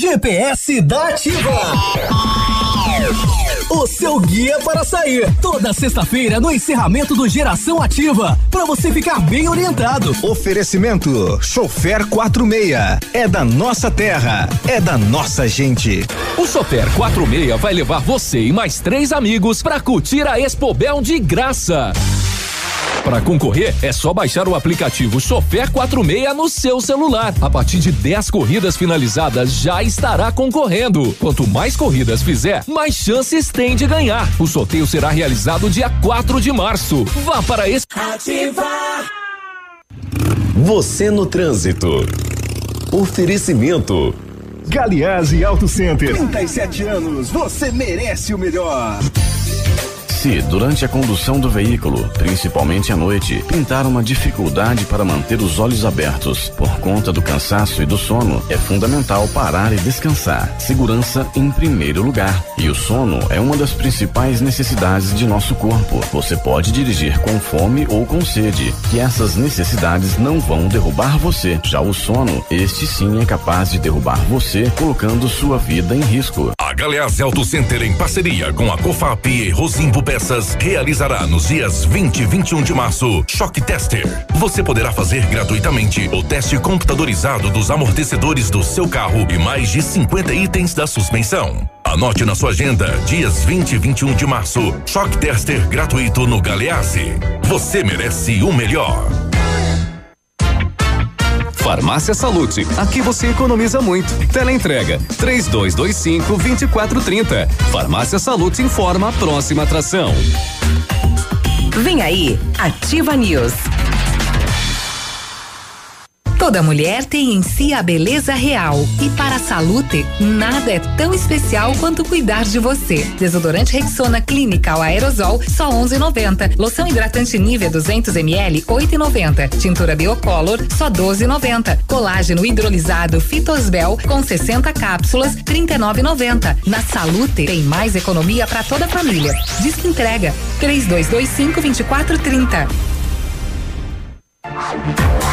GPS da Ativa. O seu guia para sair. Toda sexta-feira no encerramento do Geração Ativa. Para você ficar bem orientado. Oferecimento: Chofer 46. É da nossa terra. É da nossa gente. O Chofer 46 vai levar você e mais três amigos para curtir a Expobel de graça. Para concorrer, é só baixar o aplicativo Chofer 46 no seu celular. A partir de 10 corridas finalizadas, já estará concorrendo. Quanto mais corridas fizer, mais chances tem de ganhar. O sorteio será realizado dia 4 de março. Vá para esse. Ativar. Você no trânsito. Oferecimento. Galiase Auto Center. 37 anos, você merece o melhor. Se, durante a condução do veículo, principalmente à noite, pintar uma dificuldade para manter os olhos abertos por conta do cansaço e do sono, é fundamental parar e descansar. Segurança em primeiro lugar. E o sono é uma das principais necessidades de nosso corpo. Você pode dirigir com fome ou com sede, que essas necessidades não vão derrubar você. Já o sono, este sim é capaz de derrubar você, colocando sua vida em risco. A Galeás Auto Center, em parceria com a Cofap e Rosimbo Peças realizará nos dias 20 e 21 de março Choque Tester. Você poderá fazer gratuitamente o teste computadorizado dos amortecedores do seu carro e mais de 50 itens da suspensão. Anote na sua agenda, dias 20 e 21 de março, Choque Tester gratuito no Galeazzi. Você merece o melhor. Farmácia Salute, aqui você economiza muito. Teleentrega, três dois, dois cinco, vinte e quatro, trinta. Farmácia Salute informa a próxima atração. Vem aí, Ativa News. Toda mulher tem em si a beleza real. E para a Salute, nada é tão especial quanto cuidar de você. Desodorante Rexona Clinical Aerosol, só 11,90. Loção hidratante Nivea 200 ml, 8,90. Tintura Biocolor, só 12,90. Colágeno hidrolisado Fitosbel, com 60 cápsulas, 39,90. Na Salute, tem mais economia para toda a família. Diz que entrega. 3225 2430.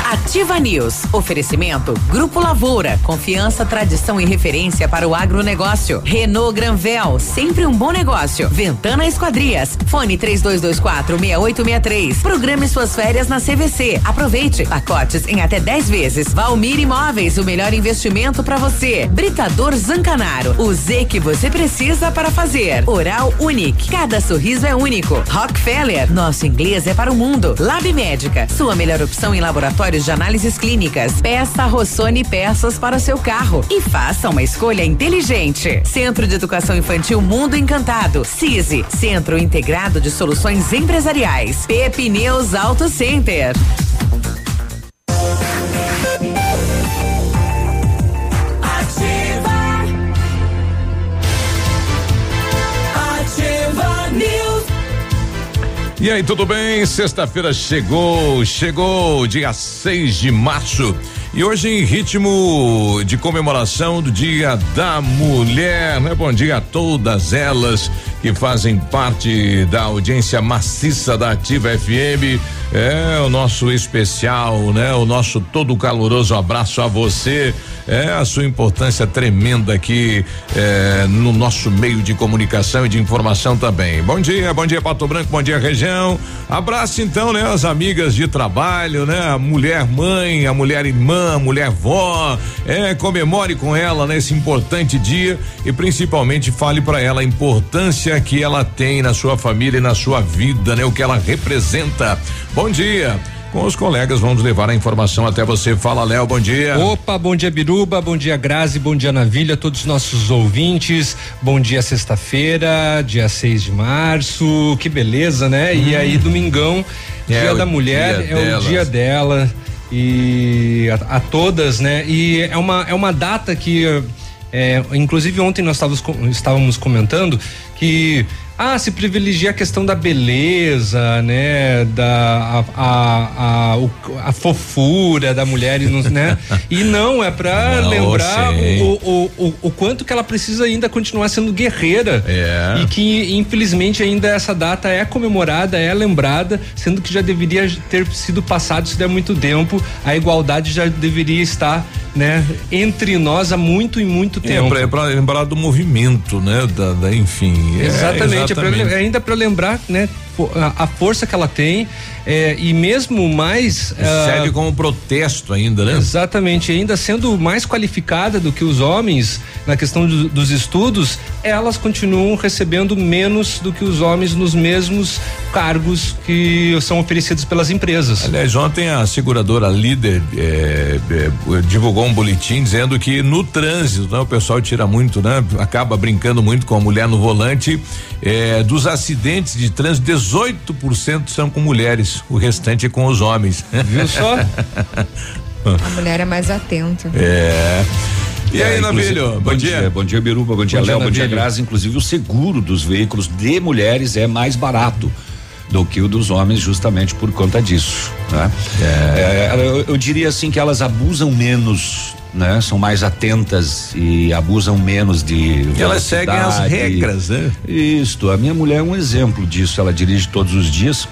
Ativa News. Oferecimento Grupo Lavoura. Confiança, tradição e referência para o agronegócio. Renault Granvel. Sempre um bom negócio. Ventana Esquadrias. Fone 3224 6863. Programe suas férias na CVC. Aproveite. Pacotes em até 10 vezes. Valmir Imóveis. O melhor investimento para você. Britador Zancanaro. O Z que você precisa para fazer. Oral Unique. Cada sorriso é único. Rockefeller. Nosso inglês é para o mundo. Lab Médica. Sua melhor em laboratórios de análises clínicas. Peça Rossoni peças para o seu carro e faça uma escolha inteligente. Centro de Educação Infantil Mundo Encantado. CISI, Centro Integrado de Soluções Empresariais. Pepineus Auto Center. E aí, tudo bem? Sexta-feira chegou, chegou, dia 6 de março. E hoje, em ritmo de comemoração do Dia da Mulher, né? Bom dia a todas elas que fazem parte da audiência maciça da Ativa FM. É o nosso especial, né? O nosso todo caloroso abraço a você. É a sua importância tremenda aqui é, no nosso meio de comunicação e de informação também. Bom dia, bom dia Pato Branco, bom dia região. Abraço então, né? As amigas de trabalho, né? A mulher mãe, a mulher irmã, a mulher vó. É, comemore com ela nesse importante dia e principalmente fale para ela a importância que ela tem na sua família e na sua vida, né? O que ela representa. Bom dia. Com os colegas vamos levar a informação até você. Fala, Léo, bom dia. Opa, bom dia, Biruba, bom dia, Grazi, bom dia, Navilha, todos os nossos ouvintes. Bom dia, sexta-feira, dia 6 de março. Que beleza, né? Hum. E aí, domingão, é dia da mulher, dia é delas. o dia dela. E a, a, todas, né? E é uma, é uma data que. É, inclusive ontem nós estávamos, estávamos comentando que ah, se privilegia a questão da beleza, né? Da a, a, a, a fofura da mulher, né? e não, é para lembrar o, o, o, o, quanto que ela precisa ainda continuar sendo guerreira. É. E que, infelizmente, ainda essa data é comemorada, é lembrada, sendo que já deveria ter sido passado, se der muito tempo, a igualdade já deveria estar né, entre nós há muito e muito é, tempo. É para lembrar do movimento, né, da, da enfim. Exatamente, é, exatamente. É pra, ainda para lembrar, né, a, a força que ela tem é, e mesmo mais. Serve uh, como protesto ainda, né? Exatamente, ainda sendo mais qualificada do que os homens na questão do, dos estudos, elas continuam recebendo menos do que os homens nos mesmos cargos que são oferecidos pelas empresas. Aliás, ontem a seguradora líder é, é, divulgou um boletim dizendo que no trânsito, né, o pessoal tira muito, né? Acaba brincando muito com a mulher no volante. É, dos acidentes de trânsito, 18% são com mulheres, o restante é com os homens. Viu só? A mulher é mais atenta. É. E aí, é, Navilho? Bom, bom dia. dia. Bom dia, Biruba. Bom dia, Léo. Bom dia, Graça. Inclusive, o seguro dos veículos de mulheres é mais barato do que o dos homens, justamente por conta disso. Né? É. É, eu, eu, diria assim que elas abusam menos. Né? São mais atentas e abusam menos de. E elas seguem as regras, né? Isso. A minha mulher é um exemplo disso. Ela dirige todos os dias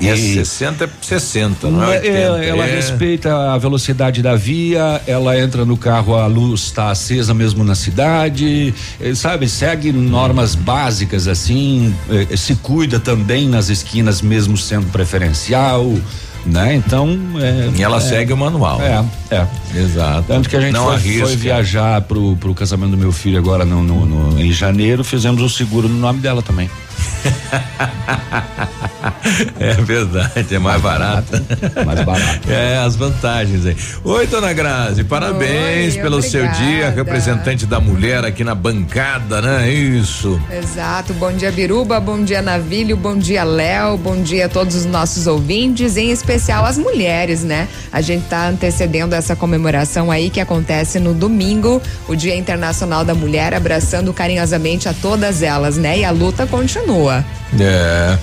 e é 60 é 60, não é 80, ela, ela é... respeita a velocidade da via, ela entra no carro, a luz está acesa mesmo na cidade, eh, sabe? Segue normas básicas assim, eh, se cuida também nas esquinas, mesmo sendo preferencial né? Então. É, e ela é, segue o manual. É, é. Exato. Tanto que a gente foi, foi, viajar pro, pro casamento do meu filho agora no, no, no, em janeiro, fizemos o seguro no nome dela também. é verdade, é mais barato. Mais barato. É, as vantagens aí. Oi, dona Grazi, parabéns Oi, pelo obrigada. seu dia, representante da mulher aqui na bancada, né? Isso. Exato. Bom dia, Biruba, bom dia, Navilho, bom dia, Léo, bom dia a todos os nossos ouvintes, em especial as mulheres, né? A gente tá antecedendo essa comemoração aí que acontece no domingo, o Dia Internacional da Mulher, abraçando carinhosamente a todas elas, né? E a luta continua. É.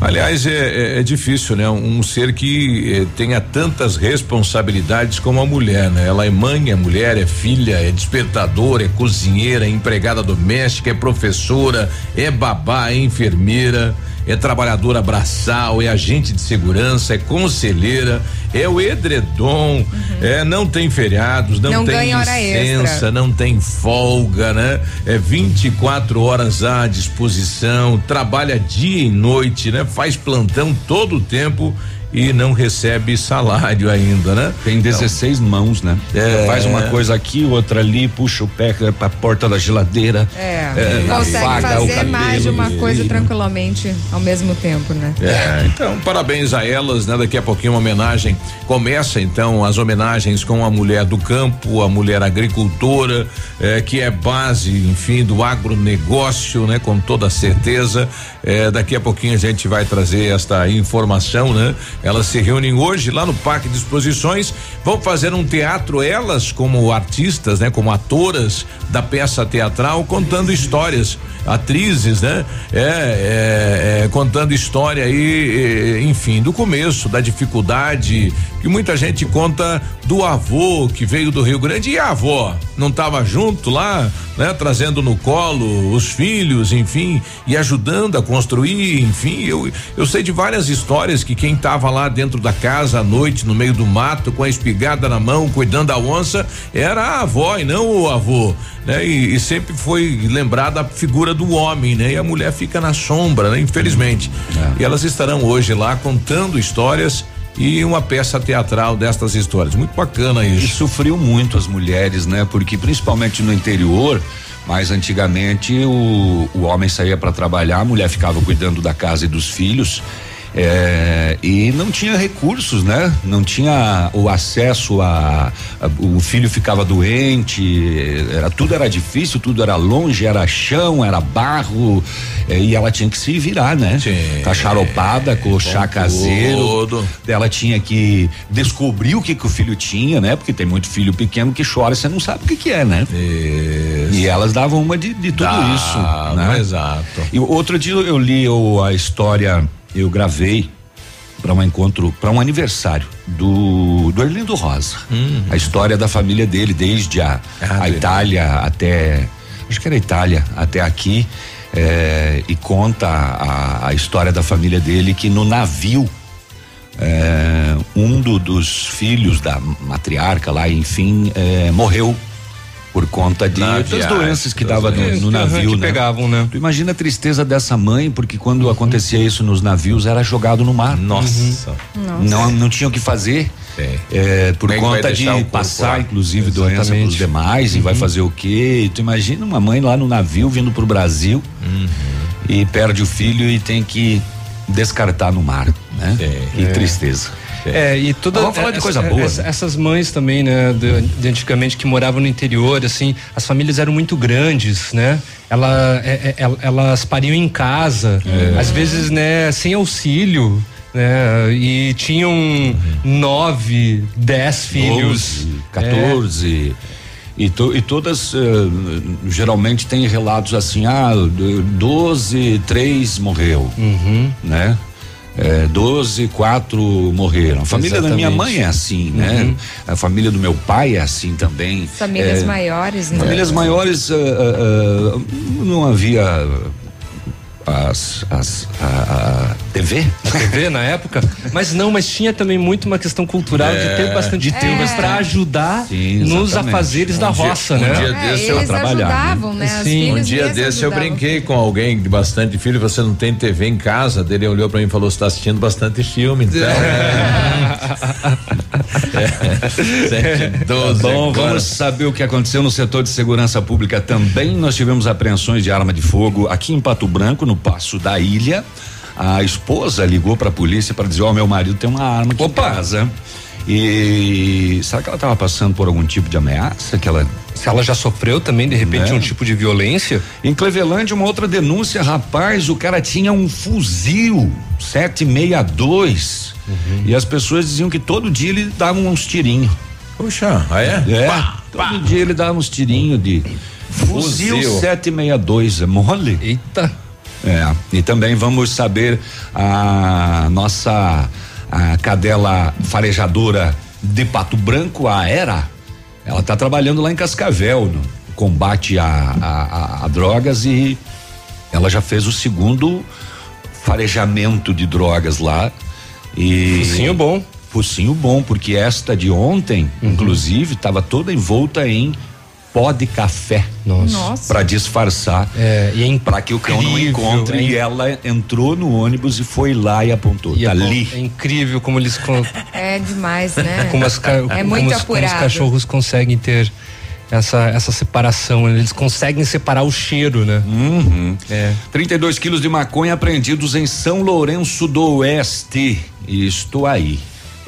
Aliás, é, é, é, difícil, né? Um ser que eh, tenha tantas responsabilidades como a mulher, né? Ela é mãe, é mulher, é filha, é despertadora, é cozinheira, é empregada doméstica, é professora, é babá, é enfermeira é trabalhadora braçal, é agente de segurança, é conselheira, é o edredom, uhum. é não tem feriados, não, não tem licença, não tem folga, né? É 24 horas à disposição, trabalha dia e noite, né? Faz plantão todo o tempo e não recebe salário ainda, né? Tem 16 então, mãos, né? É, faz uma coisa aqui, outra ali, puxa o pé pra porta da geladeira. É, é consegue fazer mais de uma coisa e, tranquilamente ao mesmo tempo, né? É, então parabéns a elas, né? Daqui a pouquinho uma homenagem, começa então as homenagens com a mulher do campo, a mulher agricultora, é, que é base, enfim, do agronegócio, né? Com toda certeza, é, daqui a pouquinho a gente vai trazer esta informação, né? Elas se reúnem hoje lá no Parque de Exposições, vão fazer um teatro elas como artistas, né, como atoras da peça teatral contando histórias, atrizes, né? É, é, é contando história aí, enfim, do começo, da dificuldade, que muita gente conta do avô que veio do Rio Grande e a avó não estava junto lá, né? Trazendo no colo os filhos, enfim, e ajudando a construir, enfim, eu eu sei de várias histórias que quem estava lá dentro da casa à noite, no meio do mato, com a espigada na mão, cuidando da onça, era a avó e não o avô, né? E, e sempre foi lembrada a figura do homem, né? E a mulher fica na sombra, né? Infelizmente. É. E elas estarão hoje lá contando histórias e uma peça teatral destas histórias. Muito bacana isso. E sofreu muito as mulheres, né? Porque principalmente no interior, mais antigamente o, o homem saía para trabalhar, a mulher ficava cuidando da casa e dos filhos. É, e não tinha recursos, né? Não tinha o acesso a, a, o filho ficava doente, era tudo era difícil, tudo era longe, era chão, era barro é, e ela tinha que se virar, né? Sim. Cacharopada, com chá caseiro. Ela tinha que descobrir o que que o filho tinha, né? Porque tem muito filho pequeno que chora, você não sabe o que que é, né? Isso. E elas davam uma de, de tudo Dá, isso, né? Exato. E outro dia eu li o, a história eu gravei para um encontro, para um aniversário do do Erlindo Rosa. Uhum. A história da família dele desde a, ah, a Itália até acho que era a Itália até aqui é, e conta a, a, história da família dele que no navio é, um do, dos filhos da matriarca lá, enfim, é, morreu por conta de Na das viagem, doenças que dava no, doenças. no navio, que né? pegavam, né? Tu imagina a tristeza dessa mãe, porque quando acontecia isso nos navios era jogado no mar. Nossa. Não, não tinha o que fazer. É. É, por é conta de o passar, lá? inclusive, doença para os Exatamente. demais e vai fazer o quê? Tu imagina uma mãe lá no navio vindo pro Brasil e perde o filho e tem que descartar no mar, né? Que tristeza. É, e toda. Vamos falar de essa- coisa boa, essa- né? Essas mães também, né, de, de antigamente que moravam no interior, assim, as famílias eram muito grandes, né? Ela, é- é- el- elas pariam em casa, É. às vezes, né, sem auxílio. Né, e tinham nove, dez filhos. 12, 14. E, to- e todas eh, geralmente tem relatos assim, ah, d- 12, três morreu, Uhum. né? É, 12, quatro morreram. A família da minha Exatamente. mãe é assim, né? Uhum. A família do meu pai é assim também. Famílias É, maiores, né? Famílias maiores, ah, ah, ah, não havia as, as, a, a TV? na TV na época, mas não, mas tinha também muito uma questão cultural de ter bastante tempo para ajudar Sim, nos afazeres da Um dia- roça, um né? dia É, desse eu ajudavam, né? Sim. Um dia desse eu ajudavam. brinquei com alguém de bastante filho, você não tem TV em casa, dele olhou pra mim e falou, você tá assistindo bastante filme, então. É. Sete, doze Bom, agora. vamos saber o que aconteceu no setor de segurança pública também. Nós tivemos apreensões de arma de fogo aqui em Pato Branco, no Passo da Ilha. A esposa ligou para a polícia para dizer: Ó, meu marido tem uma arma aqui Opa! em casa. E será que ela estava passando por algum tipo de ameaça? Que ela Se ela já sofreu também, de repente, Né? um tipo de violência. Em Cleveland, uma outra denúncia, rapaz, o cara tinha um fuzil 762 e as pessoas diziam que todo dia ele dava uns tirinhos. Puxa, ah é? É, Pá, todo dia ele dava uns tirinhos de fuzil, Fuzil. 762, é mole? Eita. É, e também vamos saber a nossa a cadela farejadora de Pato Branco, a Era, ela está trabalhando lá em Cascavel no combate a, a- a- a drogas e ela já fez o segundo farejamento de drogas lá e Focinho bom. focinho bom porque esta de ontem, inclusive, estava toda envolta em pó de café Nossa. Para disfarçar É, e é para que o cão não encontre é e ela entrou no ônibus e foi lá e apontou. E tá é, ali. é incrível como eles con- É demais, né? como, as é como muito os, como os apurado. cachorros conseguem ter essa essa separação, né? eles conseguem separar o cheiro, né? Uhum. É. 32 quilos de maconha apreendidos em São Lourenço do Oeste. Estou aí.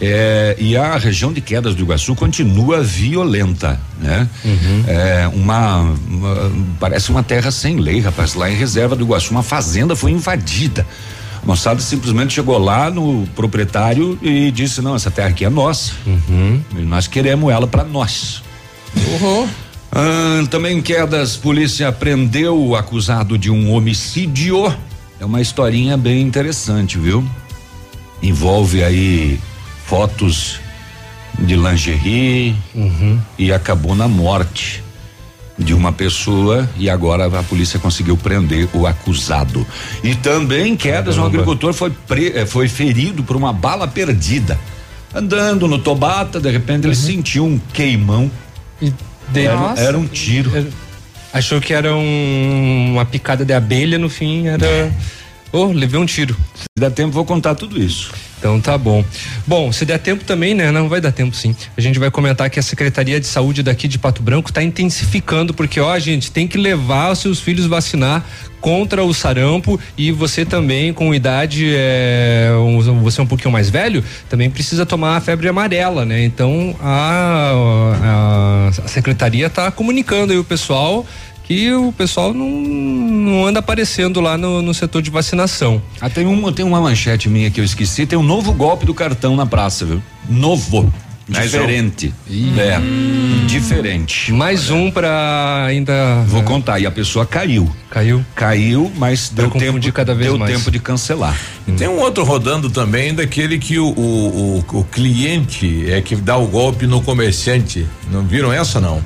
É, e a região de Quedas do Iguaçu continua violenta, né? É, uma, uma- parece uma terra sem lei, rapaz. Lá em reserva do Iguaçu, uma fazenda foi invadida. A moçada simplesmente chegou lá no proprietário e disse: não, essa terra aqui é nossa. E nós queremos ela para nós. Ah, também em quedas, polícia prendeu o acusado de um homicídio. É uma historinha bem interessante, viu? Envolve aí fotos de lingerie e acabou na morte de uma pessoa e agora a polícia conseguiu prender o acusado. E também quedas, um agricultor foi, pre- eh, foi ferido por uma bala perdida. Andando no Tobata, de repente ele sentiu um queimão. E Era, era um tiro. achou que era um- uma picada de abelha, no fim era. Oh, levei um tiro. Se der tempo, vou contar tudo isso. Então tá bom. Bom, se der tempo também, né? Não vai dar tempo sim. A gente vai comentar que a Secretaria de Saúde daqui de Pato Branco está intensificando, porque ó, gente, tem que levar os seus filhos vacinar contra o sarampo e você também com idade é, um- você é um pouquinho mais velho também precisa tomar a febre amarela né então a, a, a secretaria está comunicando aí o pessoal que o pessoal não, não anda aparecendo lá no, no setor de vacinação Ah, tem uma, tem uma manchete minha que eu esqueci. Tem um novo golpe do cartão na praça, viu? Novo. Diferente. É. Diferente. mais um para ainda Vou contar. E a pessoa caiu. caiu Caiu, mas Pra deu tempo, cada vez deu mais. tempo de cancelar. E tem um outro rodando também daquele que o, o, o, o cliente é que dá o golpe no comerciante. Não viram essa não?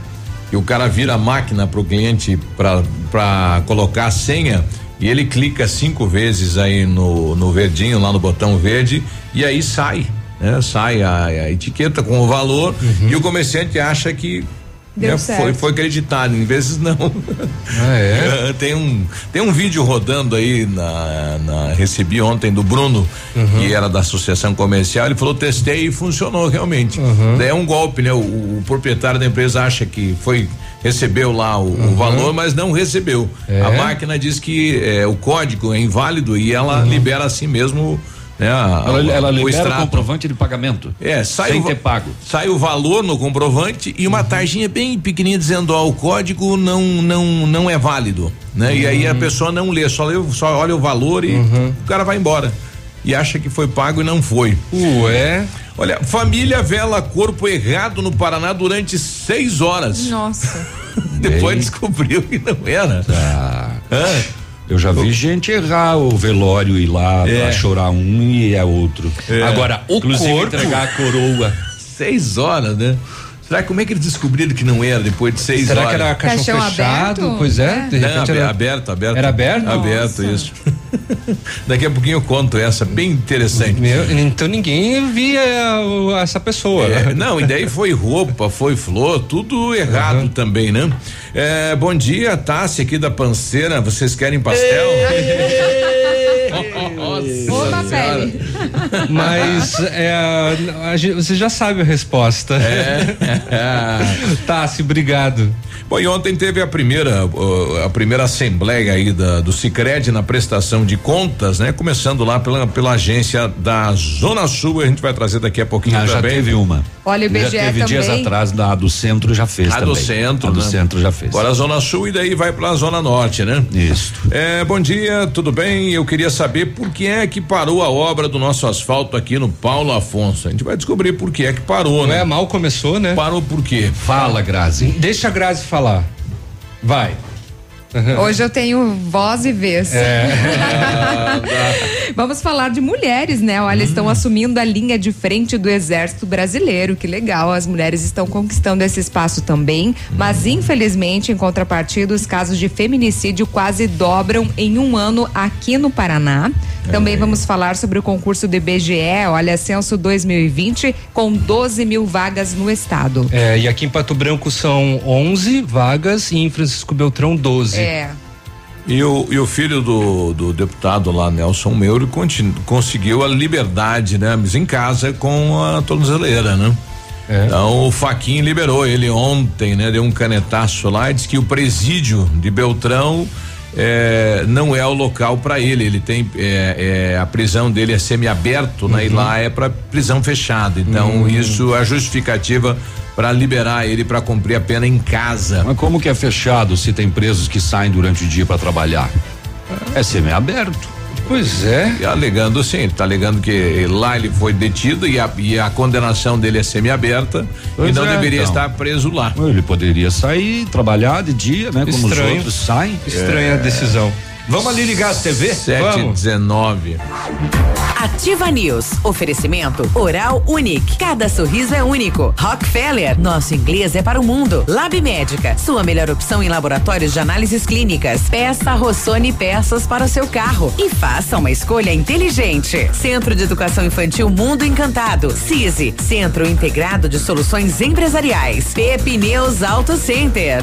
Que o cara vira a máquina pro cliente pra, pra colocar a senha e ele clica cinco vezes aí no, no verdinho, lá no botão verde, e aí sai. né? Sai a, a etiqueta com o valor Uhum. e o comerciante acha que Deu né, certo. foi, foi acreditado, em vezes não. Ah, é? tem um tem um vídeo rodando aí na, na- recebi ontem do Bruno Uhum. que era da associação comercial ele falou testei e funcionou realmente Uhum. daí é um golpe né o, o proprietário da empresa acha que foi recebeu lá o, o valor mas não recebeu Uhum. É? a máquina diz que é, o código é inválido e ela libera assim mesmo né a- Ela, o- ela libera o extrato. comprovante de pagamento. É, sai sem o, ter pago. Sai o valor no comprovante e uma Uhum. tarjinha bem pequenininha dizendo ó, o código não não não é válido, né? E aí a pessoa não lê, só lê, só olha o valor e Uhum. o cara vai embora. E acha que foi pago e não foi. Ué. Olha, família vela corpo errado no Paraná durante seis horas. Nossa. Depois Bem. descobriu que não era. Ah, Hã? Eu já vi gente errar o velório e ir lá É. pra chorar um e é outro. É. Agora, o Inclusive corpo, entregar a coroa. Seis horas, né? Será que como é que eles descobriram que não era depois de seis Será horas? que era caixão, Caixão fechado? aberto? Pois é, É. de Não, repente abe- era aberto, aberto. Era aberto? Aberto, Nossa. isso. Daqui a pouquinho eu conto essa, bem interessante. Meu, então ninguém via essa pessoa. É, né? não, e daí foi roupa, foi flor, tudo errado também, né? É, bom dia, Tassi aqui da Panceira. Vocês querem pastel? Nossa Ou na Senhora. pele. Mas é, a gente- você já sabe a resposta. É. Tassi, obrigado. Bom, e ontem teve a primeira a primeira assembleia aí da, do Sicredi na prestação de contas, né? Começando lá pela, pela agência da Zona Sul, a gente vai trazer daqui a pouquinho Ah, já também. teve uma. Olha, o já IBGE teve dias também. atrás, da do centro já fez A também. do centro, A do né? centro já fez. Agora a Zona Sul e daí vai pra Zona Norte, né? Isso. É, bom dia, tudo bem? Eu queria saber por que é que parou a obra do nosso asfalto aqui no Paulo Afonso. A gente vai descobrir por que é que parou, Não é né? mal começou, né? Parou por quê? Fala, Grazi. Deixa a Grazi falar. Vai. Hoje eu tenho voz e vez. É. Vamos falar de mulheres, né? Olha, Hum. estão assumindo a linha de frente do Exército Brasileiro. Que legal, as mulheres estão conquistando esse espaço também. Mas, infelizmente, em contrapartida, os casos de feminicídio quase dobram em um ano aqui no Paraná. Também vamos falar sobre o concurso do IBGE, olha, censo 2020, com 12 mil vagas no estado. É, e aqui em Pato Branco são 11 vagas e em Francisco Beltrão 12. É. E o, e o filho do, do deputado lá, Nelson Meuro, continu- conseguiu a liberdade, né? Mas em casa com a tornozeleira, né? É. Então o Faquin liberou ele ontem, né? Deu um canetaço lá e disse que o presídio de Beltrão é, não é o local para ele. Ele tem é, é, a prisão dele é semi-aberto, né? E Uhum. lá é para prisão fechada. Então isso é justificativa para liberar ele para cumprir a pena em casa. Mas como que é fechado se tem presos que saem durante o dia para trabalhar? É semi-aberto. Pois é. E alegando sim, ele está alegando que lá ele foi detido e a, e a condenação dele é semi-aberta e Pois não é, deveria então. estar preso lá. Ele poderia sair, trabalhar de dia, né? Como os Estranho. outros saem. Estranha a decisão. Vamos ali ligar a TV? 7 Vamos. 19. Ativa News. Oferecimento Oral Unique. Cada sorriso é único. Rockefeller. Nosso inglês é para o mundo. Lab Médica. Sua melhor opção em laboratórios de análises clínicas. Peça Rossoni peças para o seu carro. E faça uma escolha inteligente. Centro de Educação Infantil Mundo Encantado. CISI. Centro Integrado de Soluções Empresariais. Pepineus Auto Center.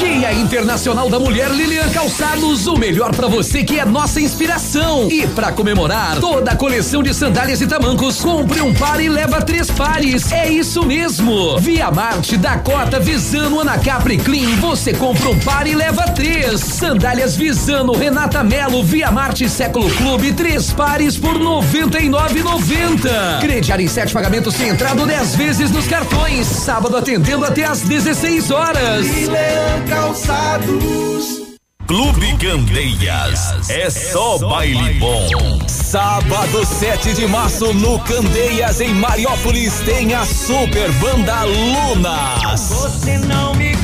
Dia Internacional da Mulher Lilian Calçados, o melhor pra você que é nossa inspiração. E pra comemorar, toda a coleção de sandálias e tamancos, compre um par e leva três pares. É isso mesmo. Via Marte, Dakota, Visano, Anacapri Clean, você compra um par e leva três. Sandálias Visano, Renata Melo, Via Marte Século Clube, três pares por noventa e nove Crediário em sete pagamentos sem entrada dez vezes nos cartões. Sábado atendendo até às 16 horas. Calçados. Clube Candeias. É só baile bom. Sábado 7 de março no Candeias, em Mariópolis, tem a Super Banda Lunas. Você não me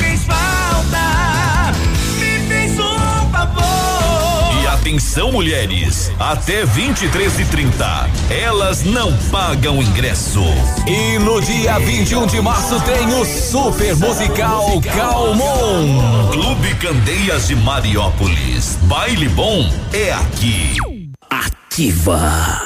Atenção mulheres, até 23 e 30. Elas não pagam ingresso. E no dia 21 de março tem o super musical Calmon. Clube Candeias de Mariópolis. Baile bom é aqui. Ativa.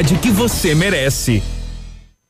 que você merece.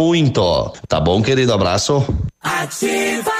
muito. Tá bom, querido? Abraço. Ativa.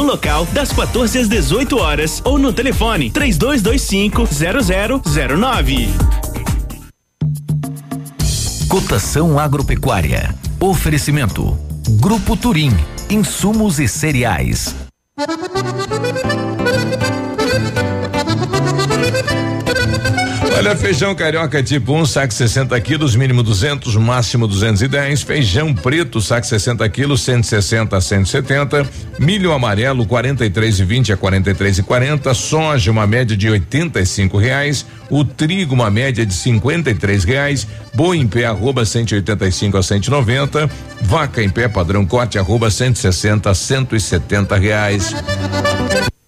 local das 14 às 18 horas ou no telefone 3225 0009. Cotação agropecuária. Oferecimento. Grupo Turim. Insumos e cereais. Olha, feijão carioca tipo 1, um, saco 60 quilos, mínimo 200, máximo 210. Feijão preto, saco 60 quilos, 160 a 170. Milho amarelo, 43,20 a 43,40. Soja, uma média de 85 reais. O trigo, uma média de 53 reais. Boi em pé, arroba 185 a 190. Vaca em pé, padrão corte, arroba 160 a 170 reais.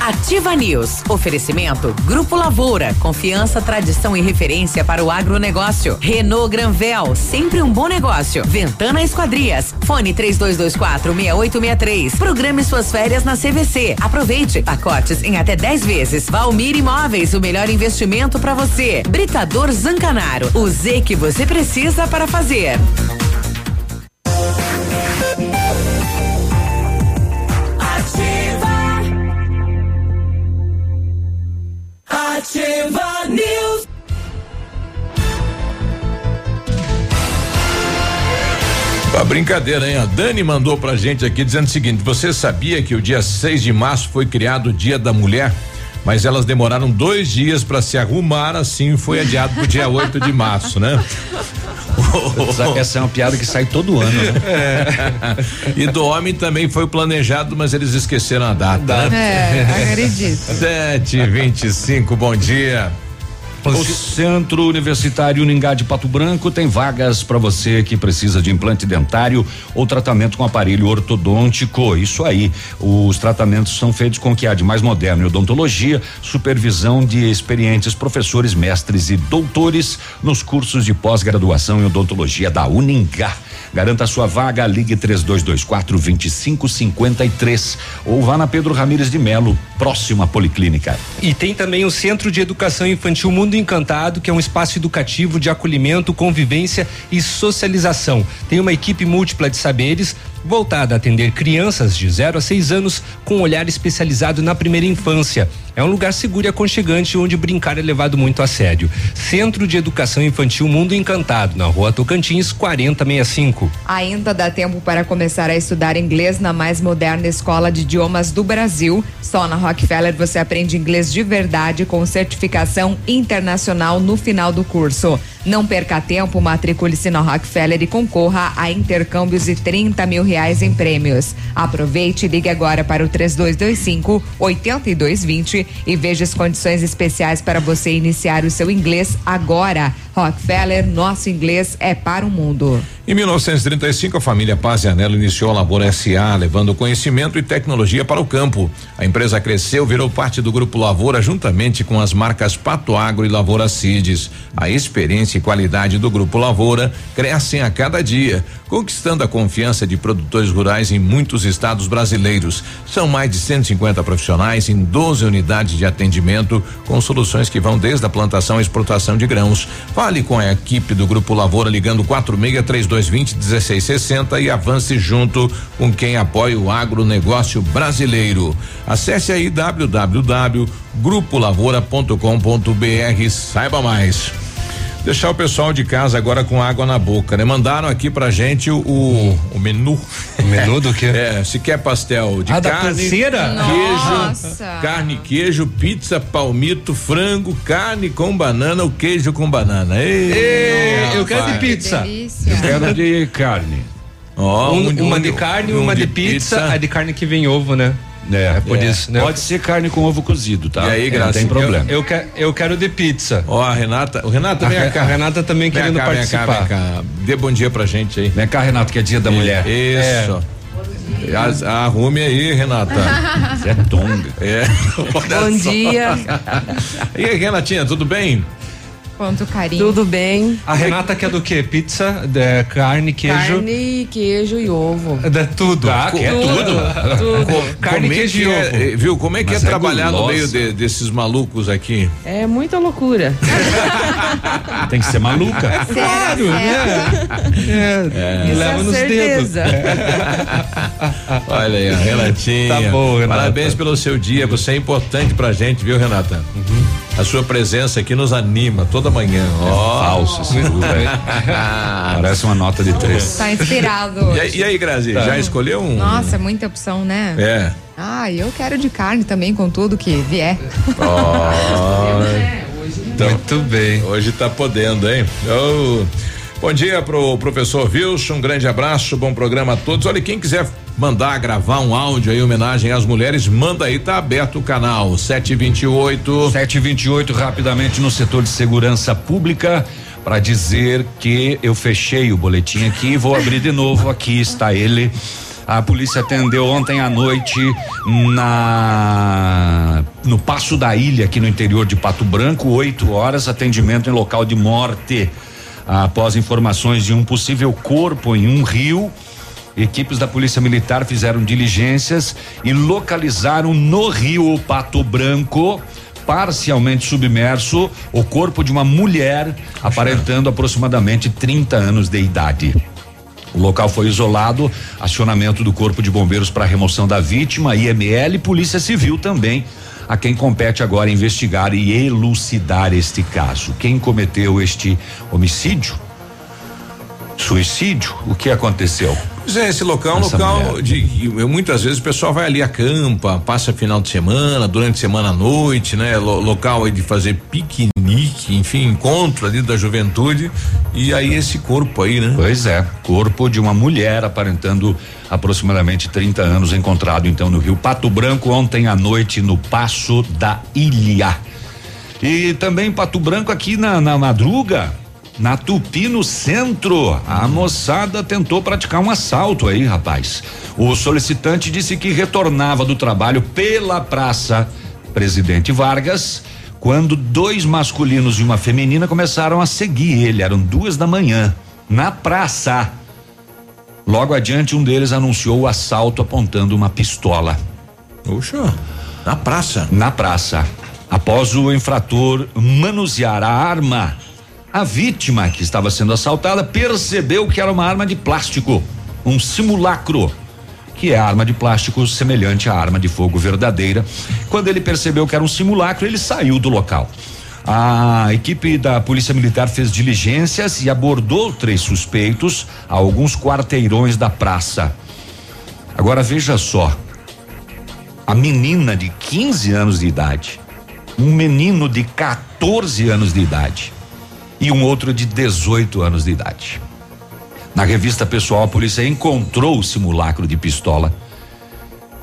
Ativa News. Oferecimento Grupo Lavoura. Confiança, tradição e referência para o agronegócio. Renault Granvel. Sempre um bom negócio. Ventana Esquadrias. Fone 3224 6863. Programe suas férias na CVC. Aproveite. Pacotes em até 10 vezes. Valmir Imóveis. O melhor investimento para você. Britador Zancanaro. O Z que você precisa para fazer. Ativa News. A brincadeira, hein? A Dani mandou pra gente aqui dizendo o seguinte: você sabia que o dia 6 de março foi criado o Dia da Mulher? Mas elas demoraram dois dias para se arrumar, assim foi adiado pro dia 8 de março, né? Só que essa é uma piada que sai todo ano, né? É. E do homem também foi planejado, mas eles esqueceram a data. Né? É, acredito. Sete vinte e cinco, bom dia. O Centro Universitário Uningá de Pato Branco tem vagas para você que precisa de implante dentário ou tratamento com aparelho ortodôntico. Isso aí. Os tratamentos são feitos com o que há de mais moderno em odontologia, supervisão de experientes professores, mestres e doutores nos cursos de pós-graduação em odontologia da Uningá. Garanta sua vaga, ligue 3224 2553 ou vá na Pedro Ramires de Melo, próxima Policlínica. E tem também o Centro de Educação Infantil Mundo Encantado, que é um espaço educativo de acolhimento, convivência e socialização. Tem uma equipe múltipla de saberes, voltada a atender crianças de 0 a 6 anos com um olhar especializado na primeira infância. É um lugar seguro e aconchegante onde brincar é levado muito a sério. Centro de Educação Infantil Mundo Encantado, na rua Tocantins, 4065. Ainda dá tempo para começar a estudar inglês na mais moderna escola de idiomas do Brasil. Só na Rockefeller você aprende inglês de verdade com certificação internacional no final do curso. Não perca tempo, matricule-se na Rockefeller e concorra a intercâmbios e 30 mil reais em prêmios. Aproveite e ligue agora para o 3225 8220 e veja as condições especiais para você iniciar o seu inglês agora. Rockefeller, nosso inglês é para o mundo. Em 1935, a família Paz e Anelo iniciou a Lavoura SA, levando conhecimento e tecnologia para o campo. A empresa cresceu, virou parte do Grupo Lavoura, juntamente com as marcas Pato Agro e Lavoura Cides. A experiência e qualidade do Grupo Lavoura crescem a cada dia, conquistando a confiança de produtores rurais em muitos estados brasileiros. São mais de 150 profissionais em 12 unidades de atendimento, com soluções que vão desde a plantação à exportação de grãos. Fale com a equipe do Grupo Lavoura ligando 463220 1660 e avance junto com quem apoia o agronegócio brasileiro. Acesse aí www.grupolavoura.com.br, saiba mais. Deixar o pessoal de casa agora com água na boca, né? Mandaram aqui pra gente o, o, o menu. O menu do quê? É, se quer pastel de Ah, da carne, queijo, carne, queijo, pizza, palmito, frango, carne com banana, o queijo com banana. Ei, Ei, eu quero de pizza. Eu quero de carne. Ó, Um- um- uma um- de carne e um uma de, de pizza. pizza. A de carne que vem ovo, né? É, por É, isso, né? Pode ser carne com ovo cozido, tá? E aí, É, Graça? Não tem problema. Eu, eu, quero, eu quero de pizza. Ó, a Renata, o Renata A vem cá. a Renata também Vem querendo cá, vem cá, participar. vem cá. Dê bom dia pra gente aí. Vem cá, Renato, que é dia da mulher. Isso. As- Arrume aí, Renata. Zé Tonga. É. Bom dia. E aí, Renatinha, tudo bem? Quanto carinho. Tudo bem? A Renata quer do quê? Pizza, de carne, queijo. Carne, queijo e ovo. De tudo. Ah, quer tudo? Tudo. Carne, Como é queijo que e ovo. é, viu? Como é que Mas é é trabalhar no meio de- desses malucos aqui? É muita loucura. Tem que ser maluca. Claro, né? É, leva é nos dedos. certeza. Olha aí, a Renatinha. Tá bom, Renata. Parabéns pelo seu dia. Você é importante pra gente, viu, Renata? A sua presença aqui nos anima toda manhã. Ó. Falso esse. Parece uma nota de três. Tá inspirado. E aí, e aí Grazi, Tá. já escolheu um? Nossa, é muita opção, né? É. Ah, eu quero de carne também, com tudo que vier. Ó. Muito bem. Hoje tá podendo, hein? Ô, Bom dia pro professor Wilson, um grande abraço, bom programa a todos. Olha, quem quiser mandar gravar um áudio aí em homenagem às mulheres, manda aí, tá aberto o canal 728. 728 rapidamente no setor de segurança pública para dizer que eu fechei o boletim aqui, vou abrir de novo, aqui está ele. A polícia atendeu ontem à noite na no Passo da Ilha, aqui no interior de Pato Branco, 8 horas, atendimento em local de morte. Após informações de um possível corpo em um rio, Equipes da Polícia Militar fizeram diligências e localizaram no rio Pato Branco, parcialmente submerso, o corpo de uma mulher aparentando aproximadamente 30 anos de idade. O local foi isolado, acionamento do Corpo de Bombeiros para remoção da vítima, IML e Polícia Civil também, a quem compete agora investigar e elucidar este caso. Quem cometeu este homicídio? Suicídio? O que aconteceu? Pois é, esse local é um local de que muitas vezes o pessoal vai ali acampa, passa final de semana, durante a semana à noite, né? Lo- local aí de fazer piquenique, enfim, encontro ali da juventude e aí esse corpo aí, né? Pois é, corpo de uma mulher aparentando aproximadamente 30 anos encontrado então no Rio Pato Branco ontem à noite no Passo da Ilha. E também Pato Branco aqui na, na madruga, na Tupi no centro. A moçada tentou praticar um assalto aí, rapaz. O solicitante disse que retornava do trabalho pela Praça Presidente Vargas quando dois masculinos e uma feminina começaram a seguir ele. Eram duas da manhã na praça. Logo adiante, um deles anunciou o assalto apontando uma pistola. Puxa, na praça. Na praça. Após o infrator manusear a arma, a vítima que estava sendo assaltada percebeu que era uma arma de plástico um simulacro que é arma de plástico semelhante à arma de fogo verdadeira. Quando ele percebeu que era um simulacro, ele saiu do local. A equipe da Polícia Militar fez diligências e abordou três suspeitos a alguns quarteirões da praça. Agora veja só. A menina de 15 anos de idade, um menino de 14 anos de idade e um outro de 18 anos de idade. Na revista pessoal, a polícia encontrou o simulacro de pistola,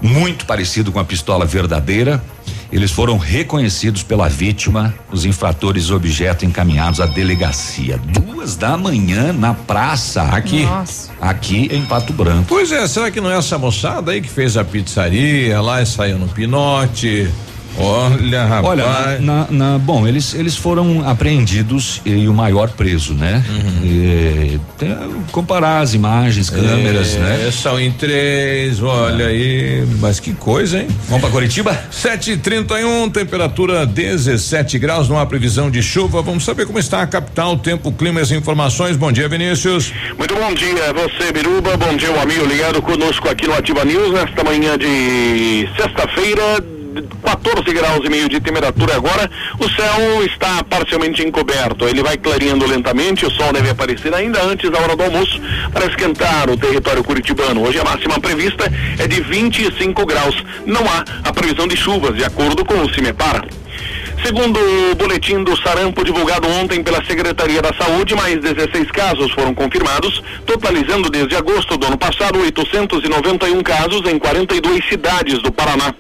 muito parecido com a pistola verdadeira. Eles foram reconhecidos pela vítima, os infratores objeto encaminhados à delegacia. Duas da manhã na praça, aqui. Nossa. Aqui em Pato Branco. Pois é, será que não é essa moçada aí que fez a pizzaria lá e saiu no pinote? Olha, rapaz. Olha, na, na- na- bom, eles eles foram apreendidos e o maior preso, né? Uhum. E, tem- comparar as imagens, câmeras, É, né? São em três, olha aí, mas que coisa, hein? Vamos para Curitiba? 7:31, temperatura 17 graus, não há previsão de chuva. Vamos saber como está a capital, tempo, clima e as informações. Bom dia, Vinícius. Muito bom dia, você, Biruba. Bom dia, o amigo ligado conosco aqui no Ativa News nesta manhã de sexta-feira. 14 graus e meio de temperatura agora. O céu está parcialmente encoberto. Ele vai clareando lentamente. O sol deve aparecer ainda antes da hora do almoço para esquentar o território curitibano. Hoje a máxima prevista é de 25 graus. Não há a previsão de chuvas, de acordo com o CIMEPAR. Segundo o boletim do sarampo divulgado ontem pela Secretaria da Saúde, mais 16 casos foram confirmados, totalizando desde agosto do ano passado 891 casos em 42 cidades do Paraná.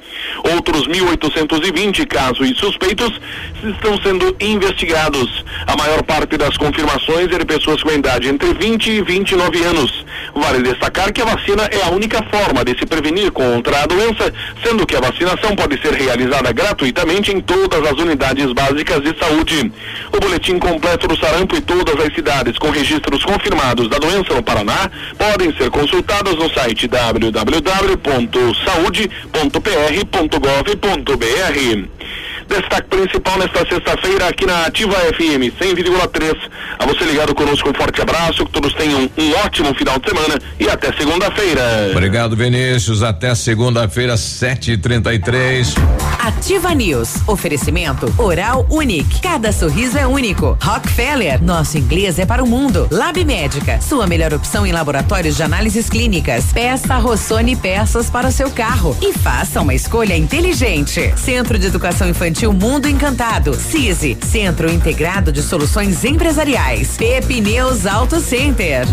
Outros 1.820 casos suspeitos estão sendo investigados. A maior parte das confirmações é de pessoas com idade entre 20 e 29 anos. Vale destacar que a vacina é a única forma de se prevenir contra a doença, sendo que a vacinação pode ser realizada gratuitamente em todas as unidades básicas de saúde. O boletim completo do sarampo e todas as cidades com registros confirmados da doença no Paraná podem ser consultados no site www.saude.pr.gov.br. Destaque principal nesta sexta-feira aqui na Ativa FM 100,3. A você ligado conosco, um forte abraço, que todos tenham um ótimo final de semana e até segunda-feira. Obrigado, Vinícius. Até segunda-feira, 7h33. Ativa News. Oferecimento Oral Unique. Cada sorriso é único. Rockefeller. Nosso inglês é para o mundo. Lab Médica. Sua melhor opção em laboratórios de análises clínicas. Peça Rossoni peças para o seu carro. E faça uma escolha inteligente. Centro de Educação Infantil Mundo Encantado. CISI. Centro Integrado de Soluções Empresariais. Pepineus Auto Center.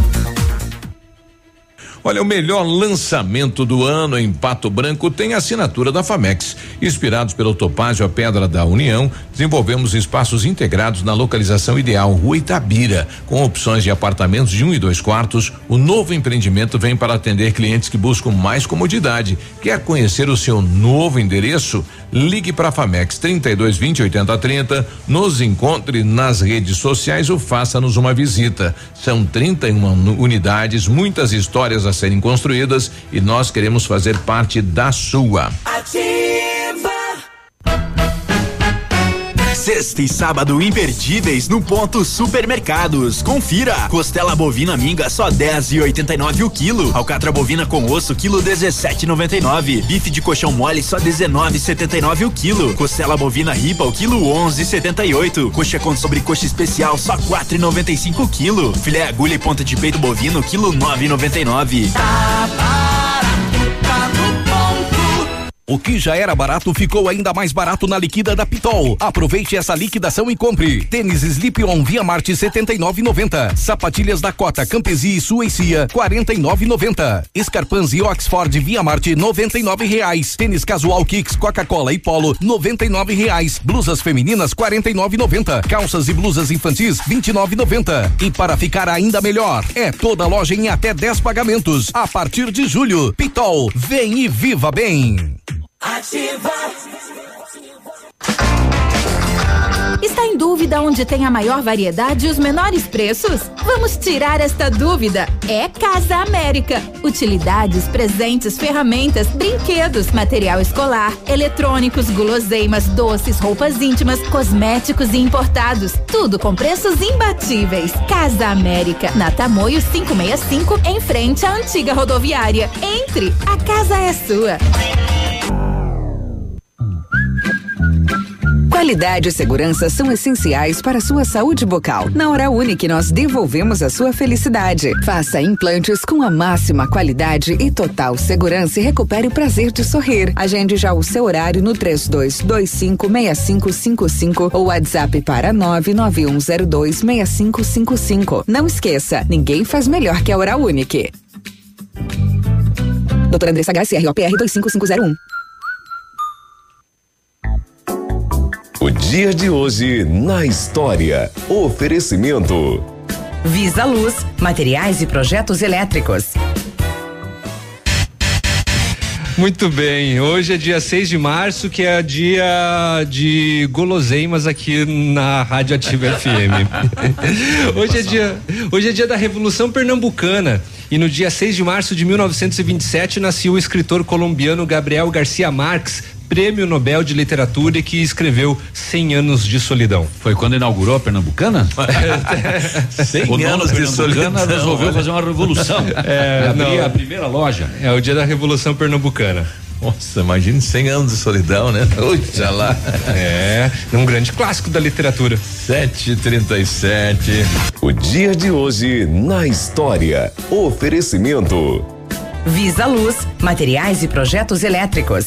Olha, o melhor lançamento do ano em Pato Branco tem assinatura da Famex. Inspirados pelo Topázio, a Pedra da União, desenvolvemos espaços integrados na localização ideal, Rua Itabira, com opções de apartamentos de um e dois quartos. O novo empreendimento vem para atender clientes que buscam mais comodidade. Quer conhecer o seu novo endereço? Ligue para a Famex 32 20 80 30, nos encontre nas redes sociais ou faça-nos uma visita. São 31 unidades, muitas histórias a serem construídas e nós queremos fazer parte da sua. Sexta e sábado imperdíveis no ponto supermercados. Confira. Costela bovina minga só 10 e 89 o quilo. Alcatra bovina com osso quilo 17,99. Bife de colchão mole só 19,79 o quilo. Costela bovina ripa o quilo 11,78. Coxa com sobrecoxa especial só 4,95 o quilo. Filé agulha e ponta de peito bovino quilo 9,99. O que já era barato ficou ainda mais barato na liquida da Pitol. Aproveite essa liquidação e compre. Tênis Slip-On Via Marte 79,90. Sapatilhas da Cota Campesi e Suecia 49,90. Escarpans e Oxford Via Marte 99 reais. Tênis Casual Kicks Coca-Cola e Polo 99 reais. Blusas femininas 49,90. Calças e blusas infantis 29,90. E para ficar ainda melhor, é toda loja em até 10 pagamentos. A partir de julho, Pitol, vem e viva bem. Ativa. Está em dúvida onde tem a maior variedade e os menores preços? Vamos tirar esta dúvida. É Casa América. Utilidades, presentes, ferramentas, brinquedos, material escolar, eletrônicos, guloseimas, doces, roupas íntimas, cosméticos e importados. Tudo com preços imbatíveis. Casa América, na Tamoio 565, em frente à antiga rodoviária. Entre, a casa é sua. Qualidade e segurança são essenciais para a sua saúde bucal. Na Hora Única, nós devolvemos a sua felicidade. Faça implantes com a máxima qualidade e total segurança e recupere o prazer de sorrir. Agende já o seu horário no 32256555 ou WhatsApp para 991026555. Não esqueça, ninguém faz melhor que a Hora Única. Doutora Andressa HSROPR 25501. O dia de hoje na história. Oferecimento. Visa Luz, materiais e projetos elétricos. Muito bem, hoje é dia 6 de março, que é dia de guloseimas aqui na Rádio Ativa FM. hoje é dia, hoje é dia da Revolução Pernambucana. E no dia 6 de março de 1927 nasceu o escritor colombiano Gabriel Garcia Marques, Prêmio Nobel de Literatura e que escreveu 100 anos de solidão. Foi quando inaugurou a Pernambucana? 100 o anos de solidão. resolveu fazer uma revolução. É, abrir não. a primeira loja. É o dia da Revolução Pernambucana. Nossa, imagine 100 anos de solidão, né? Puxa lá. É, um grande clássico da literatura. 737. O dia de hoje na história. Oferecimento. Visa Luz, materiais e projetos elétricos.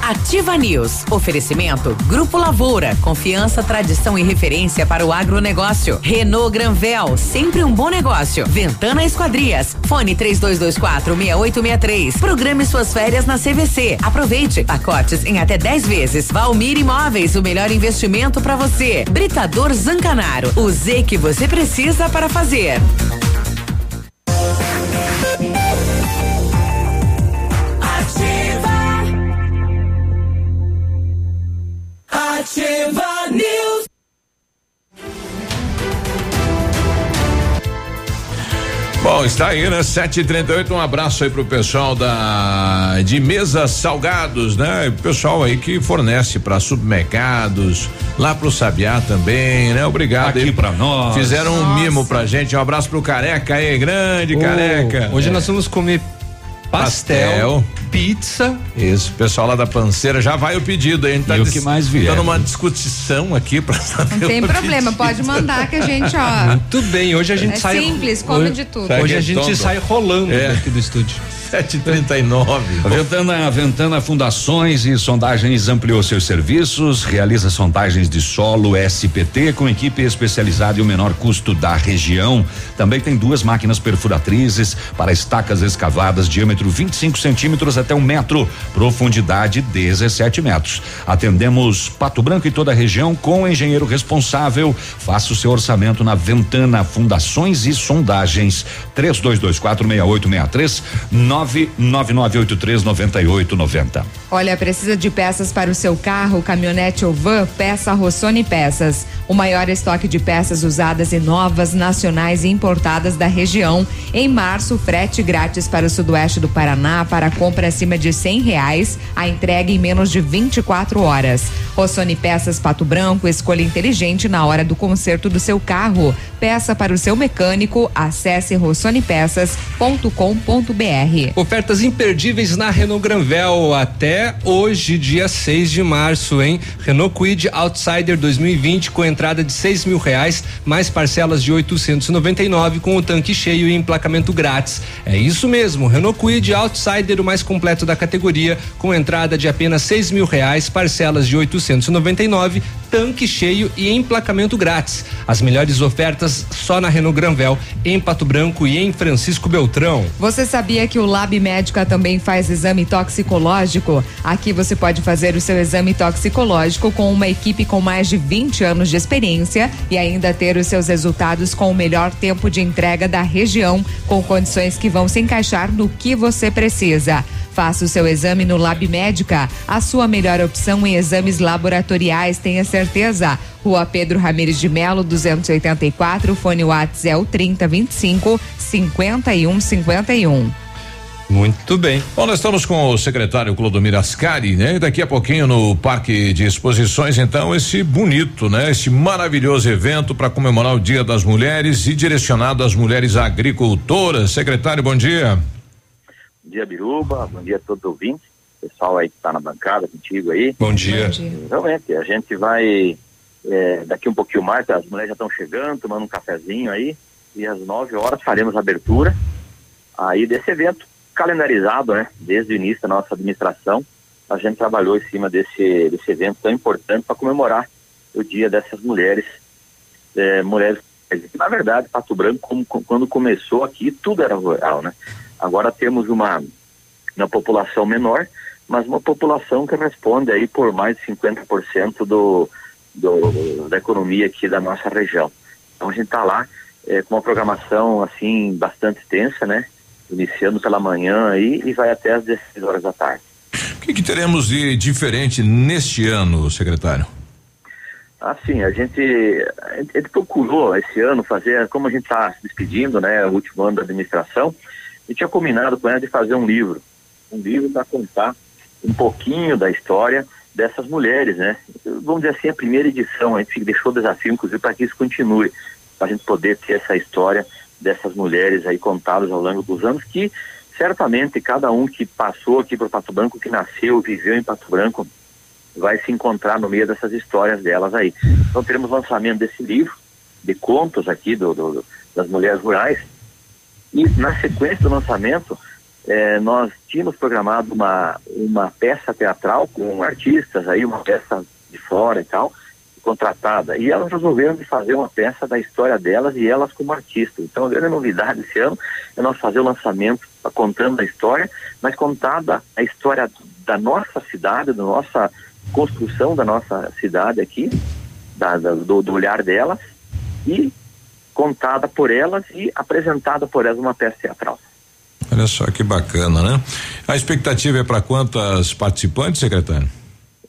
Ativa News. Oferecimento Grupo Lavoura. Confiança, tradição e referência para o agronegócio. Renault Granvel. Sempre um bom negócio. Ventana Esquadrias. Fone 3224 6863. Programe suas férias na CVC. Aproveite. Pacotes em até 10 vezes. Valmir Imóveis. O melhor investimento para você. Britador Zancanaro. O Z que você precisa para fazer. Ativa News. Bom, está aí, né? 738 um abraço aí pro pessoal da de Mesa Salgados, né? O pessoal aí que fornece para supermercados, lá pro Sabiá também, né? Obrigado Aqui aí pra nós. Fizeram um mimo pra gente. Um abraço pro Careca aí, grande Oh, Careca. Hoje É. nós vamos comer pastel, pizza. Isso, pessoal lá da panceira, já vai o pedido gente Tá E o que mais vier. Tá numa discussão aqui pra saber Não tem o problema, pode mandar que a gente, ó. Muito bem, hoje a gente É sai. simples, come hoje, de tudo. Hoje a gente sai rolando É. daqui do estúdio. 739. A Ventana, a Ventana Fundações e Sondagens ampliou seus serviços, realiza sondagens de solo SPT com equipe especializada e o menor custo da região. Também tem duas máquinas perfuratrizes para estacas escavadas, diâmetro 25 centímetros até um metro, profundidade 17 metros. Atendemos Pato Branco e toda a região com o engenheiro responsável. Faça o seu orçamento na Ventana Fundações e Sondagens. 32246863 999839890. Olha, precisa de peças para o seu carro, caminhonete ou van? Peça Rossoni Peças. O maior estoque de peças usadas e novas, nacionais e importadas da região. Em março, frete grátis para o sudoeste do Paraná para compra acima de cem reais. A entrega em menos de 24 horas. Rossoni Peças Pato Branco, escolha inteligente na hora do conserto do seu carro. Peça para o seu mecânico. Acesse rossonepeças.com.br. Ofertas imperdíveis na Renault Granvel até hoje, dia 6 de março, hein? Renault Kwid Outsider 2020 com entrada entrada de seis mil reais, mais parcelas de 899 com o tanque cheio e emplacamento grátis. É isso mesmo, Renault Kwid Outsider, o mais completo da categoria, com entrada de apenas seis mil reais, parcelas de 899, tanque cheio e emplacamento grátis. As melhores ofertas só na Renault Granvel, em Pato Branco e em Francisco Beltrão. Você sabia que o Lab Médica também faz exame toxicológico? Aqui você pode fazer o seu exame toxicológico com uma equipe com mais de 20 anos de experiência e ainda ter os seus resultados com o melhor tempo de entrega da região, com condições que vão se encaixar no que você precisa. Faça o seu exame no Lab Médica, a sua melhor opção em exames laboratoriais, tenha certeza. Rua Pedro Ramires de Melo, 284, fone Whats é o 3025 5151. Muito bem. Bom, nós estamos com o secretário Clodomir Ascari, né? Daqui a pouquinho no Parque de Exposições, então, esse bonito, né? Esse maravilhoso evento para comemorar o Dia das Mulheres e direcionado às mulheres agricultoras. Secretário, bom dia. Bom dia, Biruba. Bom dia a todos os ouvintes. Pessoal aí que está na bancada contigo aí. Bom dia. Realmente, a gente vai é, daqui um pouquinho mais, as mulheres já estão chegando, tomando um cafezinho aí, e às 9 horas faremos a abertura aí desse evento calendarizado, né? Desde o início da nossa administração, a gente trabalhou em cima desse, desse evento tão importante para comemorar o dia dessas mulheres, é, mulheres. Na verdade, Pato Branco, como, quando começou aqui, tudo era rural, né? Agora temos uma, uma população menor, mas uma população que responde aí por mais de 50% do, do, da economia aqui da nossa região. Então a gente está lá é, com uma programação assim bastante extensa, né? Iniciando pela manhã aí e vai até às 16 horas da tarde. O que, que teremos de diferente neste ano, secretário? Assim, a gente, a gente procurou esse ano fazer, como a gente está se despedindo, né, o último ano da administração, e tinha combinado com ela de fazer um livro, um livro para contar um pouquinho da história dessas mulheres, né? Vamos dizer assim, a primeira edição, a gente deixou o desafio, inclusive, para que isso continue, para a gente poder ter essa história dessas mulheres aí contadas ao longo dos anos, que certamente cada um que passou aqui para Pato Branco, que nasceu, viveu em Pato Branco, vai se encontrar no meio dessas histórias delas aí. Então teremos lançamento desse livro, de contos aqui do, do das mulheres rurais, e na sequência do lançamento, eh, nós tínhamos programado uma, uma peça teatral com artistas aí, uma peça de fora e tal, contratada. E elas resolveram fazer uma peça da história delas e elas como artistas. Então a grande novidade esse ano é nós fazer o lançamento contando a história, mas contada a história da nossa cidade, da nossa construção da nossa cidade aqui, da, da, do, do olhar delas, e contada por elas e apresentada por elas uma peça teatral. Olha só que bacana, né? A expectativa é para quantas participantes, secretário?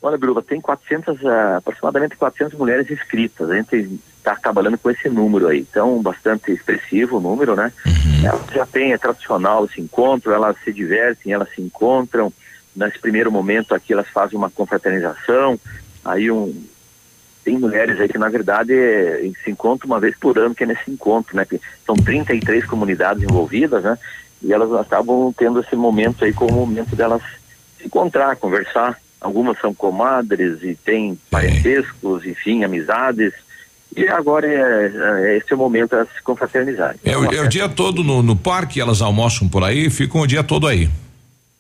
Olha, Biruba, tem 400, uh, aproximadamente 400 mulheres inscritas. A gente está trabalhando com esse número aí. Então, bastante expressivo o número, né? Uhum. Elas já tem, é tradicional esse encontro, elas se divertem, elas se encontram. Nesse primeiro momento aqui, elas fazem uma confraternização. Aí, um, tem mulheres aí que, na verdade, é, se encontram uma vez por ano, que é nesse encontro, né? Que são 33 comunidades envolvidas, né? E elas acabam tendo esse momento aí como o momento delas se encontrar, conversar. Algumas são comadres e têm parentescos, enfim, amizades. E agora é, é esse é o momento de se confraternizarem. É, o, é o dia todo no, no parque, elas almoçam por aí, ficam o dia todo aí.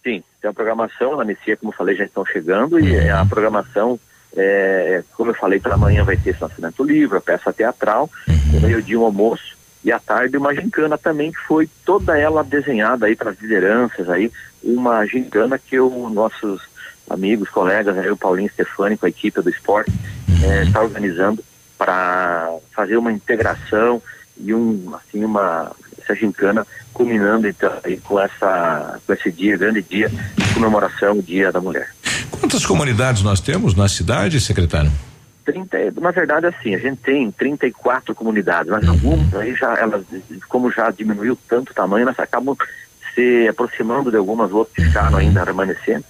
Sim, tem a programação, a Messia, como eu falei, já estão chegando, uhum. e a programação, é, como eu falei, pela manhã vai ter esse lançamento livre, a peça teatral, uhum. meio-dia um almoço, e à tarde uma gincana também que foi toda ela desenhada aí para as lideranças aí, uma gincana que os nossos amigos, colegas, aí, o Paulinho Stefani com a equipe do esporte eh, está organizando para fazer uma integração e um assim uma essa gincana culminando então com essa com esse dia grande dia de comemoração do Dia da Mulher. Quantas comunidades nós temos na cidade, secretário? 30, na verdade, assim, a gente tem 34 comunidades, mas algumas aí já, elas, como já diminuiu tanto o tamanho, elas acabam se aproximando de algumas outras que ficaram ainda remanescentes,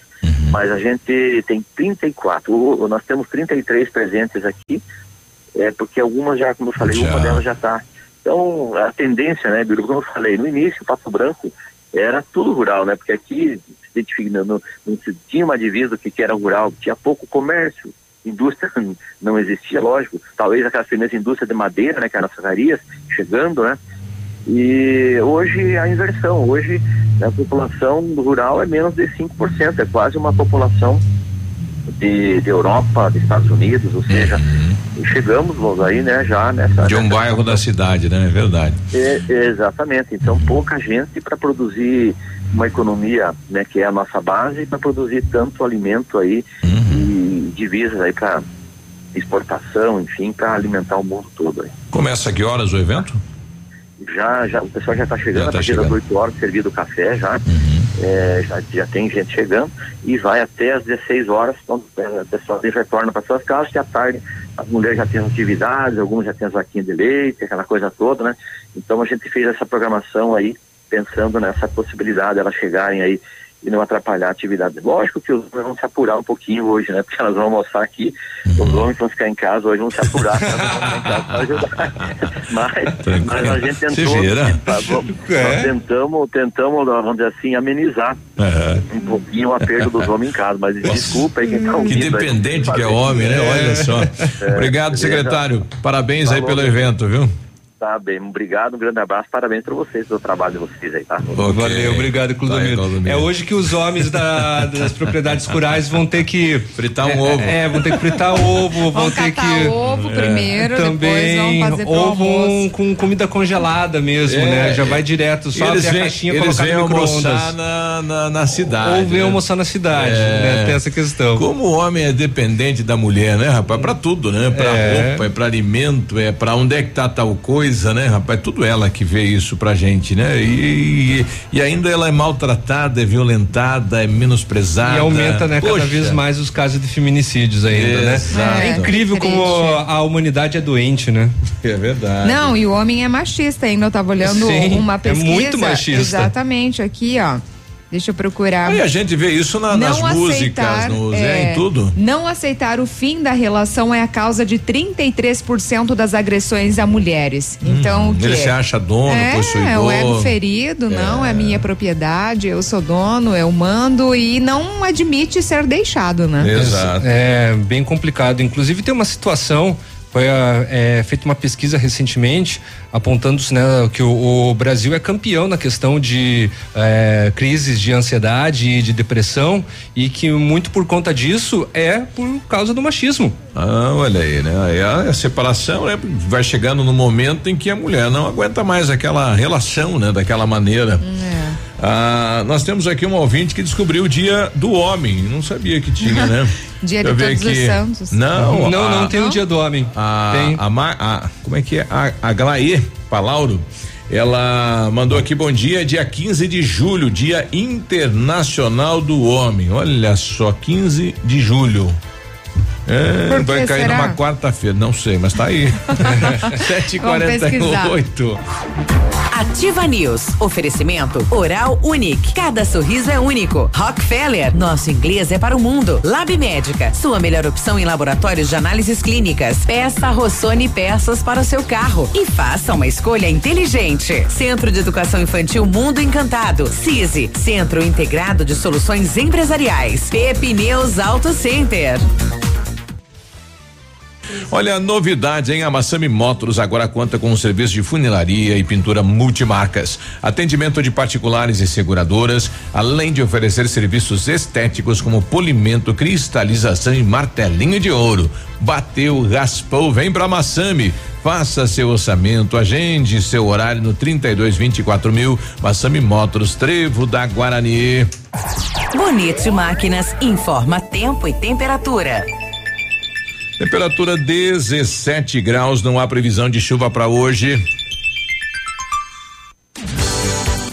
mas a gente tem 34, o, nós temos 33 presentes aqui, é, porque algumas já, como eu falei, já. uma delas já está. Então, a tendência, né, Biru, como eu falei, no início, Pato Branco era tudo rural, né, porque aqui não, não, se tinha uma divisa do que, que era rural, tinha pouco comércio, indústria não existia, lógico, talvez aquelas primeiras indústrias de madeira, né, que eram as ferrarias, chegando, né, e hoje a inversão, hoje a população rural é menos de 5%, é quase uma população de, de Europa, dos Estados Unidos, ou seja, uhum. chegamos aí, né, já nessa. De um nessa bairro da cidade, né? É verdade. É, exatamente. Então, pouca gente para produzir uma economia, né, que é a nossa base, para produzir tanto alimento aí uhum. e divisas aí para exportação, enfim, para alimentar o mundo todo aí. Começa a que horas o evento? Já, já, o pessoal já está chegando, já tá a partir das 8 horas servido o café já. Uhum. É, já, já tem gente chegando e vai até as 16 horas, então é, o pessoal retorna para suas casas e à tarde as mulheres já têm atividades, algumas já têm as vaquinhas de leite, aquela coisa toda, né? Então a gente fez essa programação aí, pensando nessa possibilidade de elas chegarem aí e não atrapalhar a atividade. Lógico que os homens vão se apurar um pouquinho hoje, né? Porque elas vão almoçar aqui, uhum. os homens vão ficar em casa hoje, vão se apurar para ajudar. mas, mas a gente tentou, tá, vamos, é. nós tentamos, tentamos, vamos dizer assim, amenizar uhum. um pouquinho o aperto dos homens em casa, mas Nossa. desculpa aí quem tá ouvindo. Que dependente que é homem, né? Olha só. É, Obrigado, secretário. Parabéns Falou, aí pelo evento, viu? Tá bem, obrigado, um grande abraço, parabéns para vocês pelo trabalho de vocês aí, tá? Okay. Valeu, obrigado, Clodomiro. É hoje que os homens da, das propriedades rurais vão ter que fritar um é, ovo. É, vão ter que fritar ovo, vão, ter que ovo é. primeiro, também ovo com comida congelada mesmo, é, né? Já vai direto, só abre a caixinha eles colocar no almoçar na, na, na, cidade. Ou vem né? almoçar na cidade, é. né? Tem essa questão. Como o homem é dependente da mulher, né, rapaz? Para tudo, né? Para é. roupa, é para alimento, é para onde é que tá tal coisa, né, rapaz? Tudo ela que vê isso pra gente, né? E, e, e ainda ela é maltratada, é violentada, é menosprezada. E aumenta, né, Poxa. cada vez mais os casos de feminicídios ainda, né? Exato. né? É incrível é como a humanidade é doente, né? É verdade. Não, e o homem é machista ainda. Eu tava olhando Sim, uma pesquisa. É muito machista. Exatamente, aqui, ó. Deixa eu procurar. E a gente vê isso na, nas aceitar, músicas, nos, é, em tudo. Não aceitar o fim da relação é a causa de 33% das agressões a mulheres. Hum, então, o Ele se acha dono, é, possuidor. É o ego ferido, é. não, é minha propriedade, eu sou dono, eu mando e não admite ser deixado, né? Exato. É bem complicado. Inclusive tem uma situação foi é, feita uma pesquisa recentemente apontando né, que o, o, Brasil é campeão na questão de é, crises de ansiedade e de depressão e que muito por conta disso é por causa do machismo. Ah, olha aí, né? Aí a, a separação né, vai chegando no momento em que a mulher não aguenta mais aquela relação, né? Daquela maneira. É. Ah, nós temos aqui um ouvinte que descobriu o dia do homem. Não sabia que tinha, né? dia de todos os santos. Não, não, a, não tem o dia do homem. A, tem. A, a, como é que é? A, a Glaê Palauro. Ela mandou aqui bom dia, dia 15 de julho, dia internacional do homem. Olha só, 15 de julho. É, vai cair será? numa quarta-feira, não sei, mas tá aí. 7h48. Ativa News. Oferecimento Oral Unique. Cada sorriso é único. Rockefeller. Nosso inglês é para o mundo. Lab Médica. Sua melhor opção em laboratórios de análises clínicas. Peça Rossoni peças para o seu carro. E faça uma escolha inteligente. Centro de Educação Infantil Mundo Encantado. CISI. Centro Integrado de Soluções Empresariais. Pepineus Auto Center. Olha, novidade em Amassami Motors agora conta com um serviço de funilaria e pintura multimarcas, atendimento de particulares e seguradoras, além de oferecer serviços estéticos como polimento, cristalização e martelinho de ouro. Bateu, raspou, vem pra Massami. Faça seu orçamento, agende seu horário no 32 24 mil. Massami Motors, Trevo da Guarani. Bonito Máquinas informa tempo e temperatura. Temperatura 17 graus, não há previsão de chuva para hoje.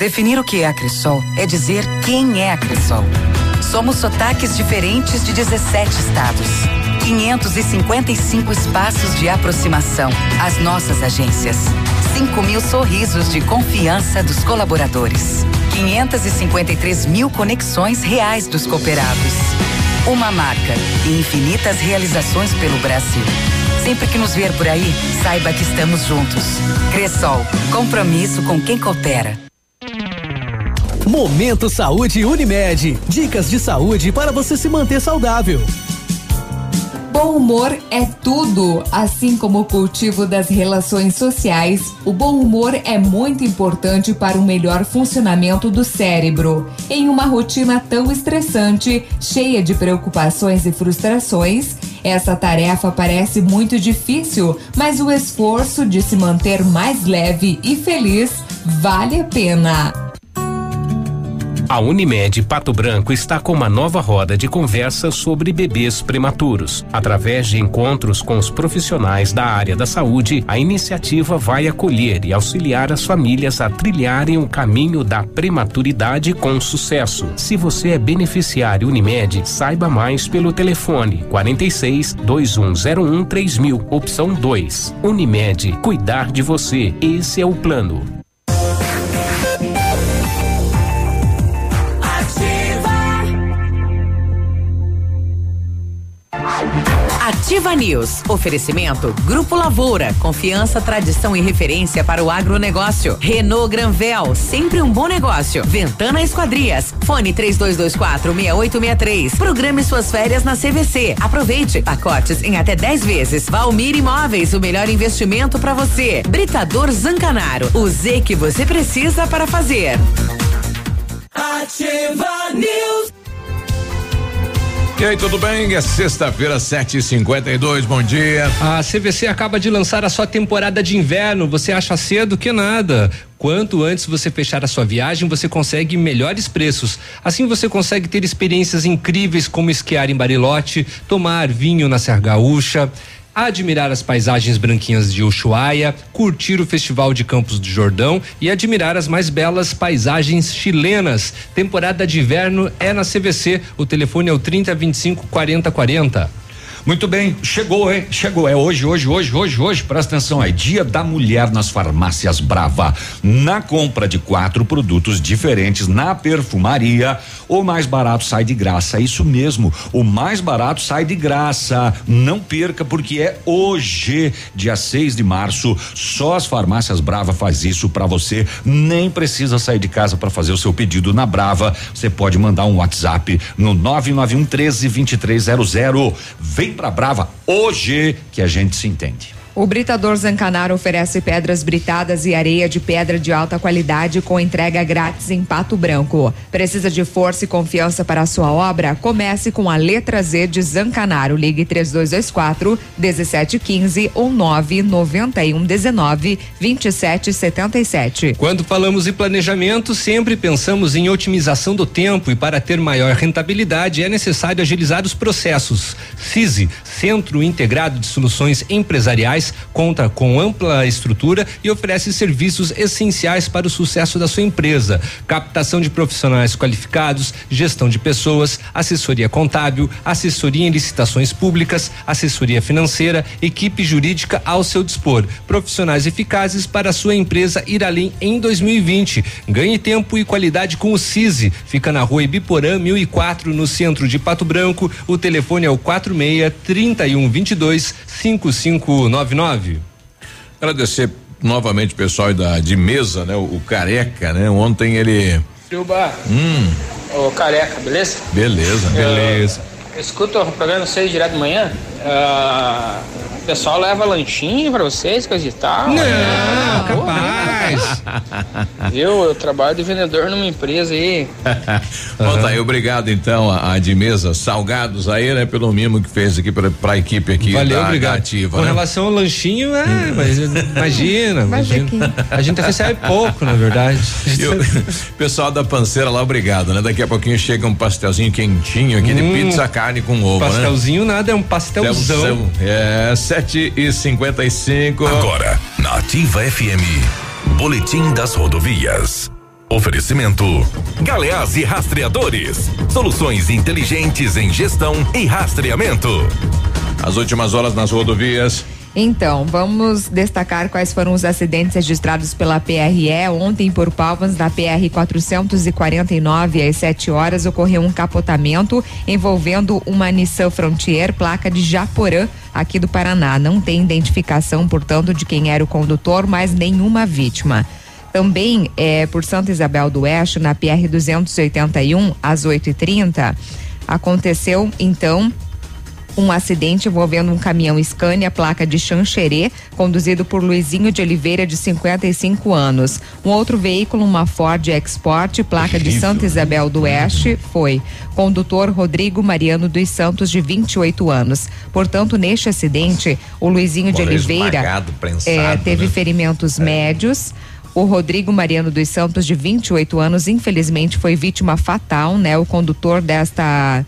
Definir o que é a Cressol é dizer quem é a Cressol. Somos sotaques diferentes de 17 estados 555 espaços de aproximação. As nossas agências. 5 mil sorrisos de confiança dos colaboradores. 553 mil conexões reais dos cooperados. Uma marca e infinitas realizações pelo Brasil. Sempre que nos ver por aí, saiba que estamos juntos. Cressol, compromisso com quem coopera. Momento Saúde Unimed. Dicas de saúde para você se manter saudável. Bom humor é tudo, assim como o cultivo das relações sociais. O bom humor é muito importante para o melhor funcionamento do cérebro. Em uma rotina tão estressante, cheia de preocupações e frustrações, essa tarefa parece muito difícil, mas o esforço de se manter mais leve e feliz vale a pena. A Unimed Pato Branco está com uma nova roda de conversa sobre bebês prematuros. Através de encontros com os profissionais da área da saúde, a iniciativa vai acolher e auxiliar as famílias a trilharem o caminho da prematuridade com sucesso. Se você é beneficiário Unimed, saiba mais pelo telefone 46 2101 3000, opção 2. Unimed, cuidar de você. Esse é o plano. Ativa News. Oferecimento Grupo Lavoura. Confiança, tradição e referência para o agronegócio. Renault Granvel. Sempre um bom negócio. Ventana Esquadrias. Fone 3224 6863. Programe suas férias na CVC. Aproveite. Pacotes em até 10 vezes. Valmir Imóveis. O melhor investimento para você. Britador Zancanaro. O Z que você precisa para fazer. Ativa News. E aí, tudo bem? É sexta-feira, 7h52, bom dia. A CVC acaba de lançar a sua temporada de inverno. Você acha cedo que nada. Quanto antes você fechar a sua viagem, você consegue melhores preços. Assim você consegue ter experiências incríveis como esquiar em Barilote, tomar vinho na Serra Gaúcha admirar as paisagens branquinhas de Ushuaia, curtir o Festival de Campos do Jordão e admirar as mais belas paisagens chilenas. Temporada de inverno é na CVC. O telefone é o 3025 4040. Muito bem, chegou, hein? Chegou. É hoje, hoje, hoje, hoje, hoje. Presta atenção aí. Dia da Mulher nas farmácias Brava. Na compra de quatro produtos diferentes na perfumaria, o mais barato sai de graça. É isso mesmo. O mais barato sai de graça. Não perca, porque é hoje, dia 6 de março. Só as farmácias Brava faz isso para você. Nem precisa sair de casa para fazer o seu pedido na Brava. Você pode mandar um WhatsApp no 991 13 2300. Vem Pra Brava hoje que a gente se entende. O Britador Zancanaro oferece pedras britadas e areia de pedra de alta qualidade com entrega grátis em Pato Branco. Precisa de força e confiança para a sua obra? Comece com a letra Z de Zancanaro. Ligue 3224 1715 ou 991 19 2777. Quando falamos em planejamento, sempre pensamos em otimização do tempo e para ter maior rentabilidade é necessário agilizar os processos. CISI, Centro Integrado de Soluções Empresariais conta com ampla estrutura e oferece serviços essenciais para o sucesso da sua empresa: captação de profissionais qualificados, gestão de pessoas, assessoria contábil, assessoria em licitações públicas, assessoria financeira, equipe jurídica ao seu dispor, profissionais eficazes para a sua empresa ir além em 2020. Ganhe tempo e qualidade com o CISI. Fica na rua Ibiporã 1004, no centro de Pato Branco. O telefone é o 46 3122 5599 Agradecer novamente o pessoal da, de mesa, né? O, o Careca, né? Ontem ele. Silva. Hum. Ô, Careca, beleza? Beleza, beleza. Eu escuto o programa vocês direto de manhã. Uh, o pessoal leva lanchinho pra vocês, coisa e tal. Não, capaz. Viu? Eu trabalho de vendedor numa empresa aí. Bom, tá aí, obrigado então a, a, de mesa Salgados aí, né, pelo mimo que fez aqui pra, pra equipe aqui Valeu, da obrigado. Ativa. Com né? relação ao lanchinho, é, mas imagina, imagina. A gente recebe pouco, na verdade. O pessoal da panceira lá, obrigado, né? Daqui a pouquinho chega um pastelzinho quentinho aqui de Hum, pizza, carne com ovo, né? Pastelzinho nada, é um pastelzão. É, sete e cinquenta e cinco. Agora, na Ativa FM, Boletim das Rodovias. Oferecimento: Galeás e Rastreadores. Soluções inteligentes em gestão e rastreamento. As últimas horas nas rodovias. Então, vamos destacar quais foram os acidentes registrados pela PRE. Ontem, por Palmas, na PR 449, às 7 horas, ocorreu um capotamento envolvendo uma Nissan Frontier, placa de Japorã, aqui do Paraná. Não tem identificação, portanto, de quem era o condutor, mas nenhuma vítima. Também é, por Santa Isabel do Oeste, na PR 281, às 8h30, aconteceu então um acidente envolvendo um caminhão Scania, placa de Xanxerê, conduzido por Luizinho de Oliveira, de 55 anos. Um outro veículo, uma Ford Export, placa de Santa Isabel do Oeste, foi. Condutor Rodrigo Mariano dos Santos, de 28 anos. Portanto, neste acidente, o Luizinho de Oliveira esmagado, prensado, é, teve né? ferimentos médios. O Rodrigo Mariano dos Santos, de 28 anos, infelizmente foi vítima fatal, né? O condutor desta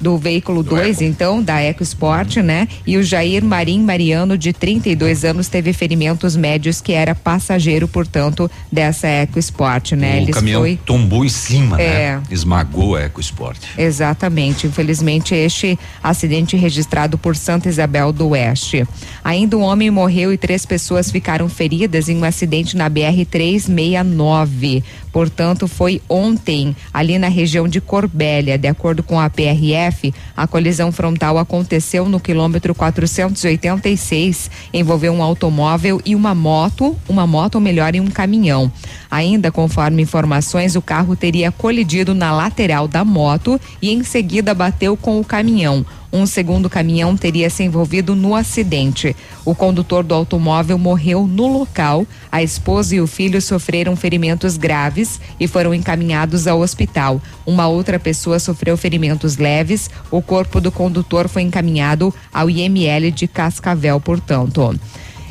do veículo 2, então, da EcoSport, né? E o Jair Marim Mariano, de 32 anos, teve ferimentos médios, que era passageiro, portanto, dessa EcoSport, né? O Eles caminhão foi tombou em cima, É. né? Esmagou a EcoSport. Exatamente. Infelizmente, este acidente registrado por Santa Isabel do Oeste. Ainda um homem morreu e três pessoas ficaram feridas em um acidente na BR 369. Portanto, foi ontem, ali na região de Corbélia. De acordo com a PRF, a colisão frontal aconteceu no quilômetro 486. Envolveu um automóvel e uma moto, uma moto, ou melhor, e um caminhão. Ainda conforme informações, o carro teria colidido na lateral da moto e em seguida bateu com o caminhão. Um segundo caminhão teria se envolvido no acidente. O condutor do automóvel morreu no local. A esposa e o filho sofreram ferimentos graves e foram encaminhados ao hospital. Uma outra pessoa sofreu ferimentos leves. O corpo do condutor foi encaminhado ao IML de Cascavel, portanto.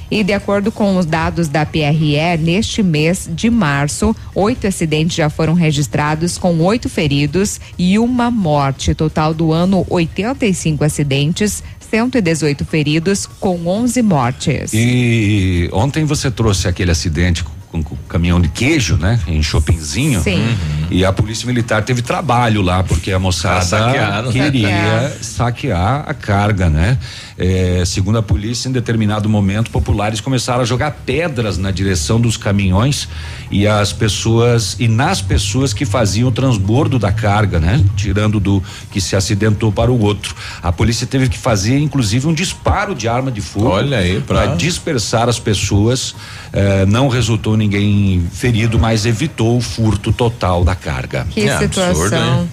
E de acordo com os dados da PRE, neste mês de março, oito acidentes já foram registrados, com oito feridos e uma morte. Total do ano, 85 acidentes, 118 feridos, com 11 mortes. E ontem você trouxe aquele acidente com, com o caminhão de queijo, né? Em Chopinzinho. Sim. E a polícia militar teve trabalho lá, porque a moçada saquearam, né? queria saquear a carga, né? É, segundo a polícia, em determinado momento, populares começaram a jogar pedras na direção dos caminhões e as pessoas e nas pessoas que faziam o transbordo da carga, né? Tirando do que se acidentou para o outro. A polícia teve que fazer, inclusive, um disparo de arma de fogo. Olha aí, pra dispersar as pessoas. Eh, não resultou ninguém ferido, mas evitou o furto total da carga. Que situação.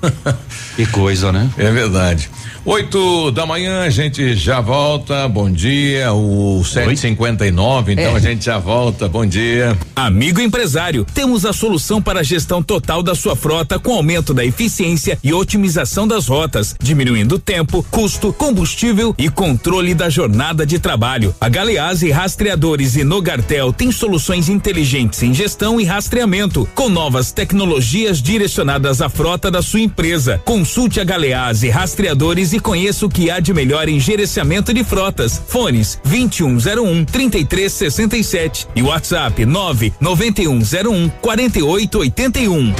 Que coisa, né? É verdade. Oito da manhã, a gente já volta. Bom dia. O 759, então É. a gente já volta. Bom dia. Amigo empresário, temos a solução para a gestão total da sua frota com aumento da eficiência e otimização das rotas, diminuindo tempo, custo, combustível e controle da jornada de trabalho. A Galeazzi Rastreadores e Nogartel tem soluções inteligentes em gestão e rastreamento, com novas tecnologias direcionadas à frota da sua empresa. Consulte a Galeazzi Rastreadores e conheça o que há de melhor em gerenciamento de frotas. Fones 2101 3367 e WhatsApp 99101 4881.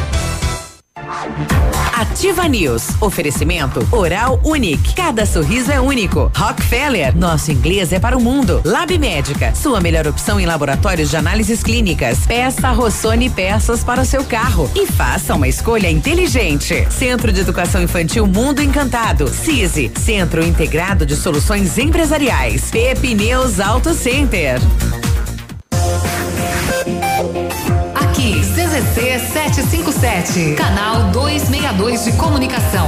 Ativa News. Oferecimento Oral Unique. Cada sorriso é único. Rockefeller. Nosso inglês é para o mundo. Lab Médica. Sua melhor opção em laboratórios de análises clínicas. Peça Rossoni peças para o seu carro. E faça uma escolha inteligente. Centro de Educação Infantil Mundo Encantado. CISI. Centro Integrado de Soluções Empresariais. Pepineus Auto Center. CZC 757, canal 262 de comunicação.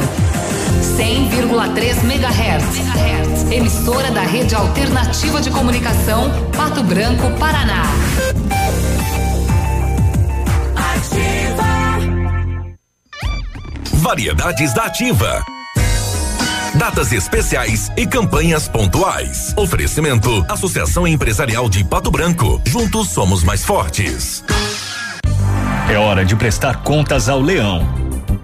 100,3 MHz. Emissora da Rede Alternativa de Comunicação, Pato Branco, Paraná. Variedades da Ativa. Datas especiais e campanhas pontuais. Oferecimento: Associação Empresarial de Pato Branco. Juntos somos mais fortes. É hora de prestar contas ao leão.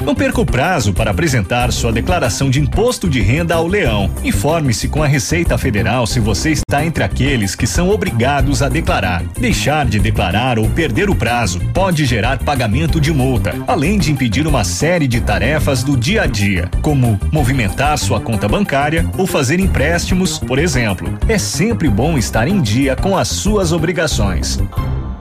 Não perca o prazo para apresentar sua declaração de imposto de renda ao Leão. Informe-se com a Receita Federal se você está entre aqueles que são obrigados a declarar. Deixar de declarar ou perder o prazo pode gerar pagamento de multa, além de impedir uma série de tarefas do dia a dia, como movimentar sua conta bancária ou fazer empréstimos, por exemplo. É sempre bom estar em dia com as suas obrigações.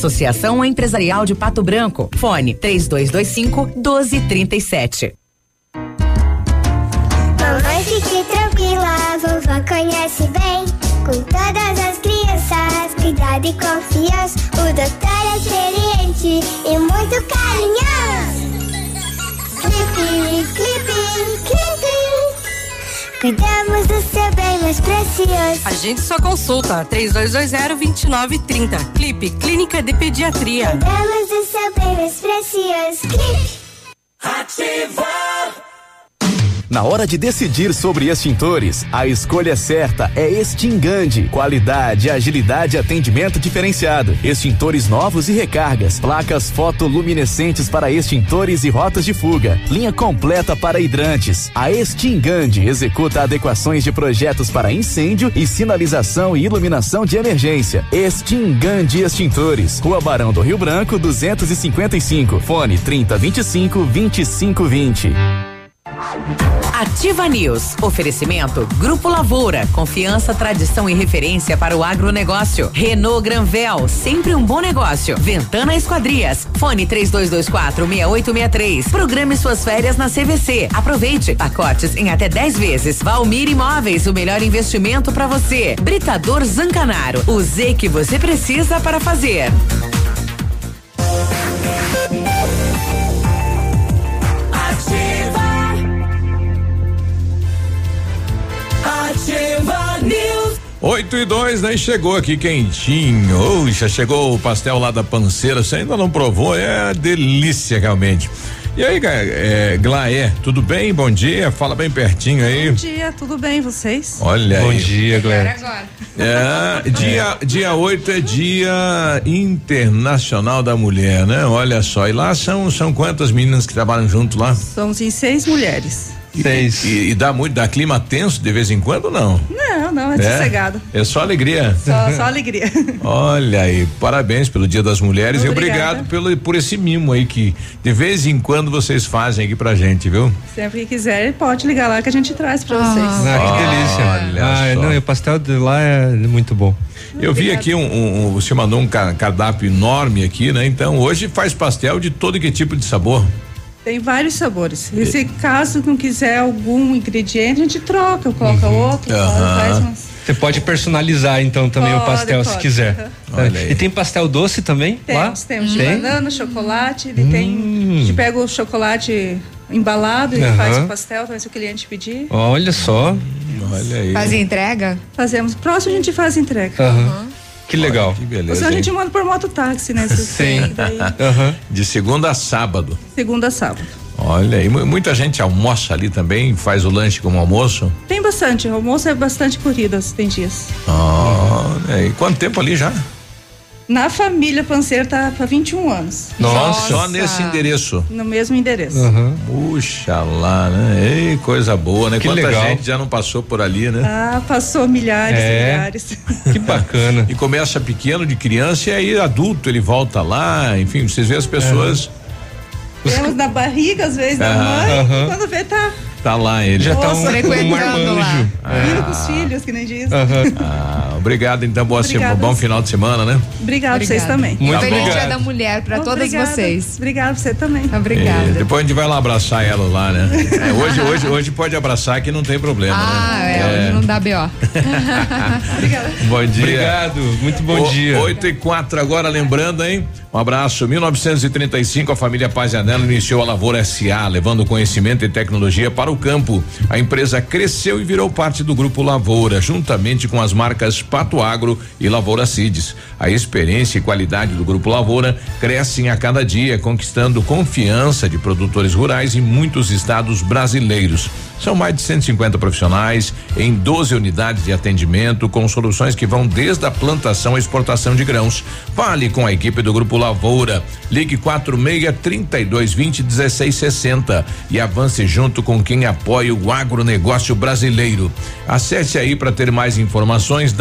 Associação Empresarial de Pato Branco. Fone 3225 1237. Mamãe, fique tranquila, vovó conhece bem. Com todas as crianças, cuidado e confiança. O doutor é experiente e muito carinhoso. Clipe, clipe, clipe. Cuidamos do seu bem mais precioso. A gente só consulta 3220-2930. Clipe Clínica de Pediatria. Cuidamos do seu bem mais precioso. Clipe. Na hora de decidir sobre extintores, a escolha certa é Extingande. Qualidade, agilidade e atendimento diferenciado. Extintores novos e recargas. Placas fotoluminescentes para extintores e rotas de fuga. Linha completa para hidrantes. A Extingande executa adequações de projetos para incêndio e sinalização e iluminação de emergência. Extingande Extintores. Rua Barão do Rio Branco, 255. Fone 3025 2520. Ativa News. Oferecimento Grupo Lavoura. Confiança, tradição e referência para o agronegócio. Renault Granvel. Sempre um bom negócio. Ventana Esquadrias. Fone 3224 6863. Programe suas férias na CVC. Aproveite. Pacotes em até 10 vezes. Valmir Imóveis. O melhor investimento para você. Britador Zancanaro. O Z que você precisa para fazer. Ativa News. 8 e 2, né? Chegou aqui quentinho. Uxa, chegou o pastel lá da panceira. Você ainda não provou? É delícia, realmente. E aí, é, Glaé, tudo bem? Bom dia. Fala bem pertinho aí. Bom dia, tudo bem vocês? Olha Bom aí. dia, Glaé. Agora. É, dia, dia 8 é dia internacional da mulher, né? Olha só. E lá são, são quantas meninas que trabalham junto lá? Somos em seis mulheres. Seis. E, e dá muito, dá clima tenso de vez em quando ou não? Não, não, é sossegado. É só alegria. Só, só alegria. Olha aí, parabéns pelo Dia das Mulheres Obrigada. e obrigado pelo, por esse mimo aí que de vez em quando vocês fazem aqui pra gente, viu? Sempre que quiser, pode ligar lá que a gente traz pra vocês. Ah, que delícia. Olha ah, só. não, e o pastel de lá é muito bom. Eu vi aqui um, um, um- você mandou um ca- cardápio enorme aqui, né? Então hoje faz pastel de todo que tipo de sabor. Tem vários sabores. E se caso não quiser algum ingrediente, a gente troca, coloca outro, Aham. faz umas. Você pode personalizar então também o Pode, pastel se pode. quiser. Aham. Olha aí. E tem pastel doce também lá? Temos, temos de banana, chocolate, ele tem. A gente pega o chocolate embalado e faz o pastel, também se o cliente pedir. Olha só. Olha aí. Faz entrega? Fazemos. Próximo a gente faz entrega. Aham. Que legal. Que beleza. senão a gente hein? manda por mototáxi, né? Se Sim. daí, De segunda a sábado. segunda a sábado. Olha aí, mu- muita gente almoça ali também, faz o lanche como almoço. Tem bastante, o almoço é bastante corridas, tem dias. Olha aí, quanto tempo ali já? Na família Panceiro tá para 21 anos. Só nesse endereço. No mesmo endereço. Puxa lá, né? Ei, coisa boa, né? Que Quanta legal. gente já não passou por ali, né? Ah, passou milhares e É. milhares. Que bacana. E começa pequeno de criança e aí adulto ele volta lá, enfim, vocês vêem as pessoas. Temos na barriga, às vezes, da Aham. mãe, e quando vê, tá Tá lá ele. Já tá um- um lá. indo com os filhos, que nem diz. Ah, Obrigado, então, boa semana, bom final de semana, né? Obrigado, vocês Obrigada. também. Muito Feliz obrigado. Dia da Mulher para todas Obrigada. vocês. Obrigado, você também. Obrigada. E depois a gente vai lá abraçar ela lá, né? É, hoje, hoje, hoje pode abraçar que não tem problema, Ah, né? é, hoje não dá B.O. Bom dia. Obrigado, muito bom O- dia. 8 e 4 agora, lembrando, hein? Um abraço. 1935, a família Paz e Anelo iniciou a Lavoura SA, levando conhecimento e tecnologia para o campo. A empresa cresceu e virou parte do Grupo Lavoura, juntamente com as marcas Pato Agro e Lavoura Seeds. A experiência e qualidade do Grupo Lavoura crescem a cada dia, conquistando confiança de produtores rurais em muitos estados brasileiros. São mais de 150 profissionais em 12 unidades de atendimento com soluções que vão desde a plantação à exportação de grãos. Fale com a equipe do Grupo Lavoura. Ligue 46 32 20 16 60 e avance junto com quem apoia o agronegócio brasileiro. Acesse aí para ter mais informações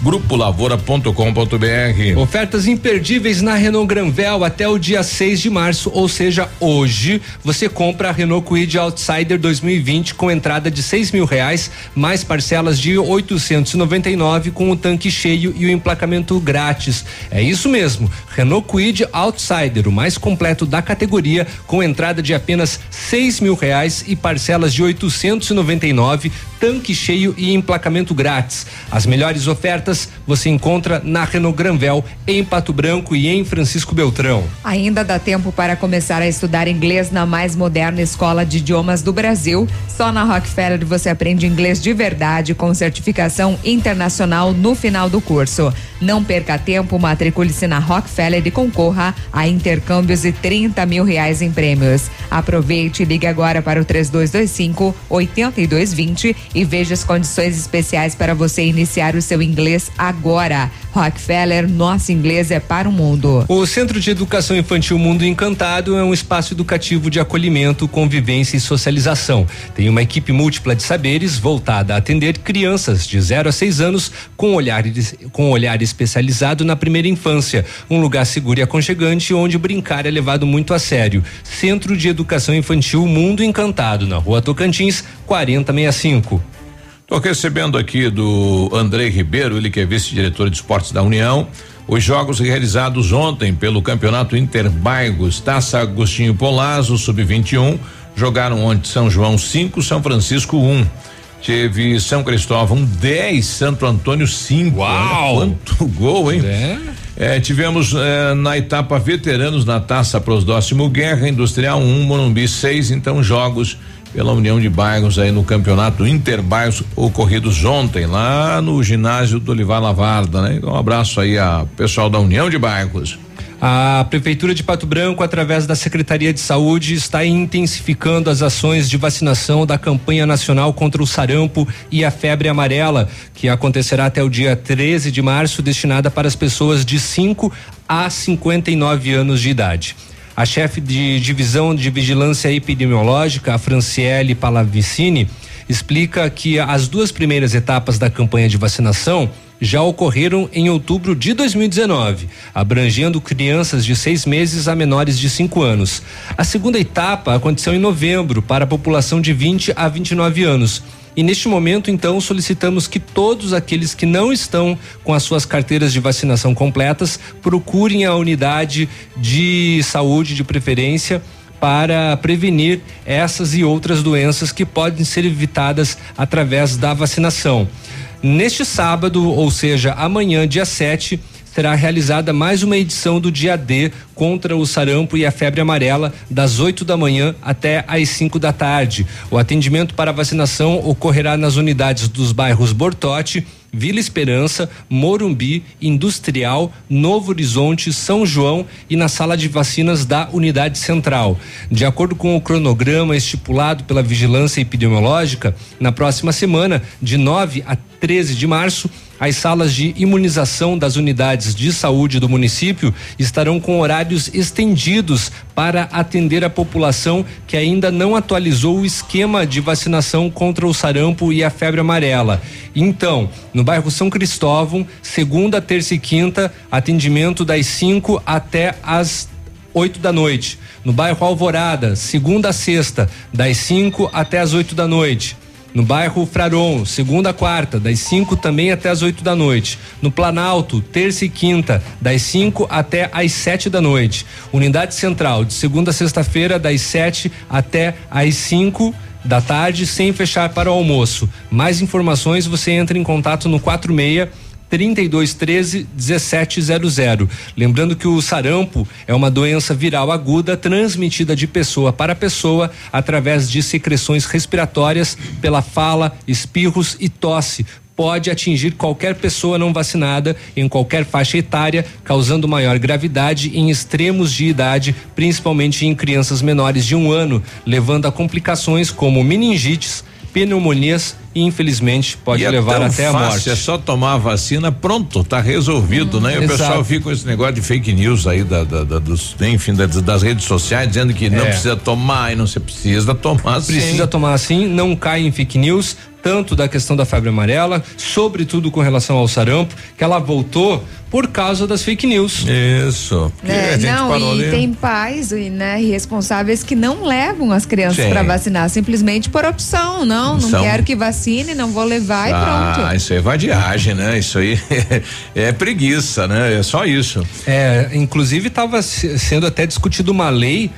www.grupolavoura.com.br. Ofertas imperdíveis na Renault Granvel até o dia 6 de março, ou seja, hoje, você compra a Renault Kwid Outsider 2020 com entrada de seis mil reais, mais parcelas de 899 com o tanque cheio e o emplacamento grátis. É isso mesmo, Renault Kwid Outsider, o mais completo da categoria, com entrada de apenas seis mil reais e parcelas de 899, tanque cheio e emplacamento grátis. As melhores ofertas você encontra na Renault Granvel, em Pato Branco e em Francisco Beltrão. Ainda dá tempo para começar a estudar inglês na mais moderna escola de idiomas do Brasil. Só na Rockefeller você aprende inglês de verdade com certificação internacional no final do curso. Não perca tempo, matricule-se na Rockefeller e concorra a intercâmbios e 30 mil reais em prêmios. Aproveite e ligue agora para o 3225 8220 e veja as condições especiais para você iniciar o seu inglês agora. Rockefeller, nosso inglês é para o mundo. O Centro de Educação Infantil Mundo Encantado é um espaço educativo de acolhimento, convivência e socialização. Tem uma equipe múltipla de saberes voltada a atender crianças de 0 a 6 anos com olhar, com olhar especializado na primeira infância. Um lugar seguro e aconchegante onde brincar é levado muito a sério. Centro de Educação Infantil Mundo Encantado, na rua Tocantins, 4065. Estou recebendo aqui do André Ribeiro, ele que é vice-diretor de esportes da União. Os jogos realizados ontem pelo Campeonato Interbairros Taça Agostinho Polazzo, sub-21, jogaram ontem São João 5, São Francisco 1. Um. Teve São Cristóvão 10, Santo Antônio 5. Uau! Quanto gol, hein? É. É, tivemos é, na etapa veteranos na Taça Prosdóximo Guerra, Industrial 1, um, Morumbi 6, então jogos pela União de Bairros aí no Campeonato Interbairros ocorridos ontem lá no ginásio do Olivar Lavarda, né? Então, um abraço aí a pessoal da União de Bairros. A Prefeitura de Pato Branco, através da Secretaria de Saúde, está intensificando as ações de vacinação da campanha nacional contra o sarampo e a febre amarela, que acontecerá até o dia 13 de março, destinada para as pessoas de 5 a 59 anos de idade. A chefe de divisão de vigilância epidemiológica, a Franciele Palavicini, explica que as duas primeiras etapas da campanha de vacinação já ocorreram em outubro de 2019, abrangendo crianças de seis meses a menores de cinco anos. A segunda etapa aconteceu em novembro para a população de 20 a 29 anos. E neste momento, então, solicitamos que todos aqueles que não estão com as suas carteiras de vacinação completas procurem a unidade de saúde de preferência para prevenir essas e outras doenças que podem ser evitadas através da vacinação. Neste sábado, ou seja, amanhã, dia 7, será realizada mais uma edição do dia D contra o sarampo e a febre amarela, das 8 da manhã até às 5 da tarde. O atendimento para vacinação ocorrerá nas unidades dos bairros Bortote, Vila Esperança, Morumbi, Industrial, Novo Horizonte, São João e na sala de vacinas da Unidade Central. De acordo com o cronograma estipulado pela Vigilância Epidemiológica, na próxima semana, de 9 a 13 de março, as salas de imunização das unidades de saúde do município estarão com horários estendidos para atender a população que ainda não atualizou o esquema de vacinação contra o sarampo e a febre amarela. Então, no bairro São Cristóvão, segunda, terça e quinta, atendimento das 5 até as 8 da noite. No bairro Alvorada, segunda a sexta, das 5 até as 8 da noite. No bairro Fraron, segunda a quarta, das 5 também até as 8 da noite. No Planalto, terça e quinta, das 5 até as 7 da noite. Unidade Central, de segunda a sexta-feira, das 7 até as 5 da tarde, sem fechar para o almoço. Mais informações você entra em contato no 46 3213 1700. Lembrando que o sarampo é uma doença viral aguda transmitida de pessoa para pessoa através de secreções respiratórias pela fala, espirros e tosse. Pode atingir qualquer pessoa não vacinada em qualquer faixa etária, causando maior gravidade em extremos de idade, principalmente em crianças menores de um ano, levando a complicações como meningites, pneumonias e infelizmente pode E é levar tão até a fácil, morte. É só tomar a vacina, pronto, tá resolvido, né? E o Exato. pessoal fica com esse negócio de fake news aí da, da- da- dos, enfim, das, das redes sociais, dizendo que não É. precisa tomar e não se precisa tomar sim. Precisa tomar assim, não cai em fake news, tanto da questão da febre amarela, sobretudo com relação ao sarampo, que ela voltou por causa das fake news. Isso. É, não, e tem pais e, né, responsáveis que não levam as crianças para vacinar, simplesmente por opção. Não, não São- quero que vacine, não vou levar e ah, pronto. isso aí é vadiagem, né? Isso aí é preguiça, né? É só isso. É, inclusive estava sendo até discutido uma lei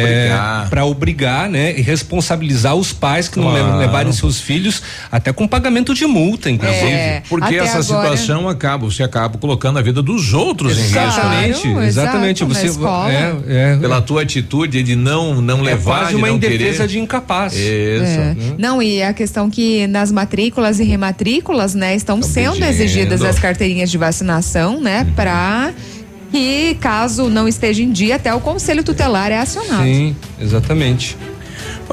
obrigar. para obrigar, né, e responsabilizar os pais que não Claro. levam- levarem seus filhos até com pagamento de multa, inclusive. É, Porque até essa agora- situação acaba, você acaba colocando a vida dos outros em risco. Exatamente, Claro, exatamente. exato, Você é, é, Pela tua atitude de não não é levar, quase de uma não indefesa querer. de incapaz. Isso. É. Não, e a questão que nas matrículas e rematrículas, né, estão sendo pedindo. exigidas as carteirinhas de vacinação, né, Uhum. para que caso não esteja em dia, até o conselho tutelar é acionado. Sim, exatamente.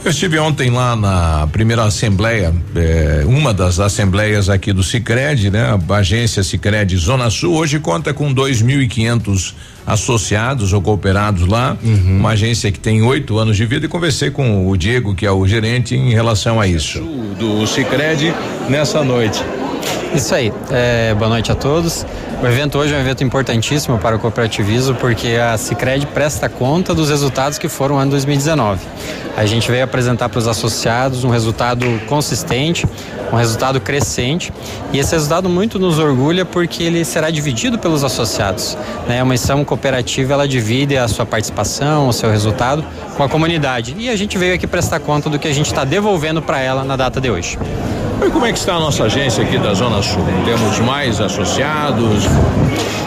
Eu estive ontem lá na primeira assembleia, eh, uma das assembleias aqui do Sicredi, né? A agência Sicredi Zona Sul hoje conta com 2.500 associados ou cooperados lá, Uhum. uma agência que tem oito anos de vida e conversei com o Diego, que é o gerente, em relação a isso. Do Sicredi nessa noite. Isso aí. É, boa noite a todos. O evento hoje é um evento importantíssimo para o cooperativismo porque a Sicredi presta conta dos resultados que foram o ano 2019. A gente veio apresentar para os associados um resultado consistente, um resultado crescente e esse resultado muito nos orgulha porque ele será dividido pelos associados. Né? Uma missão cooperativa ela divide a sua participação, o seu resultado com a comunidade e a gente veio aqui prestar conta do que a gente está devolvendo para ela na data de hoje. E como é que está a nossa agência aqui da Zona Sul? Temos mais associados?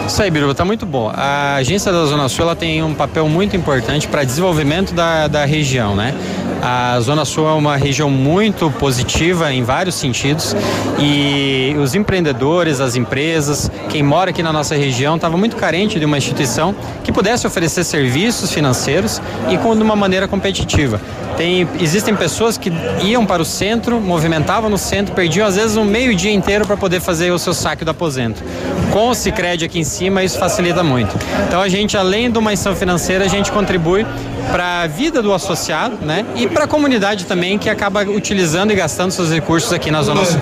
Isso aí, Biruba, tá muito bom. A agência da Zona Sul ela tem um papel muito importante para desenvolvimento da, da região, né? A Zona Sul é uma região muito positiva em vários sentidos e os empreendedores, as empresas, quem mora aqui na nossa região estava muito carente de uma instituição que pudesse oferecer serviços financeiros e com de uma maneira competitiva. Tem, existem pessoas que iam para o centro, movimentavam no centro, perdiam às vezes um meio dia inteiro para poder fazer o seu saque do aposento. Com o Sicredi aqui em cima, isso facilita muito. Então a gente, além de uma ação financeira, a gente contribui para a vida do associado, né? E para a comunidade também que acaba utilizando e gastando seus recursos aqui na Zona Sul.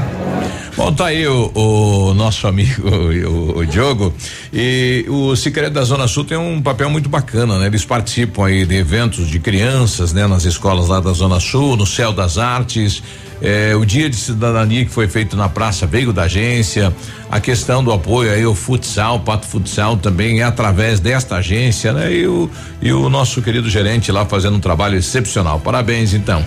Bom, tá aí o, o nosso amigo, o, o Diogo. E o Sicredi da Zona Sul tem um papel muito bacana, né? Eles participam aí de eventos de crianças, né? Nas escolas lá da Zona Sul, no Céu das Artes. É, o dia de cidadania que foi feito na praça veio da agência. A questão do apoio aí ao futsal, Pato Futsal também é através desta agência, né? E o, e o nosso querido gerente lá fazendo um trabalho excepcional. Parabéns, então.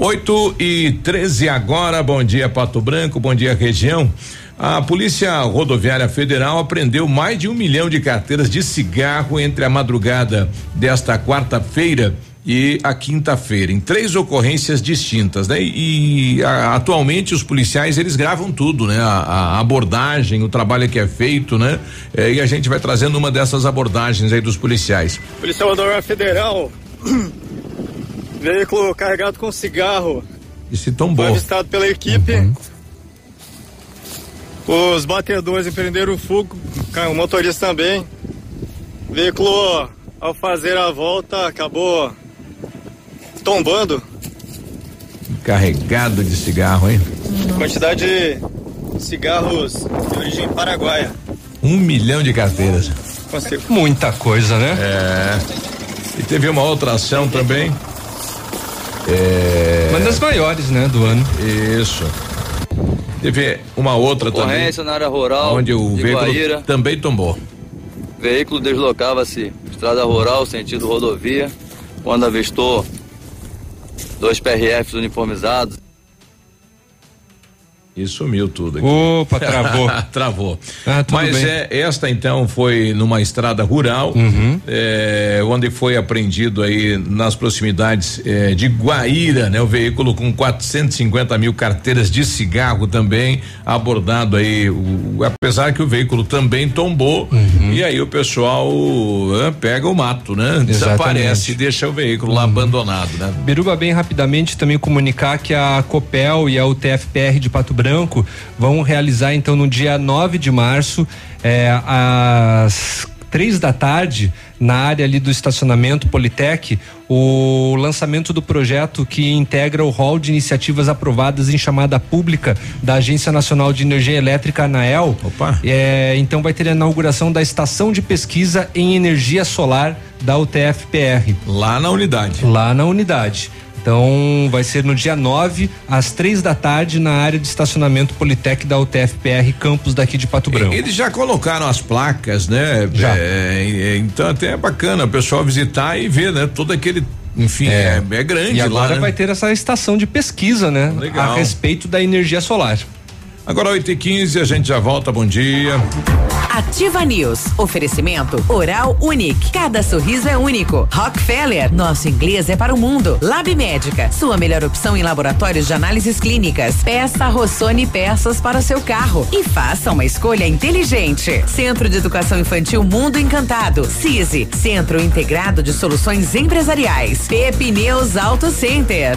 8 e 13 agora. Bom dia, Pato Branco. Bom dia, região. A Polícia Rodoviária Federal apreendeu mais de um milhão de carteiras de cigarro entre a madrugada desta quarta-feira e a quinta-feira, em três ocorrências distintas, né? E, e, a, atualmente os policiais eles gravam tudo, né? A, a abordagem, o trabalho que é feito, né? É, e a gente vai trazendo uma dessas abordagens aí dos policiais. Polícia Rodoviária Federal. Veículo carregado com cigarro. Esse tão Foi bom. avistado pela equipe. Os batedores empreenderam o fogo, o motorista também. O veículo, ao fazer a volta, acabou tombando. Carregado de cigarro, hein? Quantidade de cigarros de origem paraguaia. Um milhão de carteiras. Muita coisa, né? É. E teve uma outra ação também. É. Mas das maiores, né, do ano. Isso. Teve uma outra também. Ocorrência na área rural Onde o de veículo Guaíra. também tombou. Veículo deslocava-se estrada rural, sentido rodovia, quando avistou dois PRFs uniformizados. E sumiu tudo aqui. Opa, travou. travou. Ah, Mas bem. é, esta então foi numa estrada rural, Uhum. é, onde foi apreendido aí nas proximidades é, de Guaíra, né? O veículo com 450 mil carteiras de cigarro também abordado aí, o- apesar que o veículo também tombou Uhum. e aí o pessoal ah, pega o mato, né? Desaparece e deixa o veículo Uhum. lá abandonado, né? Biruba, bem rapidamente também comunicar que a Copel e a UTFPR de Pato Branco vão realizar então no dia 9 de março, é, às três da tarde, na área ali do estacionamento Politec, o lançamento do projeto que integra o rol de iniciativas aprovadas em chamada pública da Agência Nacional de Energia Elétrica, ANAEL. Opa! É, então vai ter a inauguração da estação de pesquisa em energia solar da UTFPR. Lá na unidade. Lá na unidade. Então vai ser no dia 9, às três da tarde, na área de estacionamento Politec da UTFPR, campus daqui de Pato Branco. Eles já colocaram as placas, né? Já. É, é, então até é bacana o pessoal visitar e ver, né? Todo aquele, enfim, é, é, grande E agora lá, né? vai ter essa estação de pesquisa, né? Legal. A respeito da energia solar. Agora 8 e 15 a gente já volta, bom dia. Ativa News. Oferecimento Oral Unique. Cada sorriso é único. Rockefeller. Nosso inglês é para o mundo. Lab Médica. Sua melhor opção em laboratórios de análises clínicas. Peça Rossoni peças para o seu carro. E faça uma escolha inteligente. Centro de Educação Infantil Mundo Encantado. CISI. Centro Integrado de Soluções Empresariais. Pepineus Auto Center.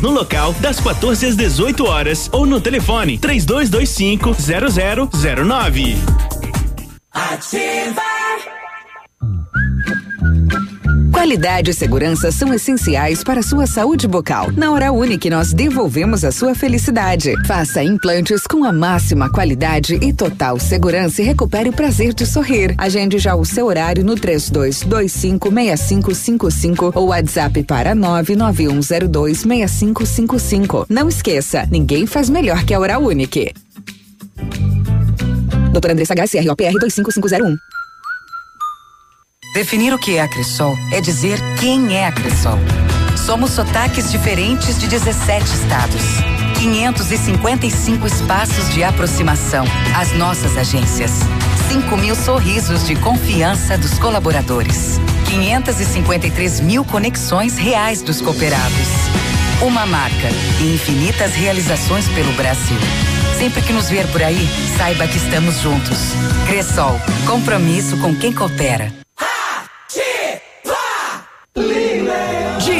no local das 14 às 18 horas ou no telefone 3225 0009. Ativa. Qualidade e segurança são essenciais para a sua saúde bucal. Na Hora Unique, nós devolvemos a sua felicidade. Faça implantes com a máxima qualidade e total segurança e recupere o prazer de sorrir. Agende já o seu horário no 32256555 ou WhatsApp para 991026555. Não esqueça, ninguém faz melhor que a Hora Unique. Doutora Andressa HCROPR 25501. Definir o que é a Cressol é dizer quem é a Cressol. Somos sotaques diferentes de 17 estados. 555 espaços de aproximação. As nossas agências. 5 mil sorrisos de confiança dos colaboradores. 553 mil conexões reais dos cooperados. Uma marca e infinitas realizações pelo Brasil. Sempre que nos ver por aí, saiba que estamos juntos. Cressol, compromisso com quem coopera. Believe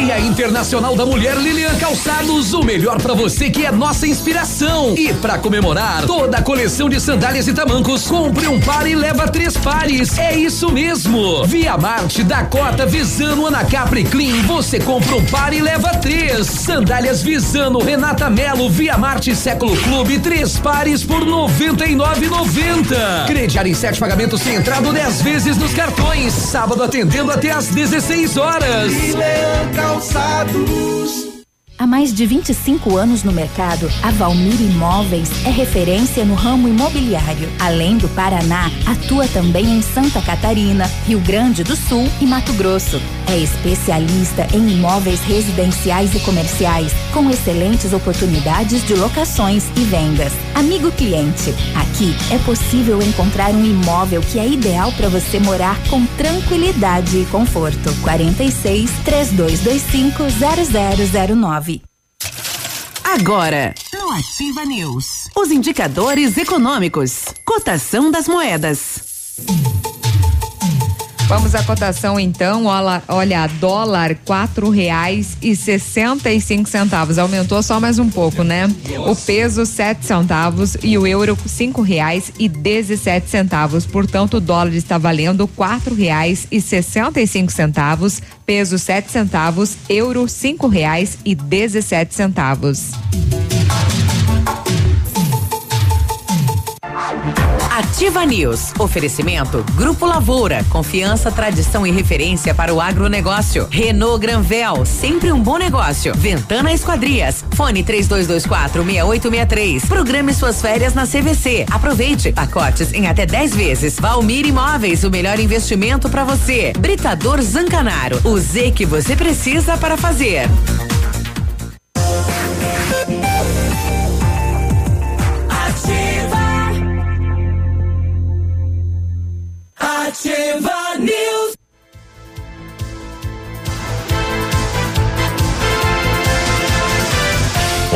Dia Internacional da Mulher Lilian Calçados, o melhor pra você que é nossa inspiração. E pra comemorar, toda a coleção de sandálias e tamancos, compre um par e leva três pares. É isso mesmo. Via Marte, Dakota, Visano, Anacapri Clean, você compra um par e leva três. Sandálias Visano, Renata Melo, Via Marte Século Clube, três pares por noventa e nove Crediário em sete pagamentos sem entrada dez vezes nos cartões. Sábado atendendo até às 16 horas. Calçados. Há mais de 25 anos no mercado, a Valmir Imóveis é referência no ramo imobiliário. Além do Paraná, atua também em Santa Catarina, Rio Grande do Sul e Mato Grosso. É especialista em imóveis residenciais e comerciais, com excelentes oportunidades de locações e vendas. Amigo cliente, aqui é possível encontrar um imóvel que é ideal para você morar com tranquilidade e conforto. 46 3225 0009. Agora, no Ativa News, os indicadores econômicos, cotação das moedas. Vamos à cotação então. Olha, dólar quatro reais e sessenta e cinco centavos. Aumentou só mais um pouco, né? O peso sete centavos e o euro cinco reais e dezessete centavos. Portanto, o dólar está valendo quatro reais e sessenta e cinco centavos. Peso sete centavos, euro cinco reais e dezessete centavos. Ativa News. Oferecimento Grupo Lavoura. Confiança, tradição e referência para o agronegócio. Renault Granvel. Sempre um bom negócio. Ventana Esquadrias. Fone 3224 6863. Programe suas férias na CVC. Aproveite. Pacotes em até 10 vezes. Valmir Imóveis. O melhor investimento para você. Britador Zancanaro. O Z que você precisa para fazer. Ativa News.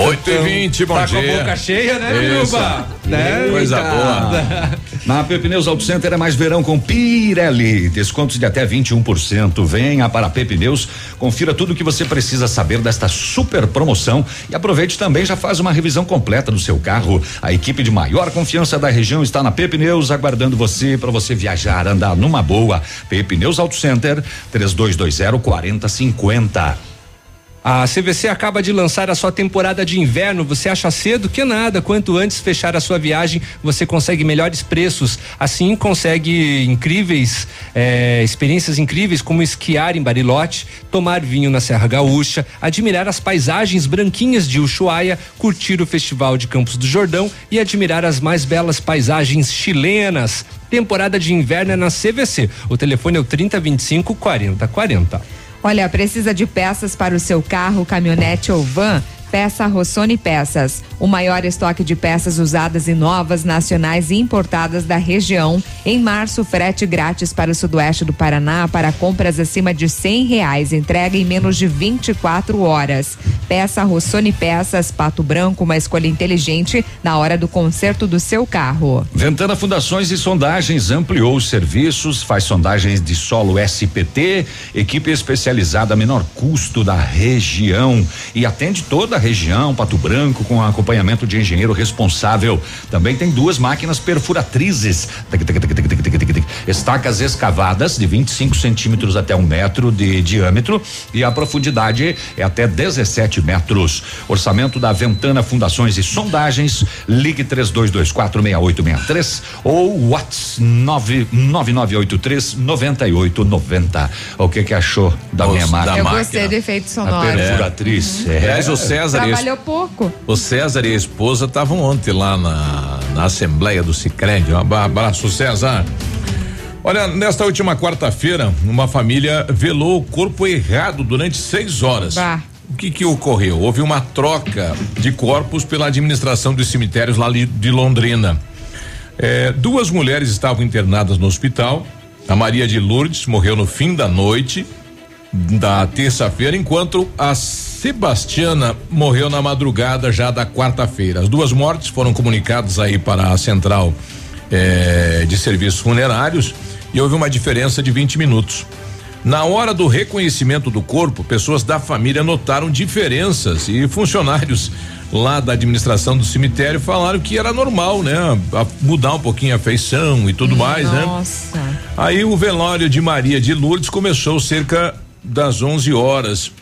Oito e vinte, bom tá dia. com a boca cheia, né. Biruba? Né? Coisa Eita. boa. Na P Pneus Auto Center é mais verão com Pirelli. Descontos de até 21%. Venha para a P Pneus, confira tudo o que você precisa saber desta super promoção e aproveite também já faz uma revisão completa do seu carro. A equipe de maior confiança da região está na P Pneus aguardando você para você viajar, andar numa boa. P Pneus Auto Center 3220 4050. A CVC acaba de lançar a sua temporada de inverno. Você acha cedo? Que nada. Quanto antes fechar a sua viagem, você consegue melhores preços. Assim, consegue incríveis eh, experiências incríveis, como esquiar em Barilote, tomar vinho na Serra Gaúcha, admirar as paisagens branquinhas de Ushuaia, curtir o Festival de Campos do Jordão e admirar as mais belas paisagens chilenas. Temporada de inverno é na CVC. O telefone é o 3025 4040. Olha, precisa de peças para o seu carro, caminhonete ou van? Peça Rossoni Peças, o maior estoque de peças usadas e novas, nacionais e importadas da região. Em março, frete grátis para o sudoeste do Paraná para compras acima de cem reais. Entrega em menos de 24 horas. Peça Rossoni Peças, Pato Branco, uma escolha inteligente na hora do conserto do seu carro. Ventana Fundações e Sondagens ampliou os serviços, faz sondagens de solo SPT, equipe especializada menor custo da região e atende toda a região, Pato Branco, com acompanhamento de engenheiro responsável. Também tem duas máquinas perfuratrizes, estacas escavadas de 25 centímetros até um metro de diâmetro e a profundidade é até 17 metros. Orçamento da Ventana Fundações e Sondagens, ligue 32246863 ou WhatsApp 9983 9890. O que que achou da minha máquina? Eu gostei do efeito A sonoro. perfuratriz. Uhum. É. Aliás, o César a Trabalhou pouco. O César e a esposa estavam ontem lá na, na Assembleia do Sicredi. Um abraço, César. Olha, nesta última quarta-feira, uma família velou o corpo errado durante seis horas. O que que ocorreu? Houve uma troca de corpos pela administração dos cemitérios lá de Londrina. Eh, duas mulheres estavam internadas no hospital. A Maria de Lourdes morreu no fim da noite da terça-feira, enquanto a Sebastiana morreu na madrugada já da quarta-feira. As duas mortes foram comunicadas aí para a central eh, de serviços funerários e houve uma diferença de 20 minutos. Na hora do reconhecimento do corpo, pessoas da família notaram diferenças e funcionários lá da administração do cemitério falaram que era normal, né? A- mudar um pouquinho a feição e tudo mais, né? Nossa. Aí o velório de Maria de Lourdes começou cerca das 11 horas.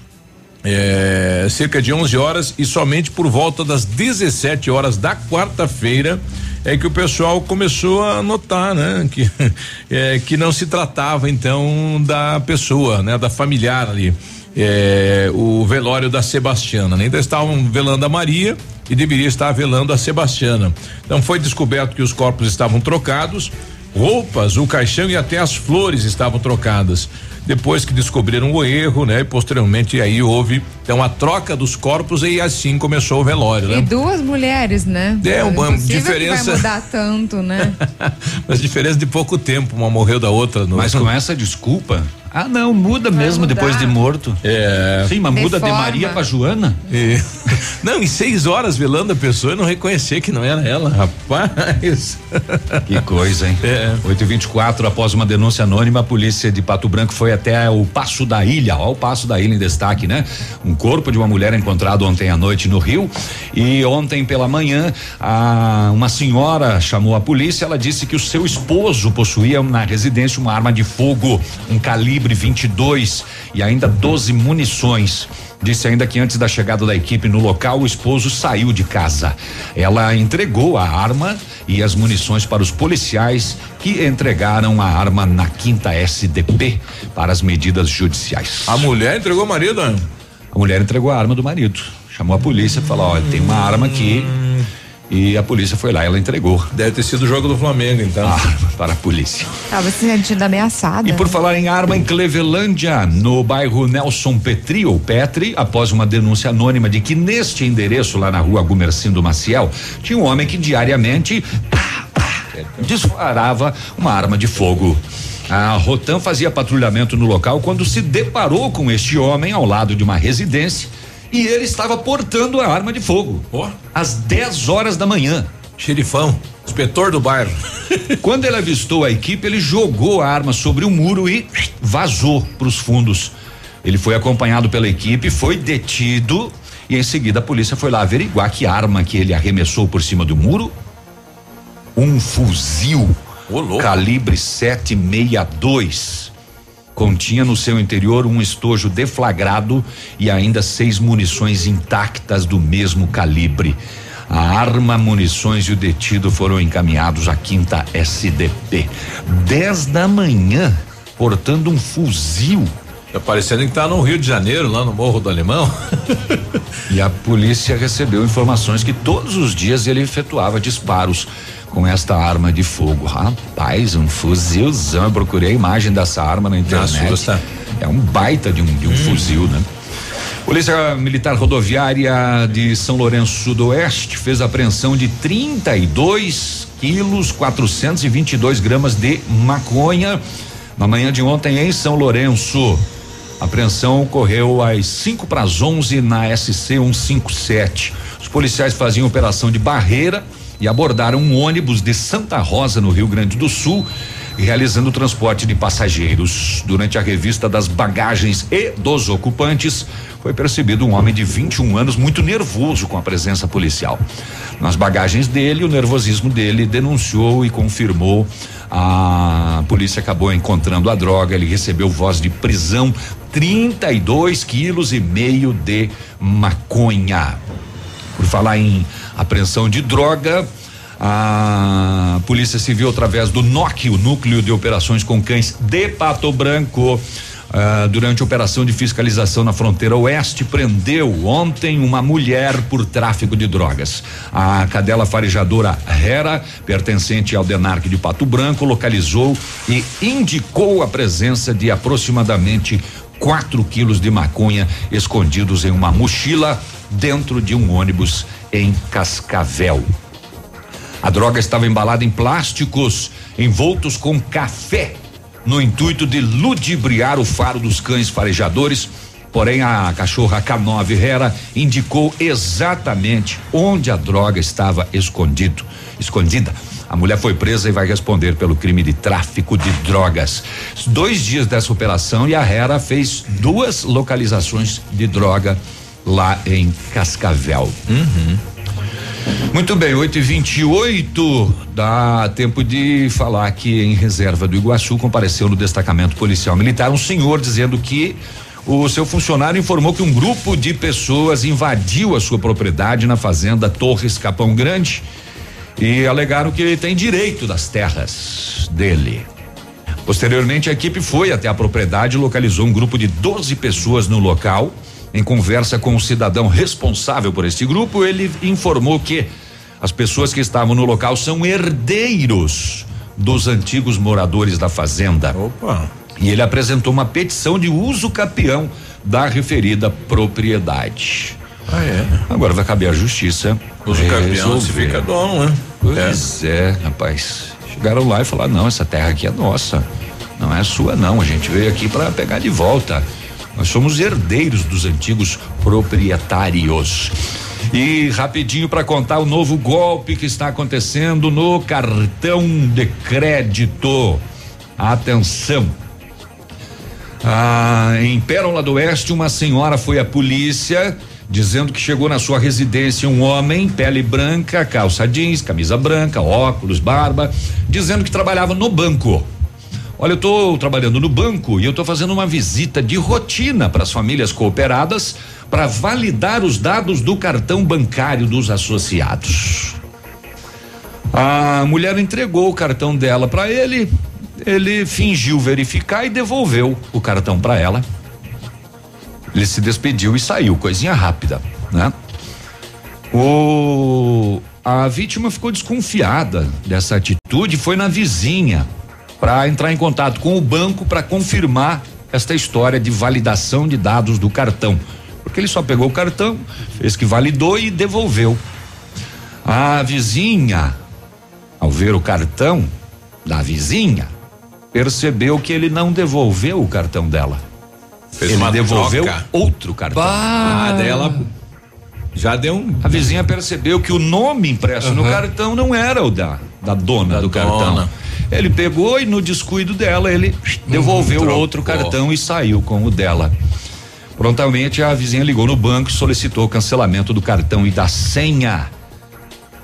É, cerca de 11 horas e somente por volta das 17 horas da quarta-feira é que o pessoal começou a notar, né, que é, que não se tratava então da pessoa, né, da familiar ali. É, o velório da Sebastiana. né? Ainda estavam velando a Maria e deveria estar velando a Sebastiana. Então foi descoberto que os corpos estavam trocados, roupas, o caixão e até as flores estavam trocadas. Depois que descobriram o erro, né? E posteriormente aí houve então a troca dos corpos e assim começou o velório, E né? duas mulheres, né? É, uma Impossível diferença- Que vai mudar tanto, né? Mas diferença de pouco tempo, uma morreu da outra. No... Mas com essa desculpa, ah não, muda mesmo mudar. depois de morto. É. Sim, mas muda de. Maria pra Joana? E- Não, em seis horas velando a pessoa e não reconhecer que não era ela, rapaz. Que coisa, hein? É. 8 e 24 após uma denúncia anônima, a polícia de Pato Branco foi até o Passo da Ilha. Ó, o Passo da Ilha em destaque, né? Um corpo de uma mulher encontrado ontem à noite no Rio. E ontem pela manhã, a, uma senhora chamou a polícia. Ela disse que o seu esposo possuía na residência uma arma de fogo, um calibre 22 e ainda 12 munições. Disse ainda que antes da chegada da equipe no local, o esposo saiu de casa. Ela entregou a arma e as munições para os policiais que entregaram a arma na quinta SDP para as medidas judiciais. A mulher entregou o marido? né? A mulher entregou a arma do marido. Chamou a polícia e falou: olha, tem uma arma aqui. E a polícia foi lá, ela entregou. Deve ter sido o jogo do Flamengo, então. A arma para a polícia. Tava se sentindo ameaçada. E por falar em arma em Clevelândia, no bairro Nelson Petri ou Petri, após uma denúncia anônima de que neste endereço lá na rua Gumercindo Maciel, tinha um homem que diariamente pá, pá, disparava uma arma de fogo. A Rotan fazia patrulhamento no local quando se deparou com este homem ao lado de uma residência e ele estava portando a arma de fogo. Às 10 horas da manhã. Xerifão, inspetor do bairro. Quando ele avistou a equipe, ele jogou a arma sobre o muro e vazou para os fundos. Ele foi acompanhado pela equipe, foi detido e em seguida a polícia foi lá averiguar que arma que ele arremessou por cima do muro. Um fuzil calibre 762. Continha no seu interior um estojo deflagrado e ainda seis munições intactas do mesmo calibre. A arma, munições e o detido foram encaminhados à quinta SDP. 10 da manhã, portando um fuzil. Tá parecendo que tá no Rio de Janeiro, lá no Morro do Alemão. E a polícia recebeu informações que todos os dias ele efetuava disparos com esta arma de fogo. Rapaz, um fuzilzão. Eu procurei a imagem dessa arma na internet. assusta. É um baita de um, de um fuzil, né? Polícia Militar Rodoviária de São Lourenço Sudoeste fez apreensão de 32 quilos 422 gramas de maconha na manhã de ontem em São Lourenço. A apreensão ocorreu às 5 para as 11 na SC 157. Os policiais faziam operação de barreira e abordaram um ônibus de Santa Rosa, no Rio Grande do Sul, realizando o transporte de passageiros. Durante a revista das bagagens e dos ocupantes, foi percebido um homem de 21 anos muito nervoso com a presença policial. Nas bagagens dele, o nervosismo dele denunciou e confirmou. A polícia acabou encontrando a droga. Ele recebeu voz de prisão, 32 quilos e meio de maconha. Por falar em apreensão de droga, a Polícia Civil, através do NOC, o Núcleo de Operações com Cães de Pato Branco, ah, durante operação de fiscalização na fronteira oeste, prendeu ontem uma mulher por tráfico de drogas. A cadela farejadora Hera, pertencente ao Denarc de Pato Branco, localizou e indicou a presença de aproximadamente 4 quilos de maconha escondidos em uma mochila dentro de um ônibus em Cascavel. A droga estava embalada em plásticos envoltos com café, no intuito de ludibriar o faro dos cães farejadores. Porém, a cachorra K9 Hera indicou exatamente onde a droga estava escondido, escondida. A mulher foi presa e vai responder pelo crime de tráfico de drogas. Dois dias dessa operação e a Hera fez duas localizações de droga lá em Cascavel. Muito bem, 8 e 28 dá tempo de falar que em reserva do Iguaçu compareceu no destacamento policial militar um senhor dizendo que o seu funcionário informou que um grupo de pessoas invadiu a sua propriedade na fazenda Torres Capão Grande e alegaram que ele tem direito das terras dele. Posteriormente, a equipe foi até a propriedade e localizou um grupo de 12 pessoas no local. Em conversa com o cidadão responsável por este grupo, ele informou que as pessoas que estavam no local são herdeiros dos antigos moradores da fazenda. Opa! E ele apresentou uma petição de uso capião da referida propriedade. Ah, é? Agora vai caber à justiça. Uso capião, se fica dono, né? Pois é. rapaz. Chegaram lá e falaram: não, essa terra aqui é nossa. Não é sua, não. A gente veio aqui para pegar de volta. Nós somos herdeiros dos antigos proprietários. E rapidinho para contar o novo golpe que está acontecendo no cartão de crédito. Atenção. Ah, em Pérola do Oeste, uma senhora foi à polícia dizendo que chegou na sua residência um homem, pele branca, calça jeans, camisa branca, óculos, barba, dizendo que trabalhava no banco. Olha, eu estou trabalhando no banco e eu estou fazendo uma visita de rotina para as famílias cooperadas para validar os dados do cartão bancário dos associados. A mulher entregou o cartão dela para ele, ele fingiu verificar e devolveu o cartão para ela. Ele se despediu e saiu, coisinha rápida, né? O a vítima ficou desconfiada dessa atitude, foi na vizinha para entrar em contato com o banco para confirmar esta história de validação de dados do cartão. Porque ele só pegou o cartão, fez que validou e devolveu. A vizinha, ao ver o cartão da vizinha, percebeu que ele não devolveu o cartão dela. Fez ele uma devolveu troca. outro cartão. Ah, daí ela já deu um. A vizinha percebeu que o nome impresso no Aham. cartão não era o da, da dona do cartão. Ele pegou e no descuido dela ele devolveu o outro cartão e saiu com o dela. Prontamente a vizinha ligou no banco e solicitou o cancelamento do cartão e da senha.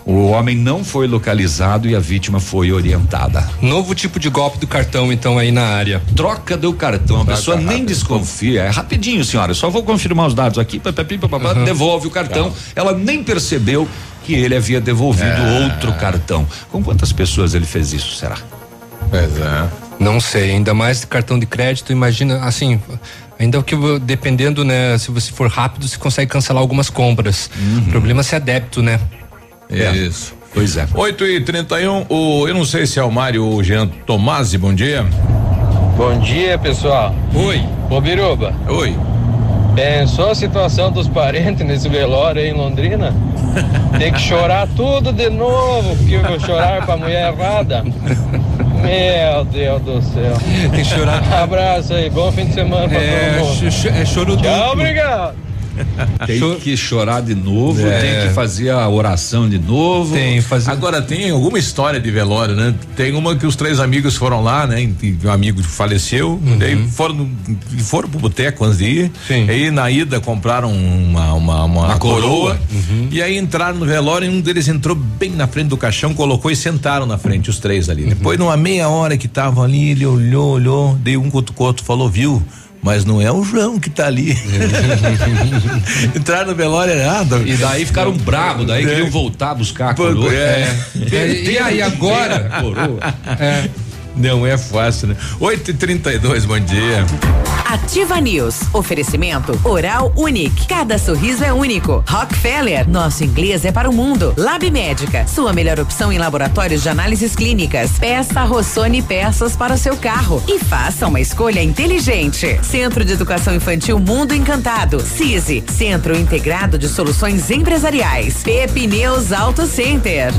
O homem não foi localizado e a vítima foi orientada. Novo tipo de golpe do cartão, então, aí na área. Troca do cartão, a pessoa nem rápido. desconfia. É rapidinho, senhora. Só vou confirmar os dados aqui. papapi, papapá, Uhum. Devolve o cartão. Ela nem percebeu que ele havia devolvido É. outro cartão. Com quantas pessoas ele fez isso, será? Pois é. Não sei, ainda mais cartão de crédito, imagina, assim, ainda que dependendo, né, se você for rápido, você consegue cancelar algumas compras. O problema é se é débito, né? Isso. Pois é. 8 e 31 o, eu não sei se é o Mário ou o Jean Tomasi, bom dia. Bom dia, pessoal. Oi. Ô, Biruba. Oi. Pensou a situação dos parentes nesse velório aí em Londrina? Tem que chorar tudo de novo, porque eu vou chorar pra mulher errada. Meu Deus do céu. Tem que chorar. Abraço aí, bom fim de semana pra É, todo mundo. é choro Tchau, duplo. obrigado. Tem que chorar de novo, É. tem que fazer a oração de novo. Tem, fazer. Agora tem alguma história de velório, né? Tem uma que os três amigos foram lá, né? E um amigo faleceu, daí foram foram pro boteco antes de ir. Uhum. Sim. Aí na ida compraram uma uma, uma, Uma coroa. coroa. E aí entraram no velório e um deles entrou bem na frente do caixão, colocou e sentaram na frente os três ali. Depois numa meia hora que estavam ali, ele olhou, olhou, dei um cutuco outro, falou, viu? Mas não é o João que tá ali. Entraram no velório errado. E daí ficaram bravos, daí É. queriam voltar a buscar a coroa. é. É, e aí agora? É. Não é fácil, né? 8 e 32 bom dia. Ativa News. Oferecimento Oral Unique. Cada sorriso é único. Rockefeller. Nosso inglês é para o mundo. Lab Médica. Sua melhor opção em laboratórios de análises clínicas. Peça Rossoni peças para o seu carro. E faça uma escolha inteligente. Centro de Educação Infantil Mundo Encantado. CISI. Centro Integrado de Soluções Empresariais. Pepineus Auto Center.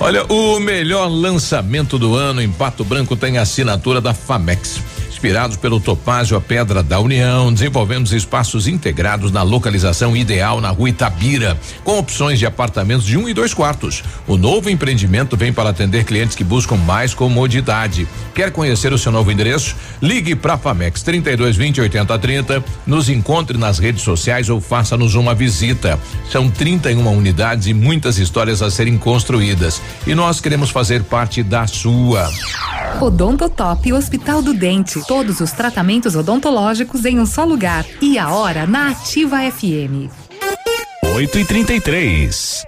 Olha, o melhor lançamento do ano em Pato Branco tem assinatura da Famex. Inspirados pelo Topázio, a Pedra da União, desenvolvemos espaços integrados na localização ideal na rua Itabira, com opções de apartamentos de um e dois quartos. O novo empreendimento vem para atender clientes que buscam mais comodidade. Quer conhecer o seu novo endereço? Ligue para Famex 3220 8030, nos encontre nas redes sociais ou faça-nos uma visita. São 31 unidades e muitas histórias a serem construídas. E nós queremos fazer parte da sua. Odontotop Hospital do Dente. Todos os tratamentos odontológicos em um só lugar. E a hora na Ativa FM. 8 e 33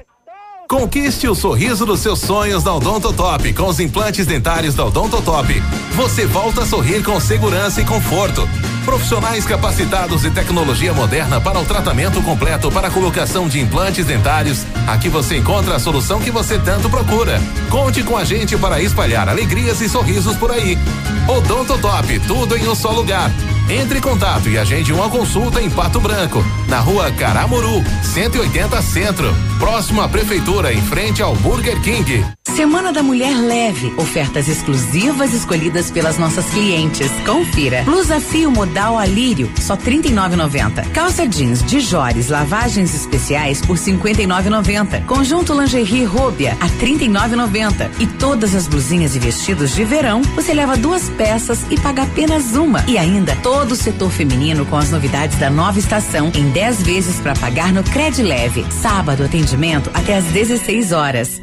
Conquiste o sorriso dos seus sonhos da Odontotop com os implantes dentários da Odontotop. Você volta a sorrir com segurança e conforto. Profissionais capacitados e tecnologia moderna para o tratamento completo para a colocação de implantes dentários. Aqui você encontra a solução que você tanto procura. Conte com a gente para espalhar alegrias e sorrisos por aí. Odontotop, tudo em um só lugar. Entre em contato e agende uma consulta em Pato Branco, na rua Caramuru, 180 Centro, próximo à Prefeitura, em frente ao Burger King. Semana da Mulher Leve. Ofertas exclusivas escolhidas pelas nossas clientes. Confira. Blusa fio modal alírio, só R$ 39,90. Calça jeans de Jores, lavagens especiais por R$ 59,90. Conjunto lingerie Róbia a R$ 39,90. E todas as blusinhas e vestidos de verão, você leva duas peças e paga apenas uma. E ainda todo o setor feminino com as novidades da nova estação em 10 vezes para pagar no Cred Leve. Sábado atendimento até às 16 horas.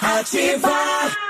Ativa.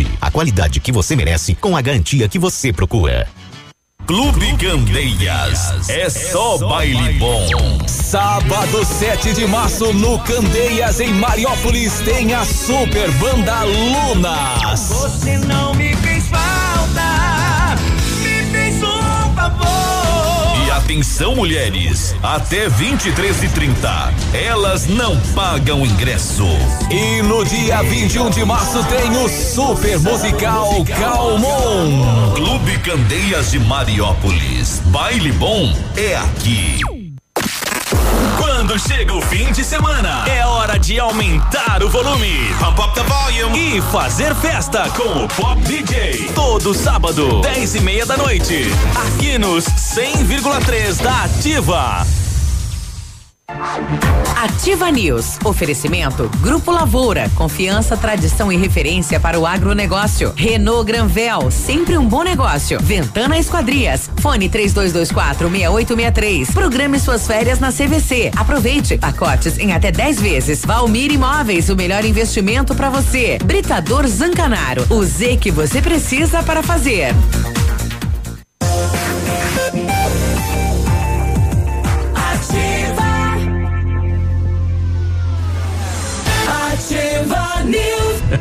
a qualidade que você merece com a garantia que você procura. Clube Candeias. É só baile bom. Sábado 7 de março no Candeias, em Mariópolis, tem a Super Banda Lunas. Você não me fez falta, me fez um favor. Atenção, mulheres, até 23 e 30 elas não pagam ingresso. E no dia 21 de março tem o Super Musical Calmon. Clube Candeias de Mariópolis. Baile bom é aqui. Quando chega o fim de semana, é hora de aumentar o volume. Pump up the volume. E fazer festa com o Pop DJ. Todo sábado, 10 e meia da noite. Aqui nos 100,3 da Ativa. Ativa News. Oferecimento Grupo Lavoura. Confiança, tradição e referência para o agronegócio. Renault Granvel. Sempre um bom negócio. Ventana Esquadrias. Fone 3224 6863. Programe suas férias na CVC. Aproveite. Pacotes em até 10 vezes. Valmir Imóveis. O melhor investimento para você. Britador Zancanaro. O Z que você precisa para fazer.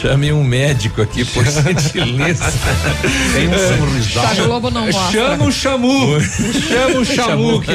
Chame um médico aqui, por gentileza. Tem um sorrisal. A Globo não mostra. Chama o Chamu. Chama o Chamu que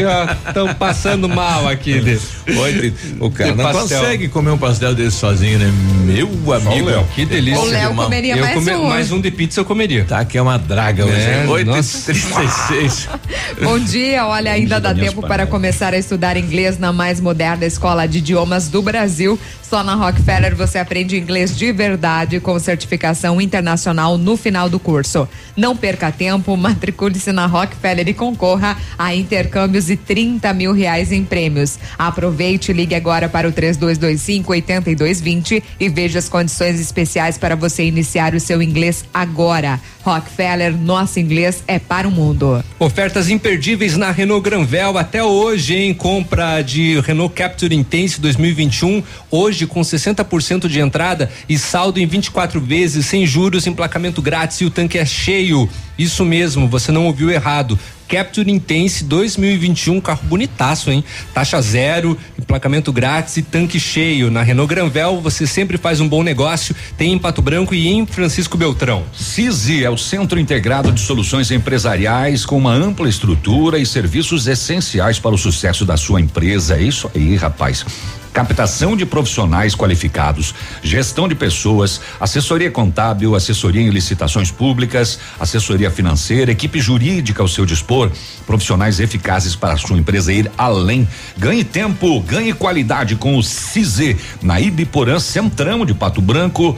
estão passando mal aqui. De, Oi, o cara não pastel. consegue comer um pastel desse sozinho, né? Meu amigo. Léo, que delícia. O Léo comeria Eu mais come- um. mais um de pizza eu comeria. Tá, que é uma draga hoje. É, hein? Oito e nossa. 36. Bom dia, olha, ainda dá minhas tempo para começar a estudar inglês na mais moderna escola de idiomas do Brasil. Só na Rockefeller você aprende inglês de verdade com certificação internacional no final do curso. Não perca tempo, matricule-se na Rockefeller e concorra a intercâmbios e 30 mil reais em prêmios. Aproveite e ligue agora para o 3225 8220 e veja as condições especiais para você iniciar o seu inglês agora. Rockefeller, nosso inglês é para o mundo. Ofertas imperdíveis na Renault Granvel até hoje, em compra de Renault Capture Intense 2021, hoje com 60% de entrada e saldo em 24 vezes, sem juros, emplacamento grátis e o tanque é cheio. Isso mesmo, você não ouviu errado. Capture Intense 2021, carro bonitaço, hein? Taxa zero, emplacamento grátis e tanque cheio. Na Renault Granvel, você sempre faz um bom negócio. Tem em Pato Branco e em Francisco Beltrão. CISI é o Centro Integrado de Soluções Empresariais com uma ampla estrutura e serviços essenciais para o sucesso da sua empresa. É isso aí, rapaz. Captação de profissionais qualificados, gestão de pessoas, assessoria contábil, assessoria em licitações públicas, assessoria financeira, equipe jurídica ao seu dispor, profissionais eficazes para a sua empresa ir além. Ganhe tempo, ganhe qualidade com o CISI na Ibiporã Centrão de Pato Branco.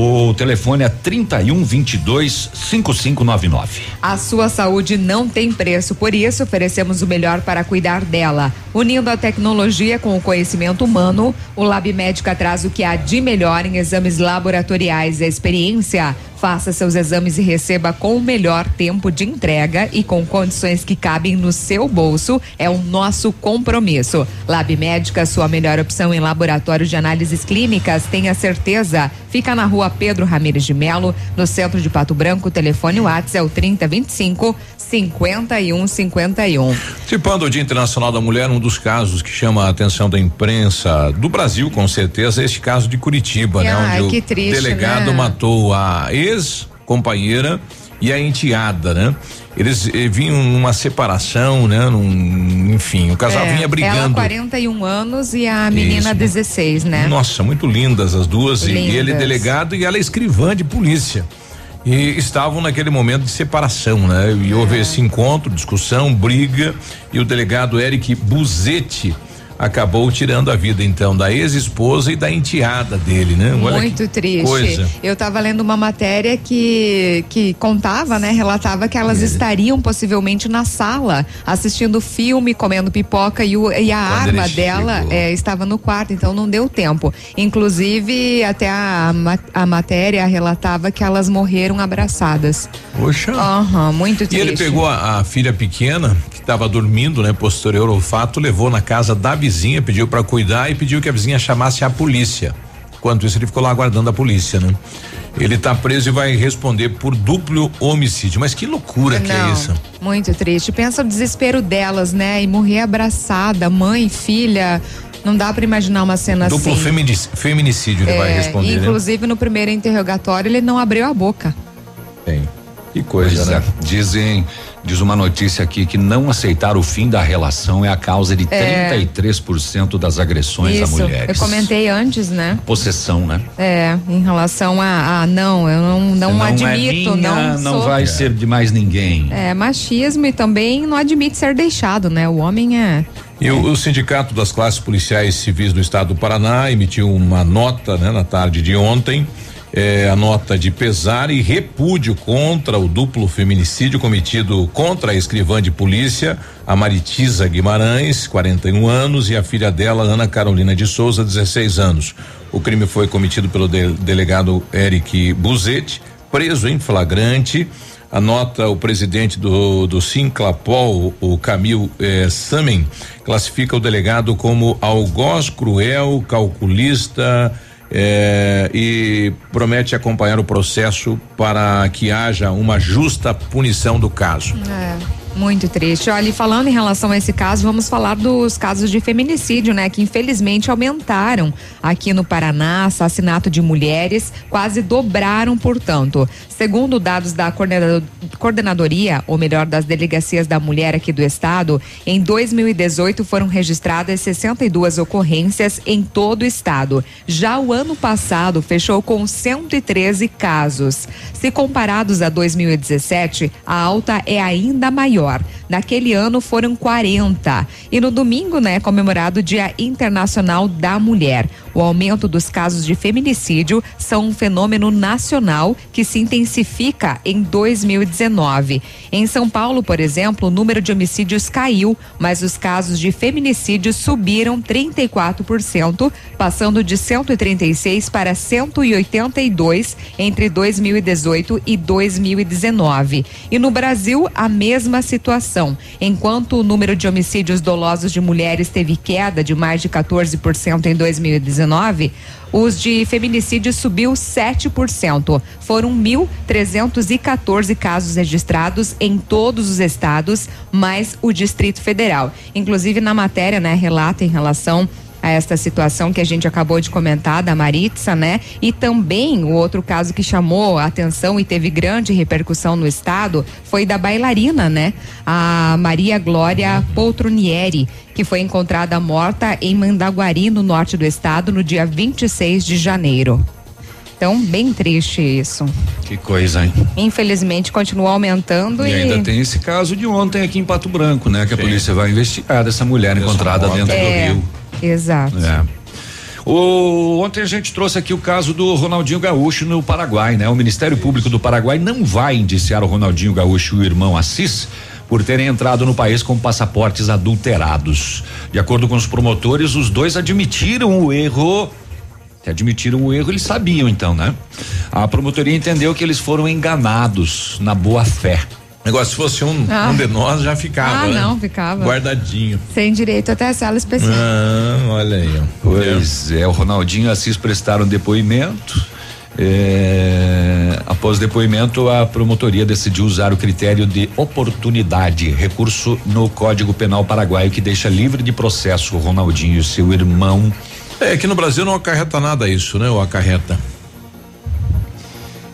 O telefone é 31 22 5599. A sua saúde não tem preço, por isso oferecemos o melhor para cuidar dela. Unindo a tecnologia com o conhecimento humano, o Lab Médica traz o que há de melhor em exames laboratoriais e experiência. Faça seus exames e receba com o melhor tempo de entrega e com condições que cabem no seu bolso. É o nosso compromisso. Lab Médica, sua melhor opção em laboratório de análises clínicas, tenha certeza. Fica na rua Pedro Ramires de Melo, no centro de Pato Branco. O telefone WhatsApp é o 3025 5151. Participando do Dia Internacional da Mulher, um dos casos que chama a atenção da imprensa do Brasil, com certeza, é este caso de Curitiba, né? Ai, Onde o triste, delegado né? matou a ex-companheira e a enteada, né? Eles eh, vinham numa separação, né? Num, enfim, o casal É, vinha Ela brigando. 41 anos e a menina Isso. 16, né? Nossa, muito lindas as duas. E Lindas. ele delegado e ela escrivã de polícia. E estavam naquele momento de separação, né? E houve É. esse encontro, discussão, briga, e o delegado Eric Buzetti acabou tirando a vida então da ex-esposa e da enteada dele, né? Olha Muito triste. Coisa. Eu estava lendo uma matéria que, que contava, né? Relatava que elas estariam possivelmente na sala assistindo filme, comendo pipoca e, o- e a Quando arma dela é, estava no quarto, então não deu tempo. Inclusive, até a, a matéria relatava que elas morreram abraçadas. Poxa. Aham, muito E triste. ele pegou a, a filha pequena, que estava dormindo, né? Posterior ao fato, levou na casa da vizinha, pediu para cuidar e pediu que a vizinha chamasse a polícia. Enquanto isso, ele ficou lá aguardando a polícia, né? Ele tá preso e vai responder por duplo homicídio. Mas que loucura que é Não, isso? Muito triste. Pensa o desespero delas, né? E morrer abraçada, mãe, filha. Não dá pra imaginar uma cena Duplo assim. feminic- feminicídio ele vai É, responder, né? Inclusive, no primeiro interrogatório, ele não abriu a boca. Tem. Que Pois coisa, é. né? Dizem, diz uma notícia aqui que não aceitar o fim da relação é a causa de É. 33% das agressões a Isso. mulheres. Eu comentei antes, né? Possessão, né? É, em relação a, a não, eu não, não, Não é admito, minha, não, não sou- vai ser de mais ninguém. É, machismo e também não admite ser deixado, né? O homem é. E o, o Sindicato das Classes Policiais Civis do Estado do Paraná emitiu uma nota né, na tarde de ontem. Eh, a nota de pesar e repúdio contra o duplo feminicídio cometido contra a escrivã de polícia, a Maritiza Guimarães, 41 anos, e a filha dela, Ana Carolina de Souza, 16 anos. O crime foi cometido pelo de- delegado Eric Buzetti, preso em flagrante. Anota o presidente do, do Sinclapol, o Camil eh, Samen, classifica o delegado como algoz cruel, calculista eh, e promete acompanhar o processo para que haja uma justa punição do caso. É, muito triste. Olha, e falando em relação a esse caso, vamos falar dos casos de feminicídio, né? Que infelizmente aumentaram aqui no Paraná, assassinato de mulheres, quase dobraram, portanto. Segundo dados da coordenado- coordenadoria, ou melhor, das delegacias da mulher aqui do estado, em 2018 foram registradas 62 ocorrências em todo o estado. Já o ano passado fechou com 113 casos. Se comparados a 2017, a alta é ainda maior. Bolívar. Naquele ano foram 40. E no domingo, né, comemorado o Dia Internacional da Mulher. O aumento dos casos de feminicídio são um fenômeno nacional que se intensifica em 2019. Em São Paulo, por exemplo, o número de homicídios caiu, mas os casos de feminicídio subiram 34%, passando de 136 para 182 entre 2018 e 2019. E no Brasil, a mesma situação. Enquanto o número de homicídios dolosos de mulheres teve queda de mais de 14% em 2019, os de feminicídio subiu 7%. Foram 1.314 casos registrados em todos os estados, mais o Distrito Federal. Inclusive, na matéria, né, relata em relação a esta situação que a gente acabou de comentar da Maritza, né? E também o outro caso que chamou a atenção e teve grande repercussão no estado foi da bailarina, né? A Maria Glória Poltronieri, que foi encontrada morta em Mandaguari, no norte do estado, no dia 26 de janeiro. Então, bem triste isso. Que coisa, hein? Infelizmente, continua aumentando E e, ainda tem esse caso de ontem aqui em Pato Branco, né? Que a polícia vai investigar dessa mulher encontrada moto. dentro É. do rio. Exato. É. O, ontem a gente trouxe aqui o caso do Ronaldinho Gaúcho no Paraguai, né? O Ministério Público do Paraguai não vai indiciar o Ronaldinho Gaúcho e o irmão Assis por terem entrado no país com passaportes adulterados. De acordo com os promotores, os dois admitiram o erro que admitiram o erro, eles sabiam então, né? A promotoria entendeu que eles foram enganados na boa fé. Negócio, se fosse um, Ah. um de nós, já ficava. Ah, né? não, ficava. Guardadinho. Sem direito até a sala especial. Ah, olha aí. Pois é, o Ronaldinho e Assis prestaram depoimento. É, após depoimento, a promotoria decidiu usar o critério de oportunidade, recurso no Código Penal Paraguaio que deixa livre de processo o Ronaldinho e seu irmão. É que no Brasil não acarreta nada isso, né? Ou acarreta?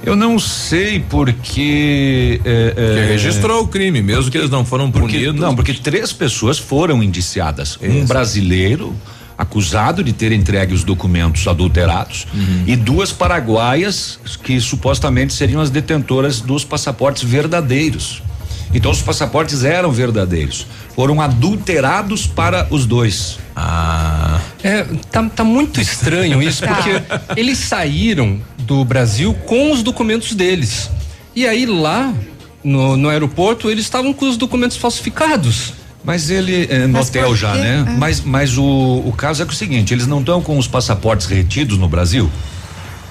Eu não sei porque. É, Porque é, registrou o crime, mesmo que eles não foram porque, punidos. Não, porque três pessoas foram indiciadas. Um brasileiro acusado de ter entregue os documentos adulterados Uhum. e duas paraguaias que supostamente seriam as detentoras dos passaportes verdadeiros. Então os passaportes eram verdadeiros, foram adulterados para os dois. Ah. É, tá, tá muito estranho isso, Tá. porque eles saíram do Brasil com os documentos deles. E aí lá no, no aeroporto eles estavam com os documentos falsificados. Mas ele é, no hotel já, né? Mas, mas o, o caso é que é o seguinte, eles não estão com os passaportes retidos no Brasil?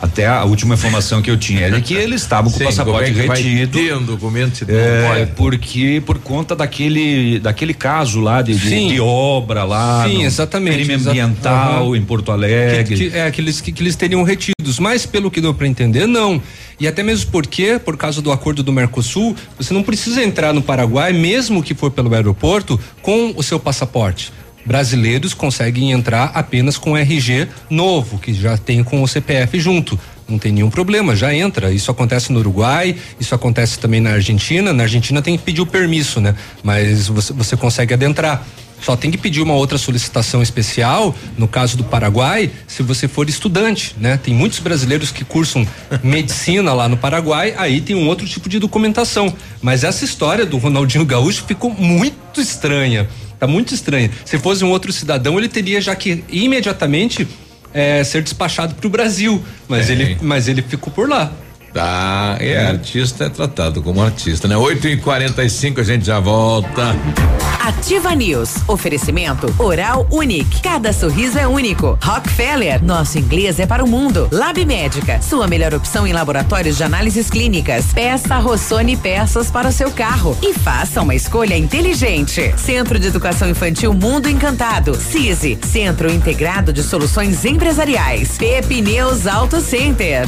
Até a última informação que eu tinha é que eles estavam com Sim, o passaporte é que vai retido. ter um documento É, porque por conta daquele daquele caso lá de, de, de obra lá, Sim, exatamente. crime ambiental Aham. em Porto Alegre. Que, que- é aqueles que, que eles teriam retidos, mas pelo que deu para entender, não. E até mesmo porque, por causa do acordo do Mercosul, você não precisa entrar no Paraguai, mesmo que for pelo aeroporto, com o seu passaporte. Brasileiros conseguem entrar apenas com RG novo, que já tem com o CPF junto. Não tem nenhum problema, já entra. Isso acontece no Uruguai, isso acontece também na Argentina. Na Argentina tem que pedir o permisso, né? Mas você, você consegue adentrar. Só tem que pedir uma outra solicitação especial, no caso do Paraguai, se você for estudante, né? Tem muitos brasileiros que cursam medicina lá no Paraguai, aí tem um outro tipo de documentação. Mas essa história do Ronaldinho Gaúcho ficou muito estranha. Tá muito estranha. Se fosse um outro cidadão, ele teria já que imediatamente eh, ser despachado para o Brasil. Mas, É. ele, mas ele ficou por lá. Tá, é, artista é tratado como artista, né? 8 e 45 a gente já volta. Ativa News. Oferecimento Oral Unique. Cada sorriso é único. Rockefeller. Nosso inglês é para o mundo. Lab Médica. Sua melhor opção em laboratórios de análises clínicas. Peça Rossoni peças para o seu carro. E faça uma escolha inteligente. Centro de Educação Infantil Mundo Encantado. CISI. Centro Integrado de Soluções Empresariais. Pepineus Auto Center.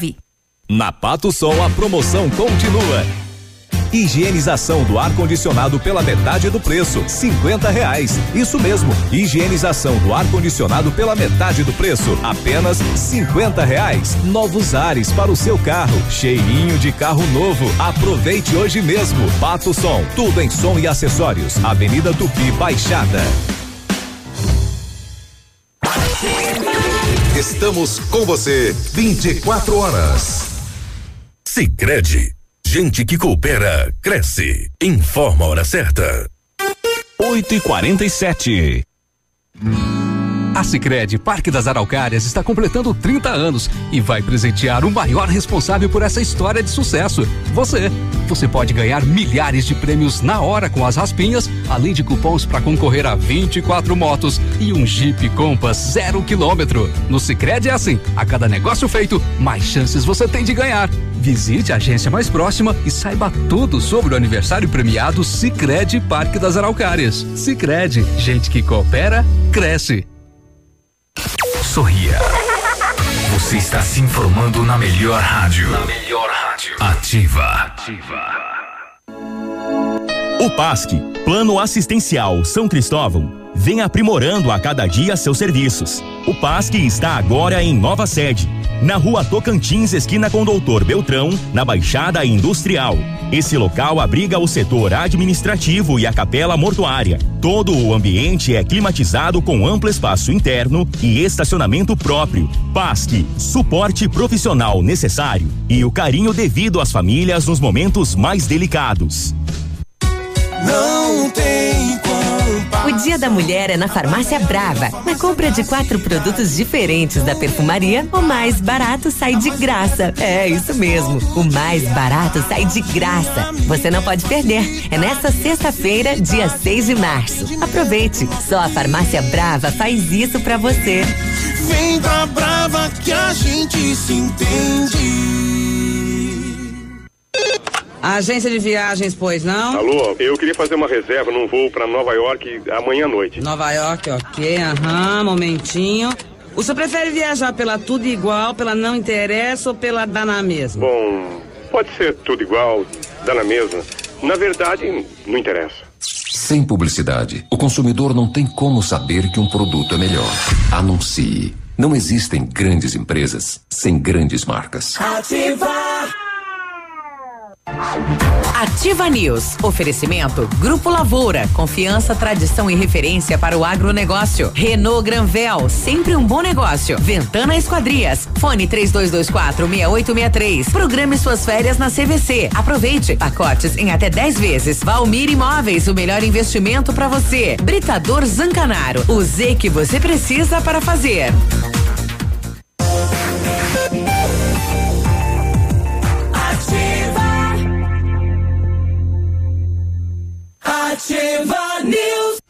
Na Pato Sol a promoção continua. Higienização do ar-condicionado pela metade do preço, cinquenta reais. Isso mesmo, higienização do ar-condicionado pela metade do preço, apenas cinquenta reais. Novos ares para o seu carro, cheirinho de carro novo. Aproveite hoje mesmo. Pato Som, tudo em som e acessórios. Avenida Tupi Baixada. Estamos com você 24 horas. Sicredi, gente que coopera cresce. Informa a hora certa. 8 e 47 A Sicredi Parque das Araucárias está completando 30 anos e vai presentear o maior responsável por essa história de sucesso, você. Você pode ganhar milhares de prêmios na hora com as raspinhas, além de cupons para concorrer a 24 motos e um Jeep Compass zero quilômetro. No Sicredi é assim, a cada negócio feito, mais chances você tem de ganhar. Visite a agência mais próxima e saiba tudo sobre o aniversário premiado Sicredi Parque das Araucárias. Sicredi, gente que coopera, cresce. Sorria. Você está se informando na melhor rádio. Na melhor rádio. Ativa. O PASC, Plano Assistencial São Cristóvão, vem aprimorando a cada dia seus serviços. O PASC está agora em nova sede, na rua Tocantins, esquina com Doutor Beltrão, na Baixada Industrial. Esse local abriga o setor administrativo e a capela mortuária. Todo o ambiente é climatizado com amplo espaço interno e estacionamento próprio. PASC, suporte profissional necessário e o carinho devido às famílias nos momentos mais delicados. Não tem O Dia da Mulher é na Farmácia Brava. Na compra de quatro produtos diferentes da perfumaria, o mais barato sai de graça. É isso mesmo, o mais barato sai de graça. Você não pode perder. É nesta sexta-feira, dia 6 de março. Aproveite. Só a Farmácia Brava faz isso pra você. Vem pra Brava que a gente se entende. Agência de viagens, pois não? Alô, eu queria fazer uma reserva num voo pra Nova York amanhã à noite. Nova York, ok, aham, momentinho. O senhor prefere viajar pela tudo igual, pela não interessa ou pela dá na mesma? Bom, pode ser tudo igual, dá na mesma. Na verdade, não interessa. Sem publicidade, o consumidor não tem como saber que um produto é melhor. Anuncie. Não existem grandes empresas sem grandes marcas. Ativar. Ativa News. Oferecimento Grupo Lavoura. Confiança, tradição e referência para o agronegócio. Renault Granvel. Sempre um bom negócio. Ventana Esquadrias. Fone 3224 6863. Programe suas férias na CVC. Aproveite. Pacotes em até 10 vezes. Valmir Imóveis. O melhor investimento para você. Britador Zancanaro. O Z que você precisa para fazer. Ativa News.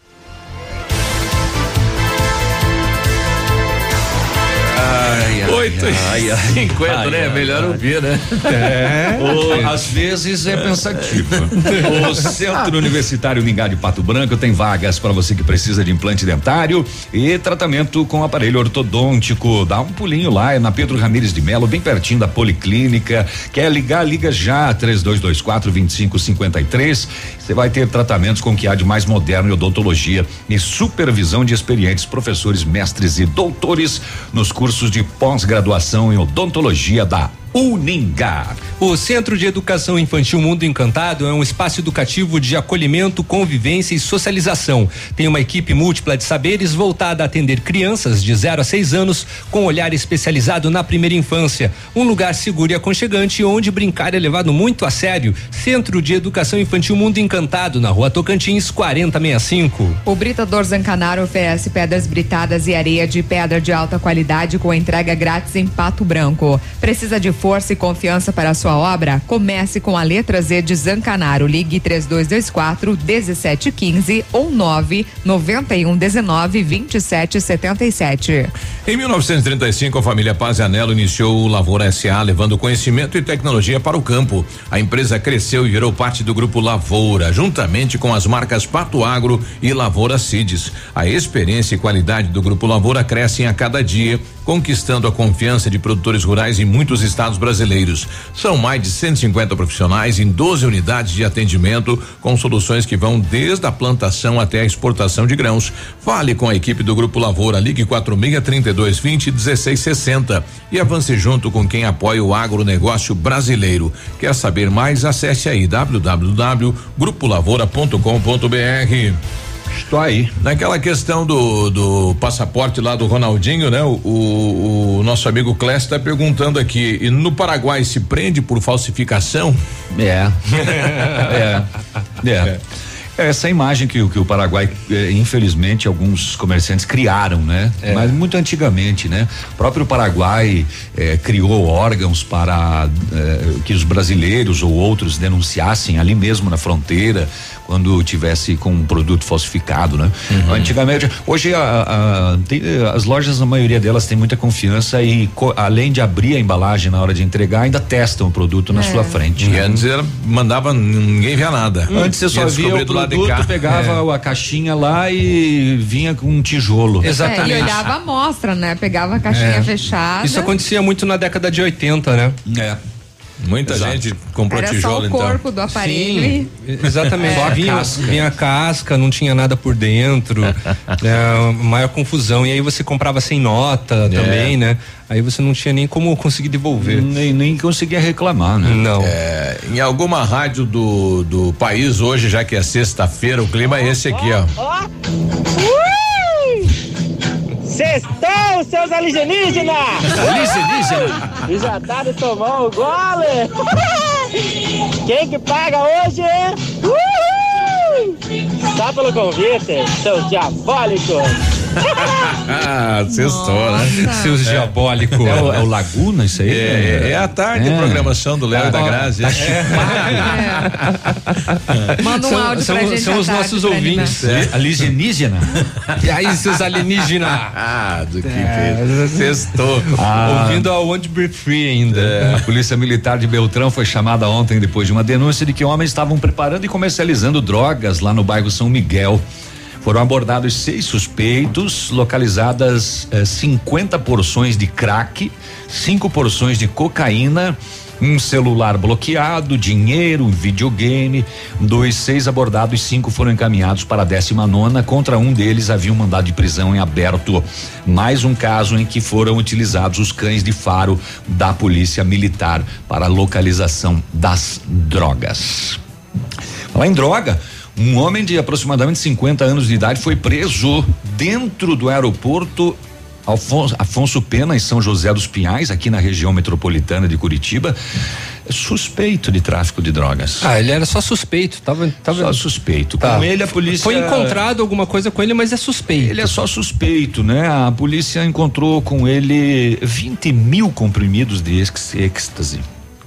Ai, ai, Oito ai, ai. 50, Ai, né? ai, Melhor ai. ouvir, né? É. O- às vezes é pensativo. O Centro Universitário Mingá de Pato Branco tem vagas para você que precisa de implante dentário e tratamento com aparelho ortodôntico. Dá um pulinho lá, é na Pedro Ramires de Melo, bem pertinho da Policlínica. Quer ligar? Liga já, 3224 2553. Você vai ter tratamentos com o que há de mais moderno em odontologia e supervisão de experientes professores, mestres e doutores nos cursos de pós-graduação em odontologia da Uningá. O Centro de Educação Infantil Mundo Encantado é um espaço educativo de acolhimento, convivência e socialização. Tem uma equipe múltipla de saberes voltada a atender crianças de 0 a 6 anos com olhar especializado na primeira infância. Um lugar seguro e aconchegante onde brincar é levado muito a sério. Centro de Educação Infantil Mundo Encantado, na rua Tocantins, 4065. O Britador Zancanaro oferece pedras britadas e areia de pedra de alta qualidade com entrega grátis em Pato Branco. Precisa de força e confiança para a sua obra? Comece com a letra Z de Zancanaro. Ligue 3224 1715 ou 991 19 27 77. Em 1935, a família Paz Anelo iniciou o Lavoura SA, levando conhecimento e tecnologia para o campo. A empresa cresceu e virou parte do grupo Lavoura, juntamente com as marcas Pato Agro e Lavoura Cides. A experiência e qualidade do grupo Lavoura crescem a cada dia, conquistando a confiança de produtores rurais em muitos estados brasileiros. São mais de 150 profissionais em 12 unidades de atendimento, com soluções que vão desde a plantação até a exportação de grãos. Fale com a equipe do Grupo Lavoura, ligue 46 32 20 16 60 e avance junto com quem apoia o agronegócio brasileiro. Quer saber mais? Acesse aí www.grupolavoura.com.br. Estou aí. Naquela questão do, do passaporte lá do Ronaldinho, né? O, o, o nosso amigo Clécio está perguntando aqui, e no Paraguai se prende por falsificação? É. é. É. É Essa imagem que, o- que o Paraguai, eh, infelizmente, alguns comerciantes criaram, né? Mas muito antigamente, né? O próprio Paraguai eh, criou órgãos para eh, que os brasileiros ou outros denunciassem ali mesmo na fronteira quando tivesse com um produto falsificado, né? Antigamente, hoje a- a- tem, as lojas, a maioria delas tem muita confiança e co- além de abrir a embalagem na hora de entregar, ainda testam o produto na É. sua frente. E né? antes ela mandava, ninguém via nada. Antes você só via o do lado de produto, cá. pegava a caixinha lá e vinha com um tijolo. É, e olhava a amostra, né? Pegava a caixinha É. fechada. Isso acontecia muito na década de 80, né? É. Muita Exato. gente comprou Era tijolo só o então. corpo do aparelho Sim, e... exatamente. É. Vinha, Casca. vinha a casca, não tinha nada por dentro, é, maior confusão. E aí você comprava sem nota também, né? Aí você não tinha nem como conseguir devolver. Nem, nem conseguia reclamar, né? Não. É, em alguma rádio do, do país hoje, já que é sexta-feira, o clima é esse aqui, ó. Ui! Sextou, seus alienígenas! Alienígena! E já tá de tomar o gole! Quem que paga hoje? Uhul! Só pelo convite, seus diabólicos! Ah, sextou, né? Seus diabólicos. É o, é o Laguna, isso aí? É, é a tarde, É. programação do Léo e da Grazi. Manda um São- áudio são- pra gente são os nossos ouvintes. É. Alienígena? E aí, seus alienígenas? Ah, do que É. fez. Sextou. Ah. Ouvindo a Want to Be Free ainda. A Polícia Militar de Beltrão foi chamada ontem depois de uma denúncia de que homens estavam preparando e comercializando drogas lá no bairro São Miguel. Foram abordados seis suspeitos, localizadas eh, 50 porções de crack, cinco porções de cocaína, um celular bloqueado, dinheiro, um videogame. Dos seis abordados, cinco foram encaminhados para a 19 nona. Contra um deles havia um mandado de prisão em aberto. Mais um caso em que foram utilizados os cães de faro da Polícia Militar para localização das drogas. Falar em droga, um homem de aproximadamente 50 anos de idade foi preso dentro do aeroporto Alfonso, Afonso Pena, em São José dos Pinhais, aqui na região metropolitana de Curitiba, suspeito de tráfico de drogas. Ah, ele era só suspeito, tava, tava Só suspeito. Tá. Com ele a polícia Foi encontrado alguma coisa com ele, mas é suspeito. Ele é só suspeito, né? A polícia encontrou com ele 20 mil comprimidos de êxtase.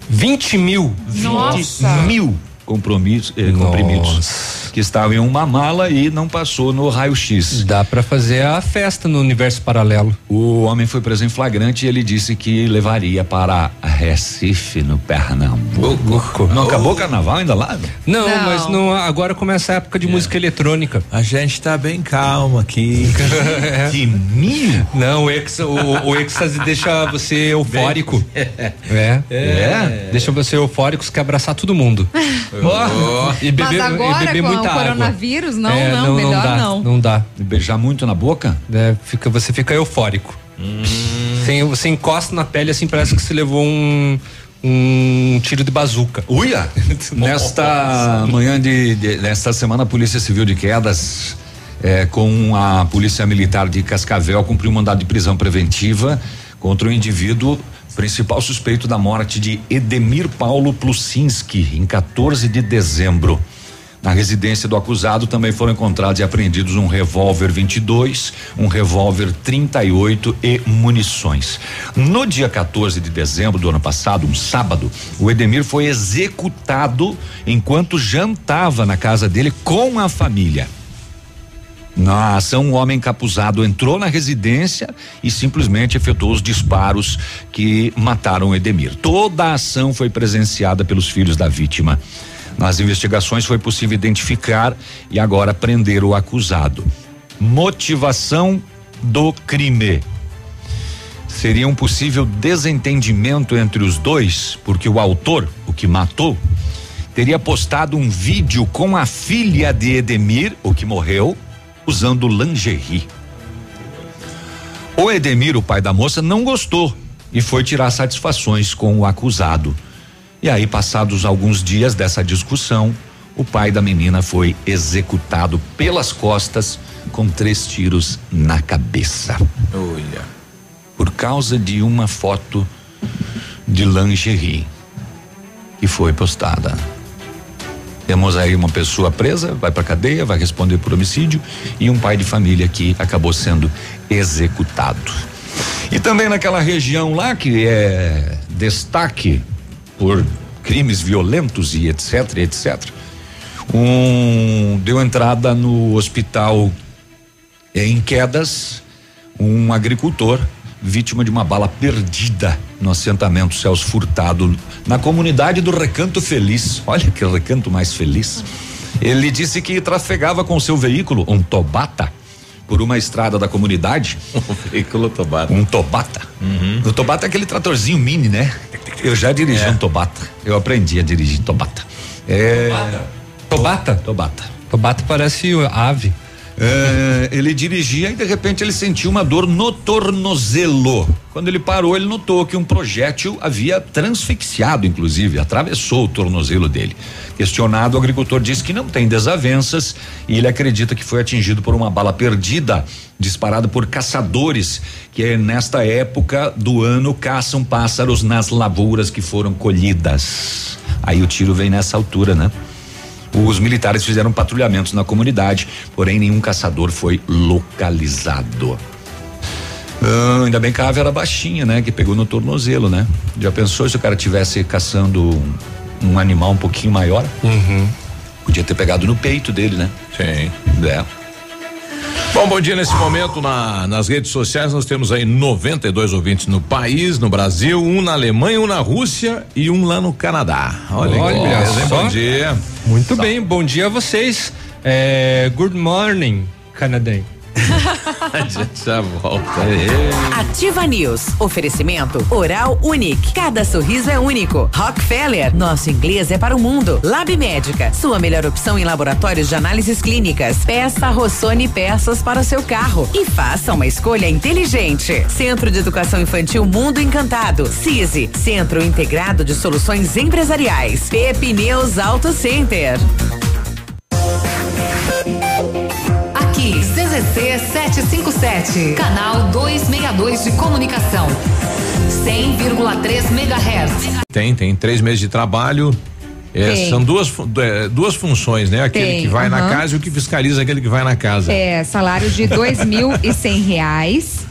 20 mil? 20 Nossa. mil compromissos, eh, comprimidos que estavam em uma mala e não passou no raio-x. Dá pra fazer a festa no universo paralelo. O homem foi preso em flagrante e ele disse que levaria para Recife, no Pernambuco. Não acabou o carnaval ainda lá? Não, Não. mas não, agora começa a época de música eletrônica. A gente tá bem calmo aqui. Que mil? Não, o, ex, o, o êxtase deixa você eufórico. É. É? Deixa você eufórico, você quer abraçar todo mundo. E beber, Mas agora, e beber com muita o coronavírus, não, É, não, melhor dá, não. Não dá. Beijar muito na boca? É, fica, você fica eufórico. Sem- você encosta na pele assim, parece que você levou um, um tiro de bazuca. Uia! Nesta manhã de, de- nesta semana, a Polícia Civil de Quedas, eh, com a Polícia Militar de Cascavel, cumpriu um mandado de prisão preventiva contra o indivíduo principal suspeito da morte de Edemir Paulo Plusinski, em 14 de dezembro. Na residência do acusado também foram encontrados e apreendidos um revólver 22, um revólver 38 e munições. No dia 14 de dezembro do ano passado, um sábado, o Edemir foi executado enquanto jantava na casa dele com a família. Na ação, um homem encapuzado entrou na residência e simplesmente efetuou os disparos que mataram Edemir. Toda a ação foi presenciada pelos filhos da vítima. Nas investigações foi possível identificar e agora prender o acusado. Motivação do crime. Seria um possível desentendimento entre os dois, porque o autor, o que matou, teria postado um vídeo com a filha de Edemir, o que morreu, usando lingerie. O Edemir, o pai da moça, não gostou e foi tirar satisfações com o acusado. E aí, passados alguns dias dessa discussão, o pai da menina foi executado pelas costas com três tiros na cabeça. Olha. Por causa de uma foto de lingerie que foi postada. Temos aí uma pessoa presa, vai pra cadeia, vai responder por homicídio e um pai de família que acabou sendo executado. E também naquela região lá que é destaque por crimes violentos e etc, etc. Um deu entrada no hospital em quedas um agricultor vítima de uma bala perdida no assentamento Celso Furtado na comunidade do Recanto Feliz. Olha que recanto mais feliz. Ele disse que trafegava com seu veículo, um Tobata, por uma estrada da comunidade. Um veículo Tobata. Um Tobata. O Tobata é aquele tratorzinho mini, né? Eu já dirigi É. um Tobata. Eu aprendi a dirigir Tobata. É. Tobata? Tobata. Tobata parece ave. É, ele dirigia e de repente ele sentiu uma dor no tornozelo. Quando ele parou, ele notou que um projétil havia transfixiado, inclusive, atravessou o tornozelo dele. Questionado, o agricultor disse que não tem desavenças e ele acredita que foi atingido por uma bala perdida disparada por caçadores que nesta época do ano caçam pássaros nas lavouras que foram colhidas. Aí o tiro vem nessa altura, né? Os militares fizeram patrulhamentos na comunidade, porém nenhum caçador foi localizado. Ah, ainda bem que a ave era baixinha, né? Que pegou no tornozelo, né? Já pensou se o cara tivesse caçando um, um animal um pouquinho maior? Podia ter pegado no peito dele, né? Sim. É. Bom, bom dia nesse momento na, nas redes sociais nós temos aí 92 ouvintes no país, no Brasil, um na Alemanha, um na Rússia e um lá no Canadá. Olha, Olha beleza, hein? Bom dia. Muito bem, bom dia a vocês. É, good morning, canadense. A gente já volta. Ativa News. Oferecimento Oral Unique. Cada sorriso é único. Rockefeller. Nosso inglês é para o mundo. Lab Médica. Sua melhor opção em laboratórios de análises clínicas. Peça Rossoni peças para o seu carro. E faça uma escolha inteligente. Centro de Educação Infantil Mundo Encantado. CISI. Centro Integrado de Soluções Empresariais. Pepineus Auto Center. CZC 757, canal 262 de comunicação. 100,3 MHz. Tem, tem três meses de trabalho. É, são duas, é, duas funções, né? Aquele Tem, que vai na casa e o que fiscaliza aquele que vai na casa. É, salário de dois mil e cem reais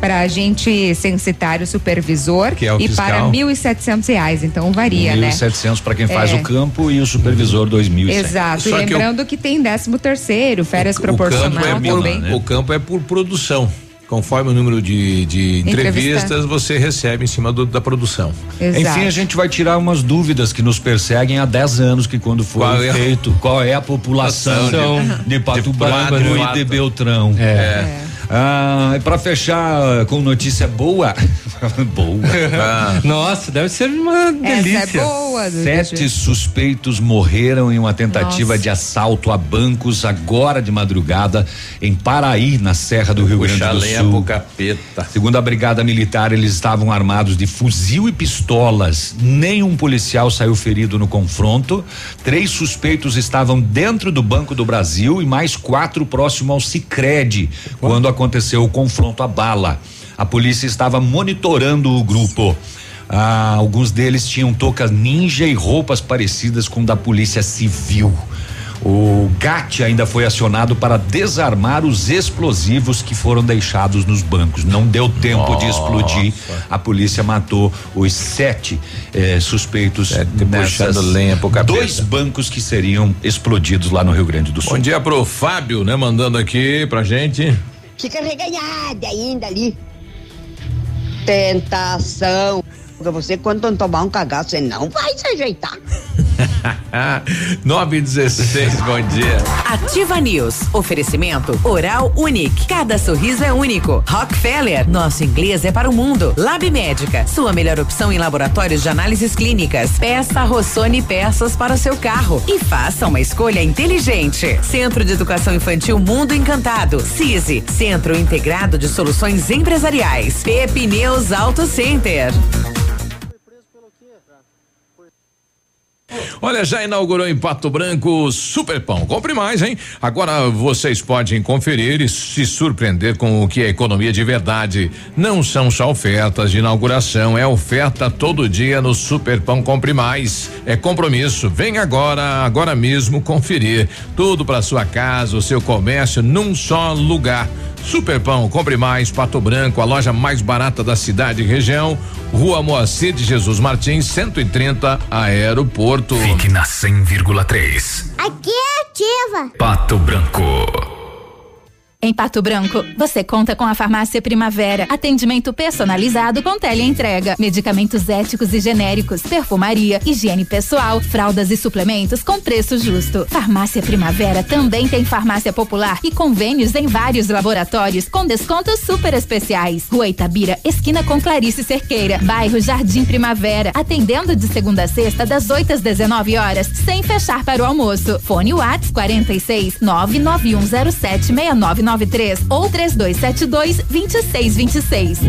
para agente censitário supervisor Que é o e fiscal. para mil e setecentos reais, então varia, né? 1.700 para quem faz É. o campo e o supervisor 2.100. Exato, e Só que o- lembrando que, tem décimo terceiro, férias O campo, proporcional é por, também. o campo é por produção. Conforme o número de, de Entrevista. entrevistas, você recebe em cima do- da produção. Exato. Enfim, a gente vai tirar umas dúvidas que nos perseguem há 10 anos, que quando foi Qual é a- feito, qual é a população de, de Pato de Branco e de Beltrão. É. Ah, para fechar com notícia boa, boa. Ah. Nossa, deve ser uma Essa delícia. é boa. Sete suspeitos morreram em uma tentativa Nossa. de assalto a bancos agora de madrugada em Paraí, na Serra do Rio Puxa Grande do lenha Sul. pro capeta. Segundo a Brigada Militar, eles estavam armados de fuzil e pistolas. Nenhum policial saiu ferido no confronto. Três suspeitos estavam dentro do Banco do Brasil e mais quatro próximo ao Sicredi, quando aconteceu o confronto a bala. A polícia estava monitorando o grupo. Ah, alguns deles tinham toucas ninja e roupas parecidas com da Polícia Civil. O GAT ainda foi acionado para desarmar os explosivos que foram deixados nos bancos. Não deu tempo de explodir. A polícia matou os sete eh, suspeitos nessas puxando lenha pro capeta. dois bancos que seriam explodidos lá no Rio Grande do Sul. Bom dia pro Fábio, né? Mandando aqui pra gente. Fica reganhada ainda ali. Tentação. Porque você, quando tomar um cagaço, você não vai se ajeitar. 9 e 16, bom dia. Ativa News. Oferecimento Oral Unique. Cada sorriso é único. Rockefeller. Nosso inglês é para o mundo. Lab Médica. Sua melhor opção em laboratórios de análises clínicas. Peça Rossoni peças para o seu carro. E faça uma escolha inteligente. Centro de Educação Infantil Mundo Encantado. CISI. Centro Integrado de Soluções Empresariais. Pepineus Auto Center. Olha, já inaugurou em Pato Branco Super Pão. Compre mais, hein? Agora vocês podem conferir e se surpreender com o que é economia de verdade. Não são só ofertas de inauguração, é oferta todo dia no Super Pão Compre Mais. É compromisso. Vem agora, agora mesmo conferir. Tudo para sua casa, o seu comércio num só lugar. Super Pão, compre mais, Pato Branco, a loja mais barata da cidade e região. Rua Moacir de Jesus Martins, 130, Aeroporto. Fique na 100,3. Aqui é ativa. Pato Branco. Em Pato Branco, você conta com a Farmácia Primavera. Atendimento personalizado com teleentrega. Medicamentos éticos e genéricos, perfumaria, higiene pessoal, fraldas e suplementos com preço justo. Farmácia Primavera também tem farmácia popular e convênios em vários laboratórios com descontos super especiais. Rua Itabira, esquina com Clarice Cerqueira, bairro Jardim Primavera. Atendendo de segunda a sexta, das 8 às 19 horas, sem fechar para o almoço. Fone Whats 46 99107 6993 ou 3272 2626.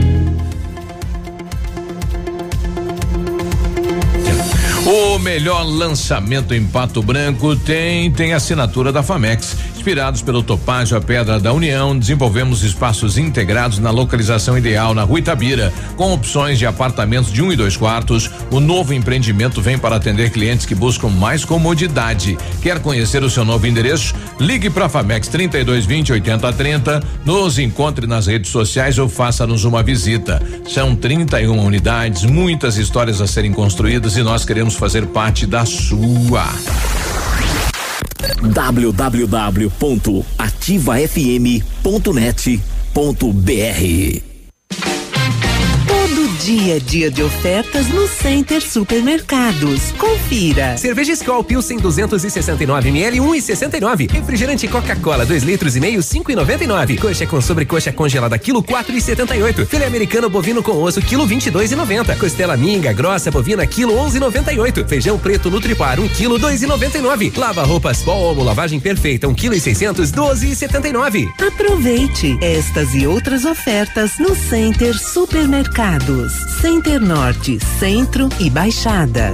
O melhor lançamento em Pato Branco tem tem assinatura da Famex. Inspirados pelo Topázio a Pedra da União, desenvolvemos espaços integrados na localização ideal na Rua Itabira, com opções de apartamentos de um e dois quartos. O novo empreendimento vem para atender clientes que buscam mais comodidade. Quer conhecer o seu novo endereço? Ligue para Famex 3220 8030, nos encontre nas redes sociais ou faça-nos uma visita. São 31 unidades, muitas histórias a serem construídas e nós queremos fazer parte da sua. www.ativafm.net.br dia é dia de ofertas no Center Supermercados. Confira. Cerveja Skol Pilsen 269 ml 1,69. Refrigerante Coca-Cola 2 litros e meio 5,99. Coxa com sobrecoxa congelada quilo 4,78. Filé americano bovino com osso quilo 22,90. Costela minga grossa bovina quilo 11,98. Feijão preto Nutripar 1 quilo 2,99. Lava roupas Polmo lavagem perfeita 1 quilo e 600 12,79. Aproveite estas e outras ofertas no Center Supermercados. Center Norte, Centro e Baixada.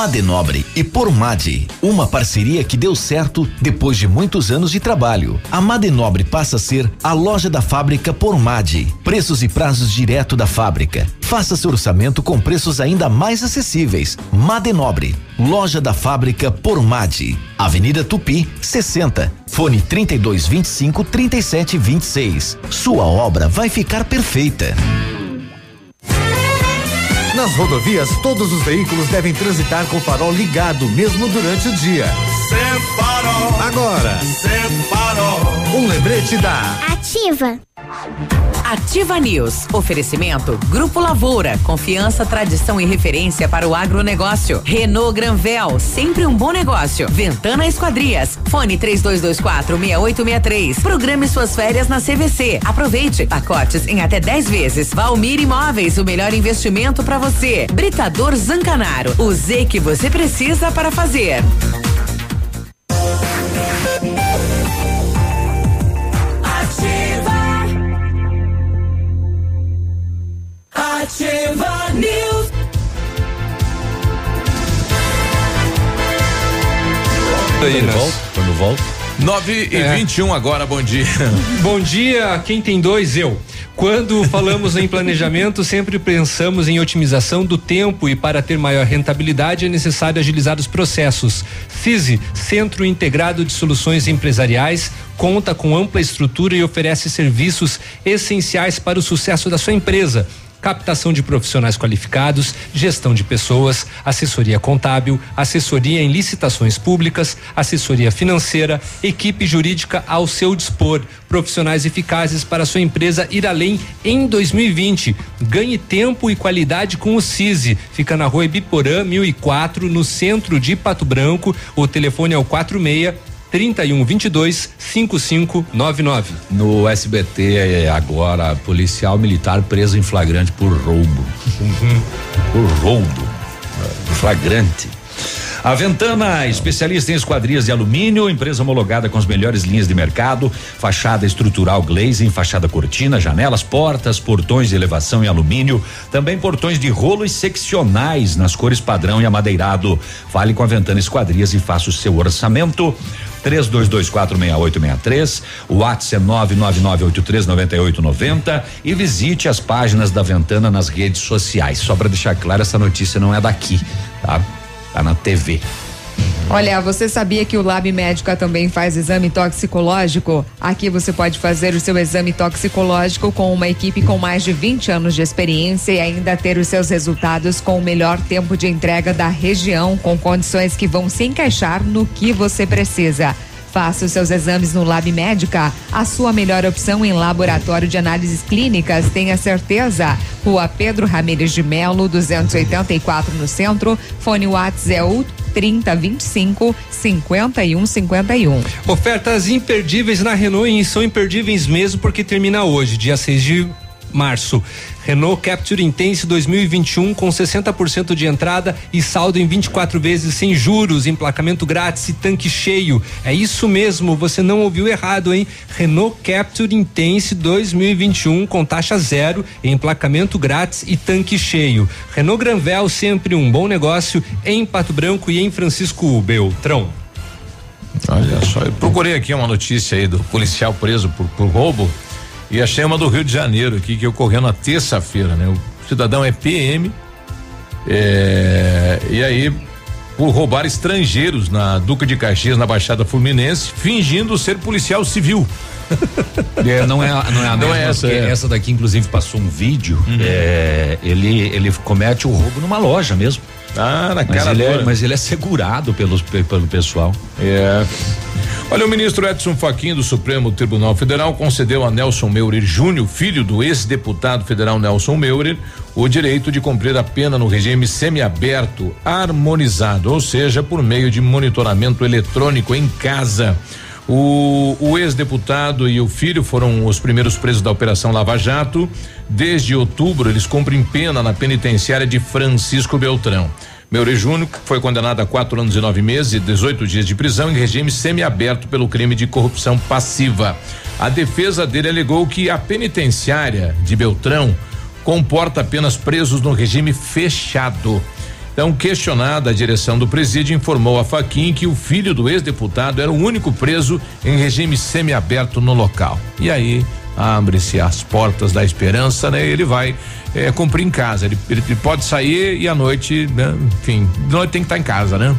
Madenobre e Pormade, uma parceria que deu certo depois de muitos anos de trabalho. A Madenobre passa a ser a loja da fábrica Pormade. Preços e prazos direto da fábrica. Faça seu orçamento com preços ainda mais acessíveis. Madenobre, loja da fábrica Pormade. Avenida Tupi, 60. Fone 3225 3726. Sua obra vai ficar perfeita. Nas rodovias, todos os veículos devem transitar com o farol ligado, mesmo durante o dia. Separou. Agora, Separou. um lembrete da Ativa. Ativa News. Oferecimento Grupo Lavoura. Confiança, tradição e referência para o agronegócio. Renault Granvel. Sempre um bom negócio. Ventana Esquadrias. Fone 3224 6863. Programe suas férias na CVC. Aproveite. Pacotes em até 10 vezes. Valmir Imóveis. O melhor investimento para você. Britador Zancanaro. O Z que você precisa para fazer. Ativa News. Aí, Quando volta? Quando volta? 9 e É. 21 agora, bom dia. Bom dia, quem tem dois, eu. Quando falamos em planejamento, sempre pensamos em otimização do tempo e para ter maior rentabilidade é necessário agilizar os processos. CISI, Centro Integrado de Soluções Empresariais, conta com ampla estrutura e oferece serviços essenciais para o sucesso da sua empresa captação de profissionais qualificados, gestão de pessoas, assessoria contábil, assessoria em licitações públicas, assessoria financeira, equipe jurídica ao seu dispor, profissionais eficazes para sua empresa ir além em 2020. Ganhe tempo e qualidade com o CISI. Fica na rua Ibiporã, 1004, no centro de Pato Branco. O telefone é o 46 3122 5599. No SBT é, agora, policial militar preso em flagrante por roubo. Por roubo. Flagrante. A Ventana, especialista em esquadrias de alumínio, empresa homologada com as melhores linhas de mercado, fachada estrutural glazing, fachada cortina, janelas, portas, portões de elevação em alumínio, também portões de rolo e seccionais nas cores padrão e amadeirado. Fale com a Ventana Esquadrias e faça o seu orçamento. 32246863, o WhatsApp é 999839890 e visite as páginas da Ventana nas redes sociais. Só para deixar claro, essa notícia não é daqui, tá? Tá na TV. Olha, você sabia que o Lab Médica também faz exame toxicológico? Aqui você pode fazer o seu exame toxicológico com uma equipe com mais de 20 anos de experiência e ainda ter os seus resultados com o melhor tempo de entrega da região, com condições que vão se encaixar no que você precisa. Faça os seus exames no Lab Médica, a sua melhor opção em laboratório de análises clínicas, tenha certeza. Rua Pedro Ramires de Melo, 284 no centro. Fone WhatsApp é o 3025 5151. Ofertas imperdíveis na Renault e são imperdíveis mesmo porque termina hoje, dia 6 de março. Renault Capture Intense 2021 com 60% de entrada e saldo em 24 vezes sem juros, emplacamento grátis e tanque cheio. É isso mesmo, você não ouviu errado, hein? Renault Capture Intense 2021 com taxa zero, emplacamento grátis e tanque cheio. Renault Granvel sempre um bom negócio em Pato Branco e em Francisco Beltrão. Olha só, eu procurei aqui uma notícia aí do policial preso por, por roubo e achei uma do Rio de Janeiro aqui que ocorreu na terça-feira, né? O cidadão é PM, é, e aí por roubar estrangeiros na Duca de Caxias, na Baixada Fluminense, fingindo ser policial civil. É, não é, não é a Não mesma, é essa, é. essa daqui inclusive passou um vídeo, Uhum. é, ele ele comete o roubo numa loja mesmo. Ah, na mas cara ele é, mas ele é segurado pelos pe- pelo pessoal. É. Olha, o ministro Edson Fachin do Supremo Tribunal Federal concedeu a Nelson Meurer Júnior, filho do ex-deputado federal Nelson Meurer, o direito de cumprir a pena no regime semiaberto, harmonizado, ou seja, por meio de monitoramento eletrônico em casa. O, o ex-deputado e o filho foram os primeiros presos da Operação Lava Jato. Desde outubro, eles cumprem pena na penitenciária de Francisco Beltrão. Meure Júnior foi condenado a quatro anos e nove meses e 18 dias de prisão em regime semiaberto pelo crime de corrupção passiva. A defesa dele alegou que a penitenciária de Beltrão comporta apenas presos no regime fechado. Então, questionada, a direção do presídio informou a Faquin que o filho do ex-deputado era o único preso em regime semiaberto no local. E aí abre-se as portas da esperança, né? Ele vai eh, cumprir em casa. Ele, ele- ele pode sair e à noite, né? enfim, de noite tem que estar em casa, né?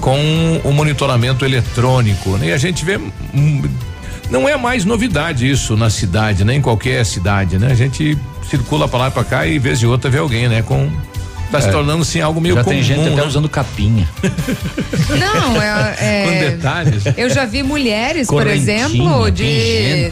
Com o monitoramento eletrônico. Né? E a gente vê. hum, não é mais novidade isso na cidade, né? Em qualquer cidade, né? A gente circula pra lá e pra cá e vez de outra vê alguém, né? Com tá se É. tornando assim algo meio Já comum. tem gente até né? usando capinha. Não, é. é- Com detalhes. Eu já vi mulheres, por exemplo, de.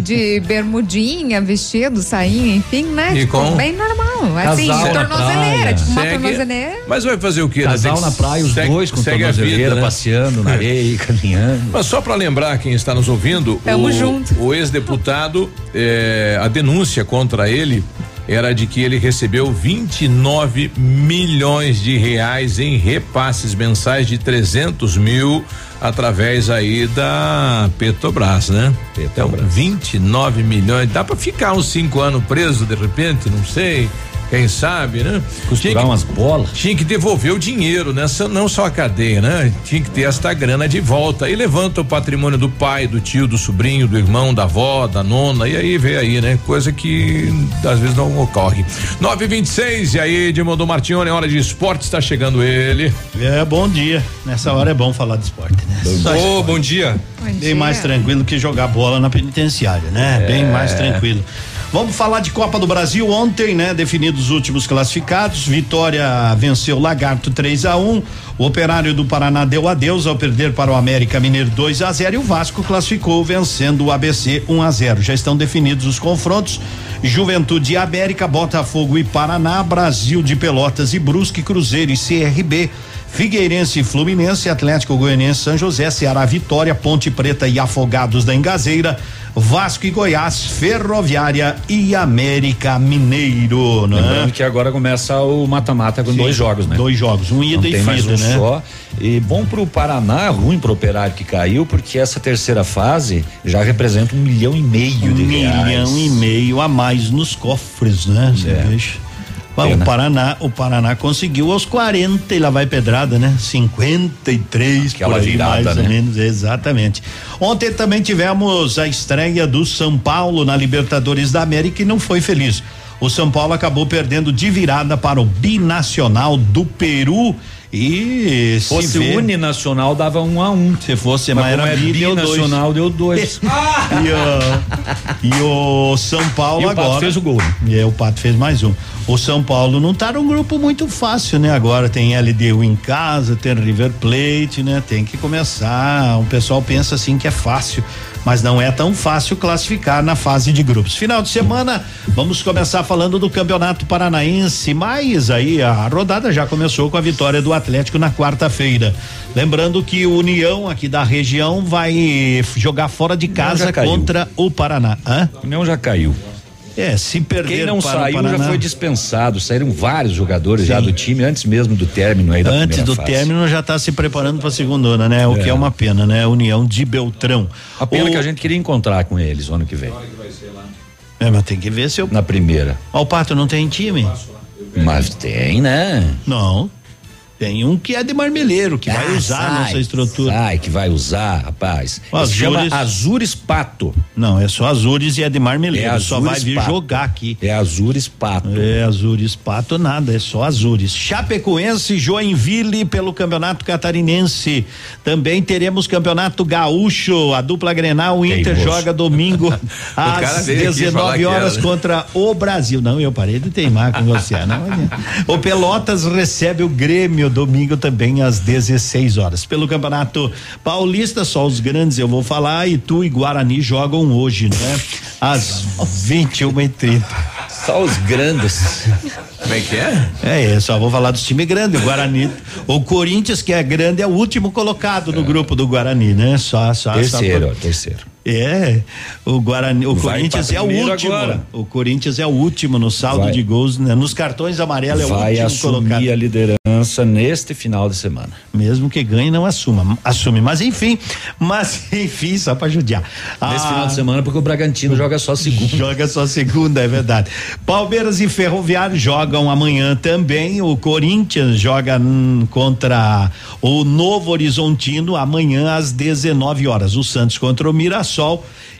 De bermudinha, vestido, sainha, enfim, né? E tipo, com- bem normal. Assim, Casal tornozeleira, tipo uma Segue- tornozeleira. Mas vai fazer o quê? né? Casal na praia, os segue- dois com segue a tornozeleira, vida, né? passeando na areia, caminhando. Mas só para lembrar quem está nos ouvindo, Tamo o, o ex-deputado, eh, a denúncia contra ele era de que ele recebeu 29 milhões de reais em repasses mensais de 300 mil através aí da Petrobras, né? Então, 29 milhões, dá para ficar uns cinco anos preso de repente, não sei. Quem sabe, né? Costurar umas bolas. Tinha que devolver o dinheiro, né? Não só a cadeia, né? Tinha que ter esta grana de volta. E levanta o patrimônio do pai, do tio, do sobrinho, do irmão, da avó, da nona. E aí vê aí, né? Coisa que às vezes não ocorre. 926, e aí, Edmundo Martione, hora de esporte, está chegando ele. É, bom dia. Nessa hora é bom falar de esporte, né? Ô, esporte. bom dia. Bem mais tranquilo que jogar bola na penitenciária, né? Bem mais tranquilo. Vamos falar de Copa do Brasil ontem, né? Definidos os últimos classificados. Vitória venceu Lagarto 3 a 1 O Operário do Paraná deu adeus ao perder para o América Mineiro 2 a 0 e o Vasco classificou vencendo o ABC 1 a 0. Já estão definidos os confrontos. Juventude e América, Botafogo e Paraná, Brasil de Pelotas e Brusque, Cruzeiro e CRB. Figueirense e Fluminense, Atlético Goianiense, São José, Ceará, Vitória, Ponte Preta e Afogados da Engazeira, Vasco e Goiás, Ferroviária e América Mineiro, né? Lembrando que agora começa o mata-mata com Sim, dois jogos, né? dois jogos, um ida Não e tem mais um né? só. E bom pro Paraná, ruim pro Operário que caiu, porque essa terceira fase já representa um milhão e meio Um de reais. milhão e meio a mais nos cofres, né? Você É. veja. Mas o. Paraná, o Paraná conseguiu aos 40 e lá vai pedrada, né? 53 Aquela por aí, virada, mais ou né? menos, exatamente. Ontem também tivemos a estreia do São Paulo na Libertadores da América e não foi feliz. O São Paulo acabou perdendo de virada para o binacional do Peru e Se fosse se vê, uninacional dava um a um. se fosse Mas como é maravilha, deu dois. binacional deu dois. E o, e o São Paulo E o Pato agora. fez o gol, né? É, o Pato fez mais um. O São Paulo não tá num grupo muito fácil, né? Agora tem LDU em casa, tem River Plate, né? Tem que começar. O pessoal pensa assim que é fácil, mas não é tão fácil classificar na fase de grupos. Final de semana, vamos começar falando do Campeonato Paranaense, mas aí a rodada já começou com a vitória do Atlético na quarta-feira. Lembrando que o União aqui da região vai jogar fora de casa contra o Paraná. Hã? O União já caiu. É, se perder Quem não para o saiu já foi dispensado. Saíram vários jogadores Sim. já do time antes mesmo do término aí da Antes do fase. término já está se preparando para a segunda, né? O É. que é uma pena, né? União de Beltrão. A pena O- que a gente queria encontrar com eles o ano que vem. É, mas tem que ver se eu. Na primeira. Ó, o Pato não tem time? Mas tem, né? Não. Tem um que é de marmeleiro, que vai Ah, usar a sai, nossa estrutura. Sai, que vai usar, rapaz. Esse chama Azures- Azures Pato. Não, é só Azures e é de marmeleiro. É só Azures vai vir Pato. jogar aqui. É Azures Pato. É Azures Pato nada, é só Azures. Chapecoense e Joinville pelo Campeonato Catarinense. Também teremos Campeonato Gaúcho, a dupla Grenal, o Inter Teimoso. joga domingo às veio aqui falar 19 que horas era. contra o Brasil. Não, eu parei de teimar com você, não. o Pelotas recebe o Grêmio domingo também às 16 horas. Pelo Campeonato Paulista, só os grandes eu vou falar, Itu e Guarani jogam hoje, né? Às 21h30. Só os grandes. Como é que é? É, é, só vou falar dos times grandes. O Guarani, o Corinthians, que é grande, é o último colocado no grupo do Guarani, né? Só, só, Terceiro, só terceiro. É, o Guarani, o Vai Corinthians é o último. agora. O Corinthians é o último no saldo Vai. de gols, né? Nos cartões amarelos é o Vai último assumir colocado. a liderança neste final de semana. Mesmo que ganhe, não assuma, assume. Mas enfim, mas enfim, só pra judiar. Nesse Ah, final de semana, porque o Bragantino joga só segunda. Joga só segunda, é verdade. Palmeiras e Ferroviário jogam amanhã também. O Corinthians joga hum, contra o Novo Horizontino amanhã às 19 horas. O Santos contra o Mirassol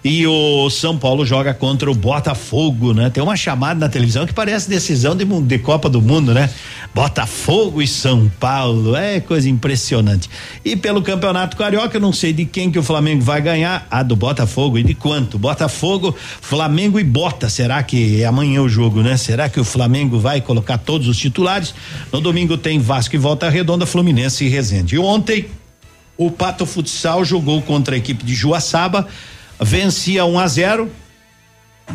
e o São Paulo joga contra o Botafogo, né? Tem uma chamada na televisão que parece decisão de, de Copa do Mundo, né? Botafogo e São Paulo, é coisa impressionante. E pelo Campeonato Carioca, eu não sei de quem que o Flamengo vai ganhar, a do Botafogo e de quanto? Botafogo, Flamengo e Bota, será que é amanhã o jogo, né? Será que o Flamengo vai colocar todos os titulares? No domingo tem Vasco e Volta Redonda, Fluminense e Resende. E ontem, o Pato Futsal jogou contra a equipe de Juaçaba, vencia 1 a 0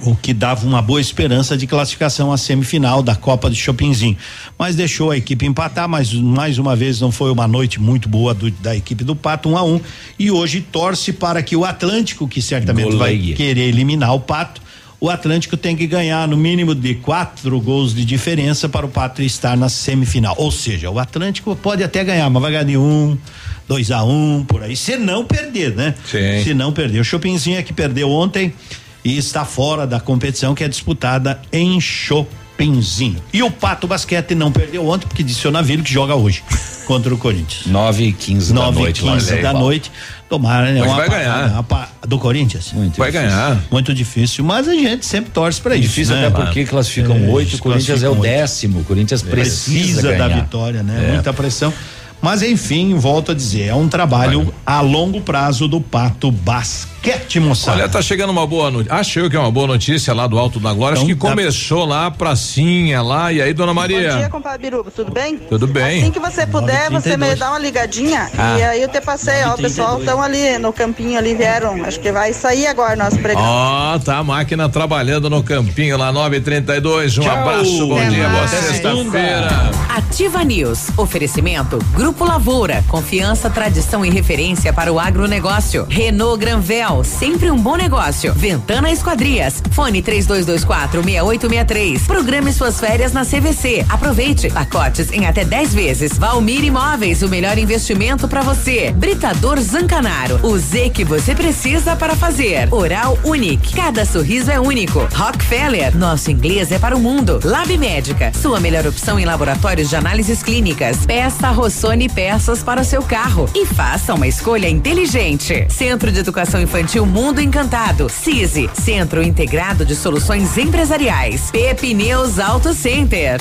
o que dava uma boa esperança de classificação à semifinal da Copa de Chopinzinho. Mas deixou a equipe empatar, mas mais uma vez não foi uma noite muito boa do- da equipe do Pato, um a um. E hoje torce para que o Atlântico, que certamente vai Goleie. querer eliminar o Pato, o Atlântico tem que ganhar no mínimo de quatro gols de diferença para o Pato estar na semifinal. Ou seja, o Atlântico pode até ganhar, mas vai ganhar de um, dois a um, por aí. Se não perder, né? Sim. Se não perder. O Chopinzinho é que perdeu ontem e está fora da competição que é disputada em Chopinzinho. E o Pato Basquete não perdeu ontem porque disse o Navilho que joga hoje contra o Corinthians. 9 e 15 da 9 noite. e 15 olha aí, da noite. Tomara, né? Uma vai pa- ganhar. uma pa- do Corinthians? Muito Vai difícil. ganhar. Muito difícil, mas a gente sempre torce para isso. Difícil né? até porque classificam É, oito, o Corinthians é o décimo. O Corinthians precisa, precisa da vitória, né? É. Muita pressão. Mas enfim, volto a dizer, é um trabalho a longo prazo do Pato Basquete. Basquete, moçada. Olha, tá chegando uma boa notícia. Acho eu que é uma boa notícia lá do Alto da Glória. Acho que Então, começou lá a pracinha lá. E aí, dona Maria? Bom dia, compadre Biruba, tudo bem? Tudo bem. Assim que você puder, você me dá uma ligadinha Ah. e aí eu te passei, ó, o pessoal estão ali no campinho ali, vieram, acho que vai sair agora nosso programa. Ó, tá a máquina trabalhando no campinho lá, 932. Um Tchau. abraço, bom Até dia, boa mais. sexta-feira. Ativa News. Oferecimento Grupo Lavoura. Confiança, tradição e referência para o agronegócio. Renault Granvel. Sempre um bom negócio. Ventana Esquadrias. Fone 3224 6863. Programe suas férias na CVC. Aproveite. Pacotes em até 10 vezes. Valmir Imóveis. O melhor investimento para você. Britador Zancanaro. O Z que você precisa para fazer. Oral Unique. Cada sorriso é único. Rockefeller. Nosso inglês é para o mundo. Lab Médica. Sua melhor opção em laboratórios de análises clínicas. Peça Rossoni peças para seu carro e faça uma escolha inteligente. Centro de Educação Infantil Mundo Encantado. CISI. Centro Integrado de Soluções Empresariais. Pepineus Auto Center.